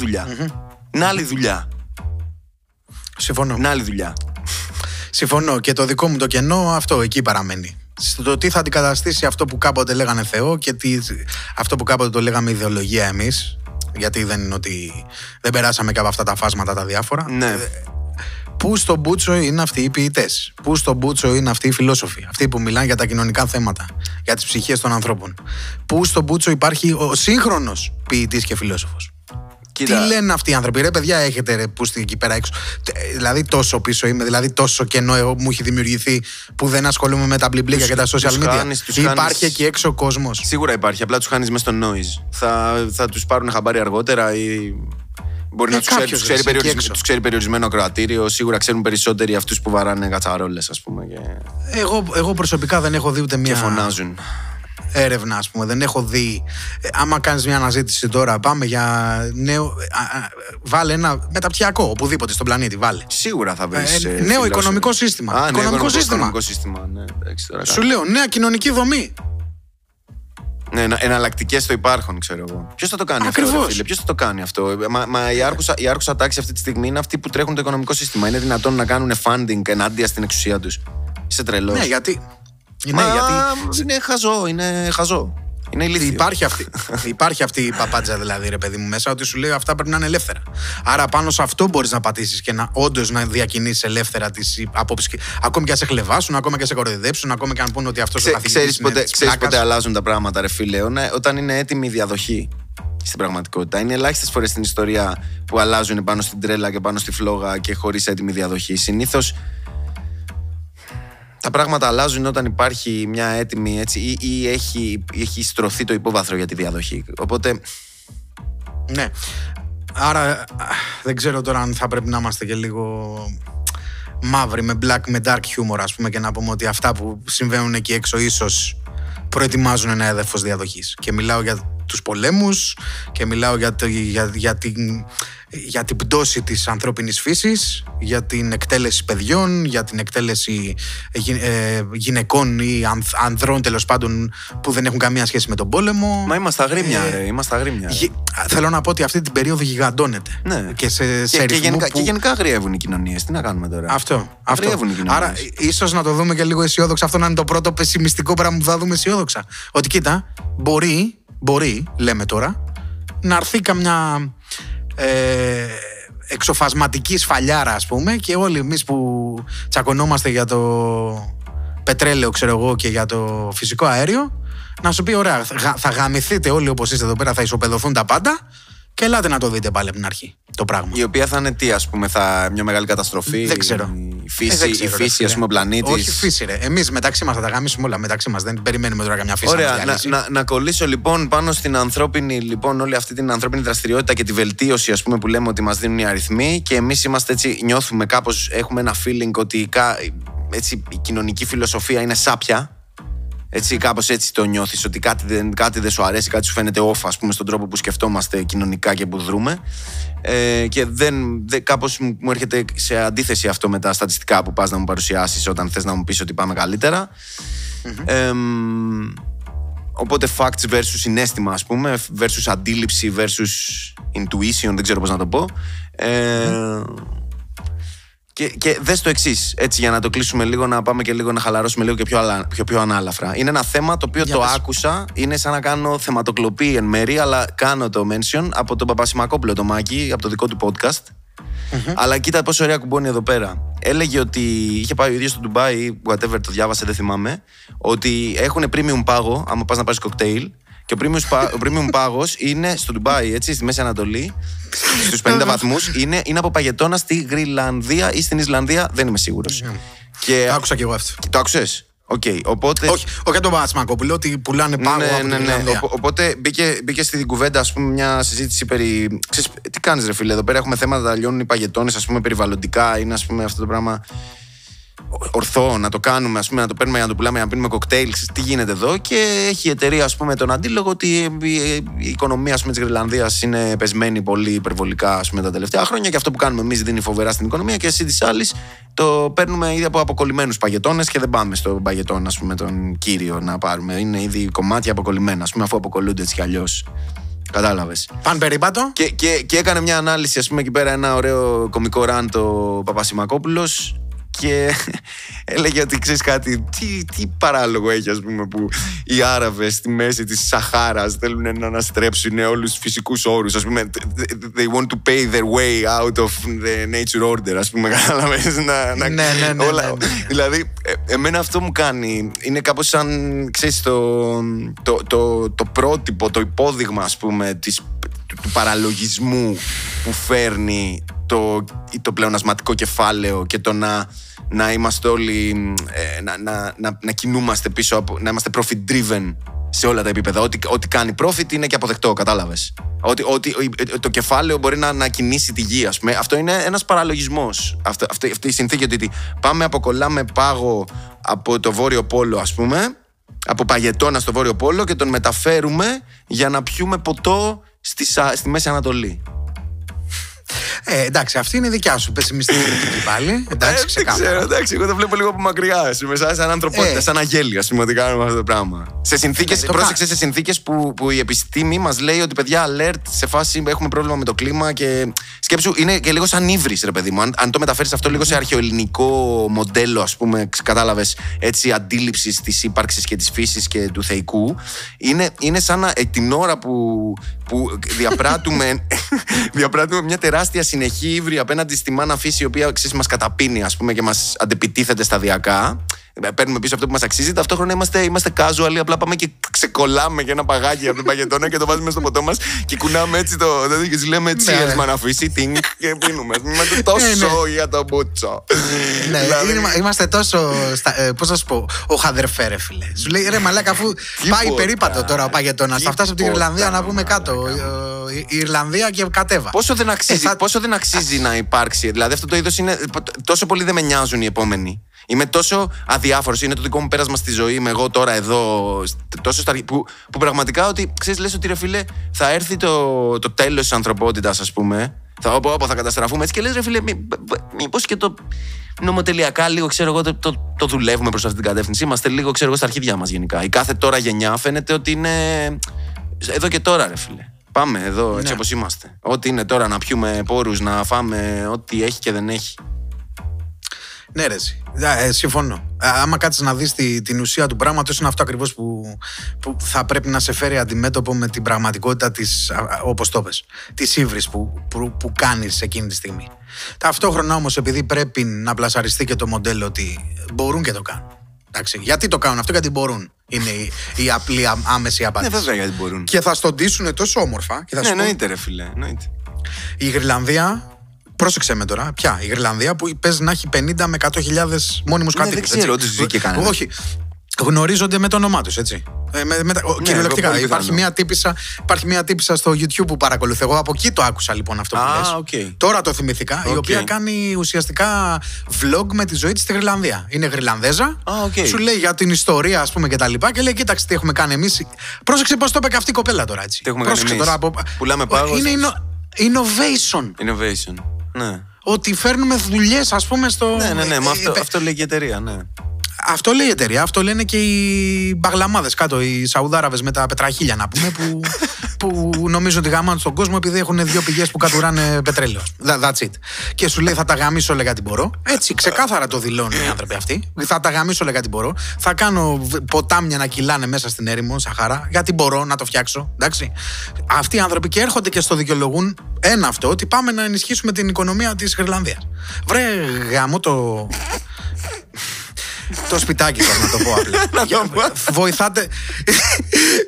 Είναι άλλη δουλειά. Συμφωνώ. Είναι άλλη δουλειά. Συμφωνώ. Και το δικό μου το κενό αυτό εκεί παραμένει. στο τι θα αντικαταστήσει αυτό που κάποτε λέγανε Θεό και τι, αυτό που κάποτε το λέγαμε ιδεολογία εμείς. Γιατί δεν είναι ότι δεν περάσαμε και από αυτά τα φάσματα τα διάφορα. Ναι. Πού στο Μπούτσο είναι αυτοί οι ποιητές, Πού στο Μπούτσο είναι αυτοί οι φιλόσοφοι, αυτοί που μιλάνε για τα κοινωνικά θέματα, για τις ψυχές των ανθρώπων. Πού στο Μπούτσο υπάρχει ο σύγχρονος ποιητής και φιλόσοφο. Τι λένε αυτοί οι άνθρωποι, ρε παιδιά, έχετε ρε, πούστη εκεί πέρα έξω. Δηλαδή τόσο πίσω είμαι, δηλαδή τόσο κενό εγώ μου έχει δημιουργηθεί που δεν ασχολούμαι με τα μπλιμπλίκια και τα social media. Χάνεις, υπάρχει χάνεις... εκεί έξω κόσμος. Σίγουρα υπάρχει, απλά τους χάνεις μέσα στο noise. Θα, θα τους πάρουν χαμπάρι αργότερα ή Μπορεί ε, να τους ξέρει, τους ξέρει, περιορισμένο, τους ξέρει περιορισμένο ακροατήριο. Σίγουρα ξέρουν περισσότεροι αυτούς που βαράνε κατσαρόλες, ας πούμε. Και... Εγώ, εγώ προσωπικά δεν έχω δει ούτε μία. Και φωνάζουν έρευνα, ας πούμε. Δεν έχω δει. Ε, άμα κάνεις μια αναζήτηση τώρα, πάμε για νέο. βάλε ένα μεταπτυχιακό, οπουδήποτε στον πλανήτη, βάλε. Σίγουρα θα βρεις. Ε, ε, νέο οικονομικό σύστημα. Α, οικονομικό, σύστημα. Οικονομικό σύστημα. Ναι, Σου λέω, νέα κοινωνική δομή. Ναι, εναλλακτικές το υπάρχουν, ξέρω εγώ. Ποιος θα το κάνει Ακριβώς. αυτό, Ποιος θα το κάνει αυτό; Μα, μα η, άρχουσα, η άρχουσα τάξη αυτή τη στιγμή είναι αυτοί που τρέχουν το οικονομικό σύστημα. Είναι δυνατόν να κάνουν funding ενάντια στην εξουσία τους. Είσαι τρελός. Ναι, γιατί ναι, γιατί... Είναι χαζό, είναι χαζό. Είναι ηλίθιο. Υπάρχει αυτή, υπάρχει αυτή η παπάντζα δηλαδή, ρε παιδί μου, μέσα, ότι σου λέει αυτά πρέπει να είναι ελεύθερα. Άρα πάνω σε αυτό μπορείς να πατήσεις και να όντως να διακινήσει ελεύθερα τις απόψεις. Ακόμη και αν σε χλεβάσουν, ακόμα και σε κοροϊδέψουν, ακόμα και αν πούνε ότι αυτός ο καθηγητή. Ξέρεις πότε, ξέρεις πότε αλλάζουν τα πράγματα, ρε φίλε, όταν είναι έτοιμη η διαδοχή στην πραγματικότητα. Είναι ελάχιστες φορές στην ιστορία που αλλάζουν πάνω στην τρέλα και πάνω στη φλόγα και χωρίς έτοιμη διαδοχή. Συνήθως τα πράγματα αλλάζουν όταν υπάρχει μια έτοιμη έτσι, ή, ή έχει, έχει στρωθεί το υπόβαθρο για τη διαδοχή. Οπότε. Ναι. Άρα δεν ξέρω τώρα αν θα πρέπει να είμαστε και λίγο μαύροι με black, με dark humor ας πούμε και να πούμε ότι αυτά που συμβαίνουν εκεί έξω ίσως προετοιμάζουν ένα έδαφος διαδοχής. Και μιλάω για τους πολέμους και μιλάω για, για, για την για την πτώση της ανθρώπινης φύσης, για την εκτέλεση παιδιών, για την εκτέλεση ε, γυναικών ή ανδρών τέλος πάντων που δεν έχουν καμία σχέση με τον πόλεμο. Μα είμαστε αγρίμια, ε, ρε, είμαστε αγρίμια. Θέλω να πω ότι αυτή την περίοδο γιγαντώνεται. Ναι. Και, σε, σε και, γενικά, που... και γενικά αγριεύουν οι κοινωνίες. Τι να κάνουμε τώρα; Αυτό. αυτό. οι κοινωνίες. Άρα ίσως να το δούμε και λίγο αισιόδοξα. Αυτό να είναι το πρώτο πεσημιστικό πράγμα που θα δούμε αισιόδοξα. Ότι κοίτα, μπορεί, μπορεί, λέμε τώρα, να έρθει καμιά ε, εξοφασματική σφαλιάρα ας πούμε και όλοι εμείς που τσακωνόμαστε για το πετρέλαιο ξέρω εγώ και για το φυσικό αέριο να σου πει ωραία θα γαμηθείτε όλοι όπως είστε εδώ πέρα θα ισοπεδωθούν τα πάντα και ελάτε να το δείτε πάλι από την αρχή το πράγμα. Η οποία θα είναι τι, ας πούμε, θα μια μεγάλη καταστροφή. Δεν ξέρω. Η φύση, ε, η φύση ας πούμε, ο πλανήτης. Όχι φύση, ρε. Εμείς μεταξύ μας θα τα γάμισουμε όλα μεταξύ μας. Δεν περιμένουμε τώρα καμιά φύση. Ωραία, να, να, να, κολλήσω λοιπόν πάνω στην ανθρώπινη, λοιπόν, όλη αυτή την ανθρώπινη δραστηριότητα και τη βελτίωση, ας πούμε, που λέμε ότι μας δίνουν οι αριθμοί. Και εμείς είμαστε έτσι, νιώθουμε κάπως, έχουμε ένα feeling ότι έτσι, η κοινωνική φιλοσοφία είναι σάπια έτσι, κάπως έτσι το νιώθεις ότι κάτι δεν, κάτι δεν σου αρέσει, κάτι σου φαίνεται off ας πούμε στον τρόπο που σκεφτόμαστε κοινωνικά και που δρούμε. Ε, και δεν, δεν, κάπως μου έρχεται σε αντίθεση αυτό με τα στατιστικά που πας να μου παρουσιάσεις όταν θες να μου πεις ότι πάμε ε, οπότε facts versus συνέστημα ας πούμε versus αντίληψη versus intuition δεν ξέρω πώς να το πω. Ε, και, και δες το εξής, έτσι για να το κλείσουμε λίγο, να πάμε και λίγο να χαλαρώσουμε λίγο και πιο, πιο, πιο ανάλαφρα. Είναι ένα θέμα το οποίο το άκουσα, είναι σαν να κάνω θεματοκλοπή εν μέρη, αλλά κάνω το mention από τον Παπασημακόπουλο το Μάκη, από το δικό του podcast. Αλλά κοίτα πόσο ωραία κουμπώνει εδώ πέρα. Έλεγε ότι είχε πάει ο ίδιος στο Ντουμπάι, whatever το διάβασε, δεν θυμάμαι, ότι έχουν premium πάγο, άμα πας να πάρεις κοκτέιλ, και ο premium, πάγος είναι στο Ντουμπάι, έτσι, στη Μέση Ανατολή, στους 50 βαθμούς. Είναι, είναι από παγετώνα στη Γρυλανδία ή στην Ισλανδία, δεν είμαι σίγουρος. Και... Το άκουσα και εγώ αυτό. Το άκουσες; Okay, οπότε... Όχι, όχι τον Παπασμακόπουλο, ότι πουλάνε πάγο ναι, από ναι, ναι. ναι. οπότε μπήκε, μπήκε στην κουβέντα ας πούμε, μια συζήτηση περί. Ξέρεις, τι κάνεις, ρε φίλε, εδώ πέρα έχουμε θέματα, λιώνουν οι παγετώνες, ας πούμε, περιβαλλοντικά, είναι ας πούμε, αυτό το πράγμα ορθό να το κάνουμε, ας πούμε, να το παίρνουμε για να το πουλάμε, για να πίνουμε κοκτέιλ, τι γίνεται εδώ. Και έχει η εταιρεία, ας πούμε, τον αντίλογο ότι η οικονομία της Γρυλανδίας είναι πεσμένη πολύ υπερβολικά ας πούμε, τα τελευταία χρόνια και αυτό που κάνουμε εμείς δίνει φοβερά στην οικονομία και εσύ της άλλης το παίρνουμε ήδη από αποκολλημένους παγετώνες και δεν πάμε στο παγετόν, ας πούμε, τον κύριο να πάρουμε. Είναι ήδη κομμάτια αποκολλημένα, ας πούμε, αφού αποκολλούνται έτσι κι αλλιώς. Κατάλαβες. Παν περίπατο. Και, και, και έκανε μια ανάλυση, ας πούμε, εκεί πέρα ένα ωραίο κομικό ράν το Παπασημακόπουλος και έλεγε ότι ξέρεις κάτι, τι, τι παράλογο έχει, ας πούμε, που οι Άραβες στη μέση της Σαχάρας θέλουν να αναστρέψουν όλους τους φυσικούς όρους. Α πούμε, they want to pay their way out of the nature order, ας πούμε, κατάλαβε. Να, ναι, ναι, ναι, όλα, ναι, ναι, ναι. Δηλαδή, ε, εμένα αυτό μου κάνει. Είναι κάπως σαν, ξέρεις, το, το, το, το πρότυπο, το υπόδειγμα, ας πούμε, της, του παραλογισμού που φέρνει το, το πλεονασματικό κεφάλαιο και το να, να είμαστε όλοι ε, να, να, να, να, κινούμαστε πίσω από, να είμαστε profit driven σε όλα τα επίπεδα. Ό,τι, ό,τι κάνει profit είναι και αποδεκτό, κατάλαβες. Ότι, ότι το κεφάλαιο μπορεί να, να κινήσει τη γη, ας πούμε. Αυτό είναι ένας παραλογισμός. Αυτή, αυτή, αυτή η συνθήκη ότι πάμε αποκολλάμε πάγο από το βόρειο πόλο, ας πούμε, από παγετώνα στο βόρειο πόλο και τον μεταφέρουμε για να πιούμε ποτό στη, στη Μέση Ανατολή. Ε, εντάξει, αυτή είναι η δικιά σου πεσημιστική κριτική πάλι. Εντάξει, ε, δεν ξέρω, εντάξει, εγώ το βλέπω λίγο από μακριά. Είμαι σαν ανθρωπότητα, ε. σαν αγέλια, πούμε, ότι κάνουμε αυτό το πράγμα. Σε συνθήκες, ε, πρόσεξε σε συνθήκες που, που η επιστήμη μας λέει ότι παιδιά, alert, σε φάση έχουμε πρόβλημα με το κλίμα και σκέψου, είναι και λίγο σαν ύβρις, ρε παιδί μου. Αν, αν το μεταφέρεις αυτό λίγο σε αρχαιοελληνικό μοντέλο, ας πούμε, κατάλαβες έτσι, αντίληψης της ύπαρξης και της φύσης και του θεϊκού, είναι, είναι σαν να, ε, την ώρα που, που διαπράττουμε, διαπράττουμε μια τεράστια συνεχή ύβρι απέναντι στη μάνα φύση η οποία ξέρεις, μας καταπίνει ας πούμε και μας αντεπιτίθεται σταδιακά. ε, παίρνουμε πίσω αυτό που μα αξίζει. Ταυτόχρονα είμαστε, είμαστε casual, απλά πάμε και ξεκολλάμε για ένα παγάκι από τον παγετώνα και το βάζουμε στο ποτό μα και κουνάμε έτσι το. Δηλαδή και λέμε έτσι, ναι. μα να αφήσει, τίνγκ και πίνουμε. Είμαστε ναι, τόσο ναι. για το μπούτσο. Ναι, δηλαδή- είμαστε τόσο. Ε, Πώ να σου πω, ο χαδερφέ, ρε φίλε. Σου λέει ρε Μαλάκα, αφού πάει περίπατο τώρα ο παγετώνα, θα φτάσει από την Ιρλανδία να πούμε κάτω. Η Ιρλανδία και κατέβα. Πόσο δεν αξίζει, ε, πόσο δεν αξίζει να υπάρξει. Δηλαδή αυτό το είδο είναι. Τόσο πολύ δεν με νοιάζουν οι επόμενοι. Είμαι τόσο αδιάφορο, είναι το δικό μου πέρασμα στη ζωή. Είμαι εγώ τώρα εδώ, τόσο στα, που, που πραγματικά ότι ξέρεις, λες ότι ρε φίλε, θα έρθει το, το τέλος της ανθρωπότητας, ας πούμε. Θα, όπου, όπου θα καταστραφούμε έτσι και λες, ρε φίλε, μήπως και το νομοτελειακά λίγο, ξέρω εγώ, το, το, το δουλεύουμε προς αυτή την κατεύθυνση. Είμαστε λίγο, ξέρω εγώ, στα αρχίδια μας γενικά. Η κάθε τώρα γενιά φαίνεται ότι είναι εδώ και τώρα, ρε φίλε. Πάμε εδώ, έτσι ναι. όπως είμαστε. Ό,τι είναι τώρα να πιούμε πόρους, να φάμε ό,τι έχει και δεν έχει. Ναι, ρε, ε, συμφωνώ. Άμα κάτσεις να δεις τη, την ουσία του πράγματος, είναι αυτό ακριβώς που, που θα πρέπει να σε φέρει αντιμέτωπο με την πραγματικότητα της, όπως το πες, της ύβρις που, που, που κάνεις εκείνη τη στιγμή. Ταυτόχρονα όμως, επειδή πρέπει να πλασαριστεί και το μοντέλο ότι μπορούν και το κάνουν. Εντάξει, γιατί το κάνουν αυτό, γιατί μπορούν. Είναι η, η απλή άμεση απάντηση. Ναι, βέβαια, γιατί μπορούν. Και θα στοντήσουν τόσο όμορφα. Και θα ναι, εννοείται, ρε φίλε. Εννοείται. Η Γρυλανδία Πρόσεξε με τώρα. Ποια, η Γρυλανδία που παίζει να έχει 50 με 100.000 μόνιμους κατοίκου. Δεν ξέρω τι ζει και κανένας. Όχι. Γνωρίζονται με το όνομά τους, έτσι. Ε, με, με, ναι, κυριολεκτικά. Υπάρχει μια, τύπησα, υπάρχει μια τύπησα στο YouTube που παρακολουθώ. Εγώ από εκεί το άκουσα λοιπόν αυτό που ah, Okay. Τώρα το θυμηθήκα. Okay. Η οποία κάνει ουσιαστικά vlog με τη ζωή της στη Γρυλανδία. Είναι Γρυλανδέζα. Ah, okay. Σου λέει για την ιστορία, ας πούμε, και τα λοιπά. Και λέει, κοίταξε τι έχουμε κάνει εμείς. Πρόσεξε πώς το είπε και αυτή η κοπέλα τώρα, έτσι. Τι έχουμε Πρόσεξε κάνει τώρα από... Πουλάμε πάγος. Είναι innovation. Innovation. Ναι. Ότι φέρνουμε δουλειές, ας πούμε, στο. Ναι, ναι, ναι. Ε, αυτό, ε, αυτό λέει και η εταιρεία, ναι. Αυτό λέει η εταιρεία, αυτό λένε και οι μπαγλαμάδες κάτω, οι Σαουδάραβες με τα πετραχίλια να πούμε, που, που νομίζουν ότι γαμάνε στον κόσμο επειδή έχουν δύο πηγές που κατουράνε πετρέλαιο. That's it. Και σου λέει θα τα γαμίσω όλα γιατί μπορώ. Έτσι, ξεκάθαρα το δηλώνουν οι άνθρωποι αυτοί. Θα τα γαμίσω όλα γιατί μπορώ. Θα κάνω ποτάμια να κυλάνε μέσα στην έρημο, Σαχάρα, γιατί μπορώ να το φτιάξω. Εντάξει. Αυτοί οι άνθρωποι και έρχονται και στο δικαιολογούν ένα αυτό, ότι πάμε να ενισχύσουμε την οικονομία της Γρυλανδίας. Βρε γάμο το το σπιτάκι σας, να το πω απλά. Βοηθάτε.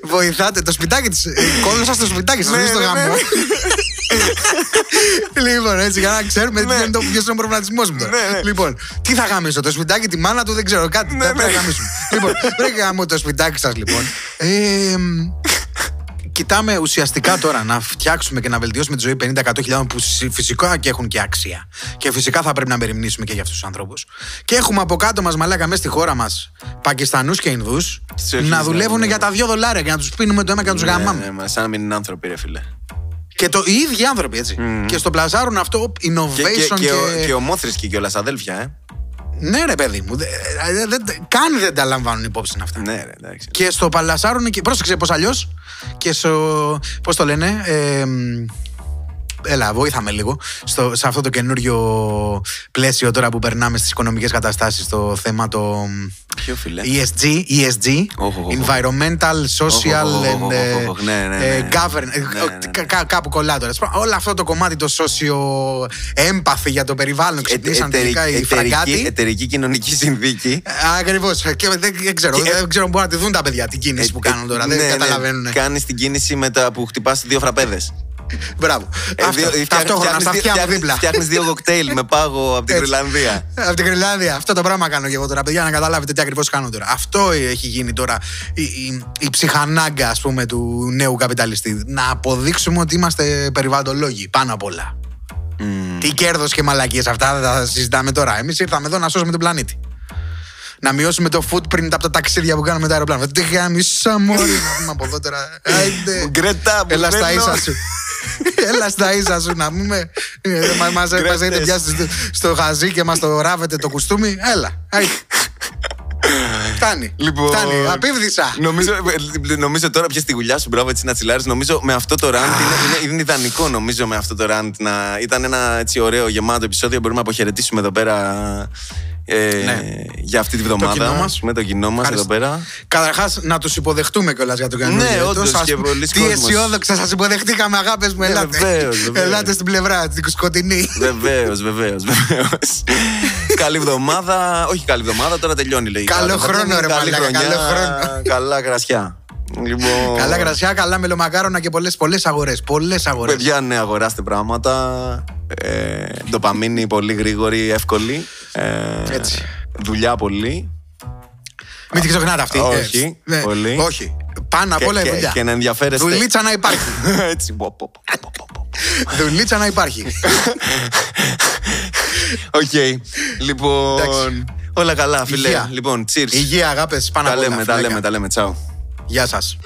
Βοηθάτε το σπιτάκι της. Κόλλησα στο σπιτάκι σας, στο γάμο. λοιπόν, έτσι για να ξέρουμε ποιος είναι ο προβληματισμός μου τώρα. Λοιπόν, τι θα γαμίσω, το σπιτάκι, τη μάνα του, δεν ξέρω κάτι. Δεν πρέπει να γαμίσουμε. Λοιπόν, πρέπει να γαμώ το σπιτάκι σας, λοιπόν κοιτάμε ουσιαστικά τώρα να φτιάξουμε και να βελτιώσουμε τη ζωή 50-100 που φυσικά και έχουν και αξία. Και φυσικά θα πρέπει να μεριμνήσουμε και για αυτούς τους ανθρώπους. Και έχουμε από κάτω μας μαλάκα μέσα στη χώρα μας Πακιστανούς και Ινδούς να δουλεύουν ναι. για τα 2 δολάρια και να τους πίνουμε το αίμα και να τους ναι, γαμάμε. Ναι, σαν να μην είναι άνθρωποι, ρε φίλε. Και το, οι ίδιοι άνθρωποι, έτσι. Και στο πλαζάρουν αυτό innovation και. Και, και, και, και ομόθρησκοι κιόλας, αδέλφια, ε. Ναι, ρε παιδί μου. καν δεν τα λαμβάνουν υπόψη αυτά. Ναι, ρε, εντάξει. Και στο παλασάρουν και. Πρόσεξε πώς αλλιώς. Και στο. Πώς το λένε. Ε, έλα, βοήθαμε λίγο στο, σε αυτό το καινούριο πλαίσιο τώρα που περνάμε στις οικονομικές καταστάσεις. Το θέμα το. Ποιο φιλέ. ESG, ESG Οχ, οχ, οχ. Environmental, Social Οχ, οχ, οχ, and ε, οχ, οχ, ναι, ναι, ε, ναι. Govern. ε, Ναι, ναι, ναι. κα- κα- Κάπου κολλά τώρα. Όλο αυτό το κομμάτι το socio έμπαθη για το περιβάλλον. Ξυπνήσαν Εταιρική- τελικά οι εταιρική, φραγκάτοι. εταιρική κοινωνική συνθήκη. Ακριβώς. Και δεν, δεν ξέρω. Και- δεν ξέρω αν μπορούν να τη δουν τα παιδιά την κίνηση που κάνουν τώρα. Ναι, δεν ναι, καταλαβαίνουν. Κάνεις την κίνηση με τα που χτυπάς δύο φραπέδες. Μπράβο. Αυτό, ταυτόχρονα στα αυτιά μου δίπλα. Φτιάχνεις δύο κοκτέιλ με πάγο από την Έτσι. Γρυλανδία. Από την Γρυλάνδια. Αυτό το πράγμα κάνω και εγώ τώρα, παιδιά, να καταλάβετε τι ακριβώς κάνω τώρα. Αυτό έχει γίνει τώρα η, η, η ψυχανάγκα, ας πούμε, του νέου καπιταλιστή. Να αποδείξουμε ότι είμαστε περιβαλλοντολόγοι πάνω απ' όλα. Τι κέρδος και μαλακίες αυτά δεν τα συζητάμε τώρα. Εμείς ήρθαμε εδώ να σώσουμε τον πλανήτη. Να μειώσουμε το footprint από τα ταξίδια που κάνουμε με τα αεροπλάνα. Τι γάμισα μόλι να πούμε από εδώ τώρα. Άιντε. Γκρέτα, που Έλα στα θέλω. ίσα σου. Έλα στα ίσα σου να πούμε. Μα μας Γκρέτες. έχετε πιάσει στο, στο χαζί και μας το ράβετε το κουστούμι. Έλα. άιντε. Φτάνει. Λοιπόν, Φτάνει. Απίβδησα. Νομίζω, ε, νομίζω τώρα πια στη γουλιά σου, μπράβο έτσι να τσιλάρεις Νομίζω με αυτό το ραντ είναι, είναι, είναι ιδανικό. Νομίζω με αυτό το ραντ να ήταν ένα έτσι ωραίο γεμάτο επεισόδιο. Μπορούμε να αποχαιρετήσουμε εδώ πέρα ε, Ναι. για αυτή τη βδομάδα. κοινό μας. Με το κοινό μας εδώ πέρα. Καταρχάς, να τους υποδεχτούμε κιόλας για το καινούργιο Ναι, έτος. όντως, Ας και πούμε, πολλοί Τι κόσμος. αισιόδοξα σας υποδεχτήκαμε, αγάπες μου. Ναι, Ελάτε. βεβαίως, βεβαίως. Ελάτε στην πλευρά, την σκοτεινή. Βεβαίως, βεβαίως, βεβαίως. καλή εβδομάδα. Όχι καλή εβδομάδα, τώρα τελειώνει λέγεται. Καλό χρόνο, ρε Καλή μαλάκα, χρονιά, καλό χρόνο. Καλά κρασιά. Λοιπόν, Καλά κρασιά, καλά μελομακάρονα και πολλές πολλές αγορές. Πολλές αγορές. Παιδιά, ναι, αγοράστε πράγματα. Ε, ντοπαμίνη πολύ γρήγορη, εύκολη. Ε, Έτσι. Δουλειά πολύ. Μην την ξεχνάτε αυτή. Όχι, Ε, ναι, πολύ. Όχι. Πάνω απ' Και- όλα η και- δουλειά. και να ενδιαφέρεστε. Δουλίτσα να υπάρχει. Έτσι. πω, πω, πω, πω, πω, πω. Δουλίτσα να υπάρχει. Οκ. Λοιπόν. Εντάξει. Όλα καλά, φίλε. Υγεία. Λοιπόν, cheers. Υγεία, αγάπες, πάνω Τα απ' όλα. λέμε, τα φιλάκια. λέμε, τα λέμε. Τσάου. Γεια σας.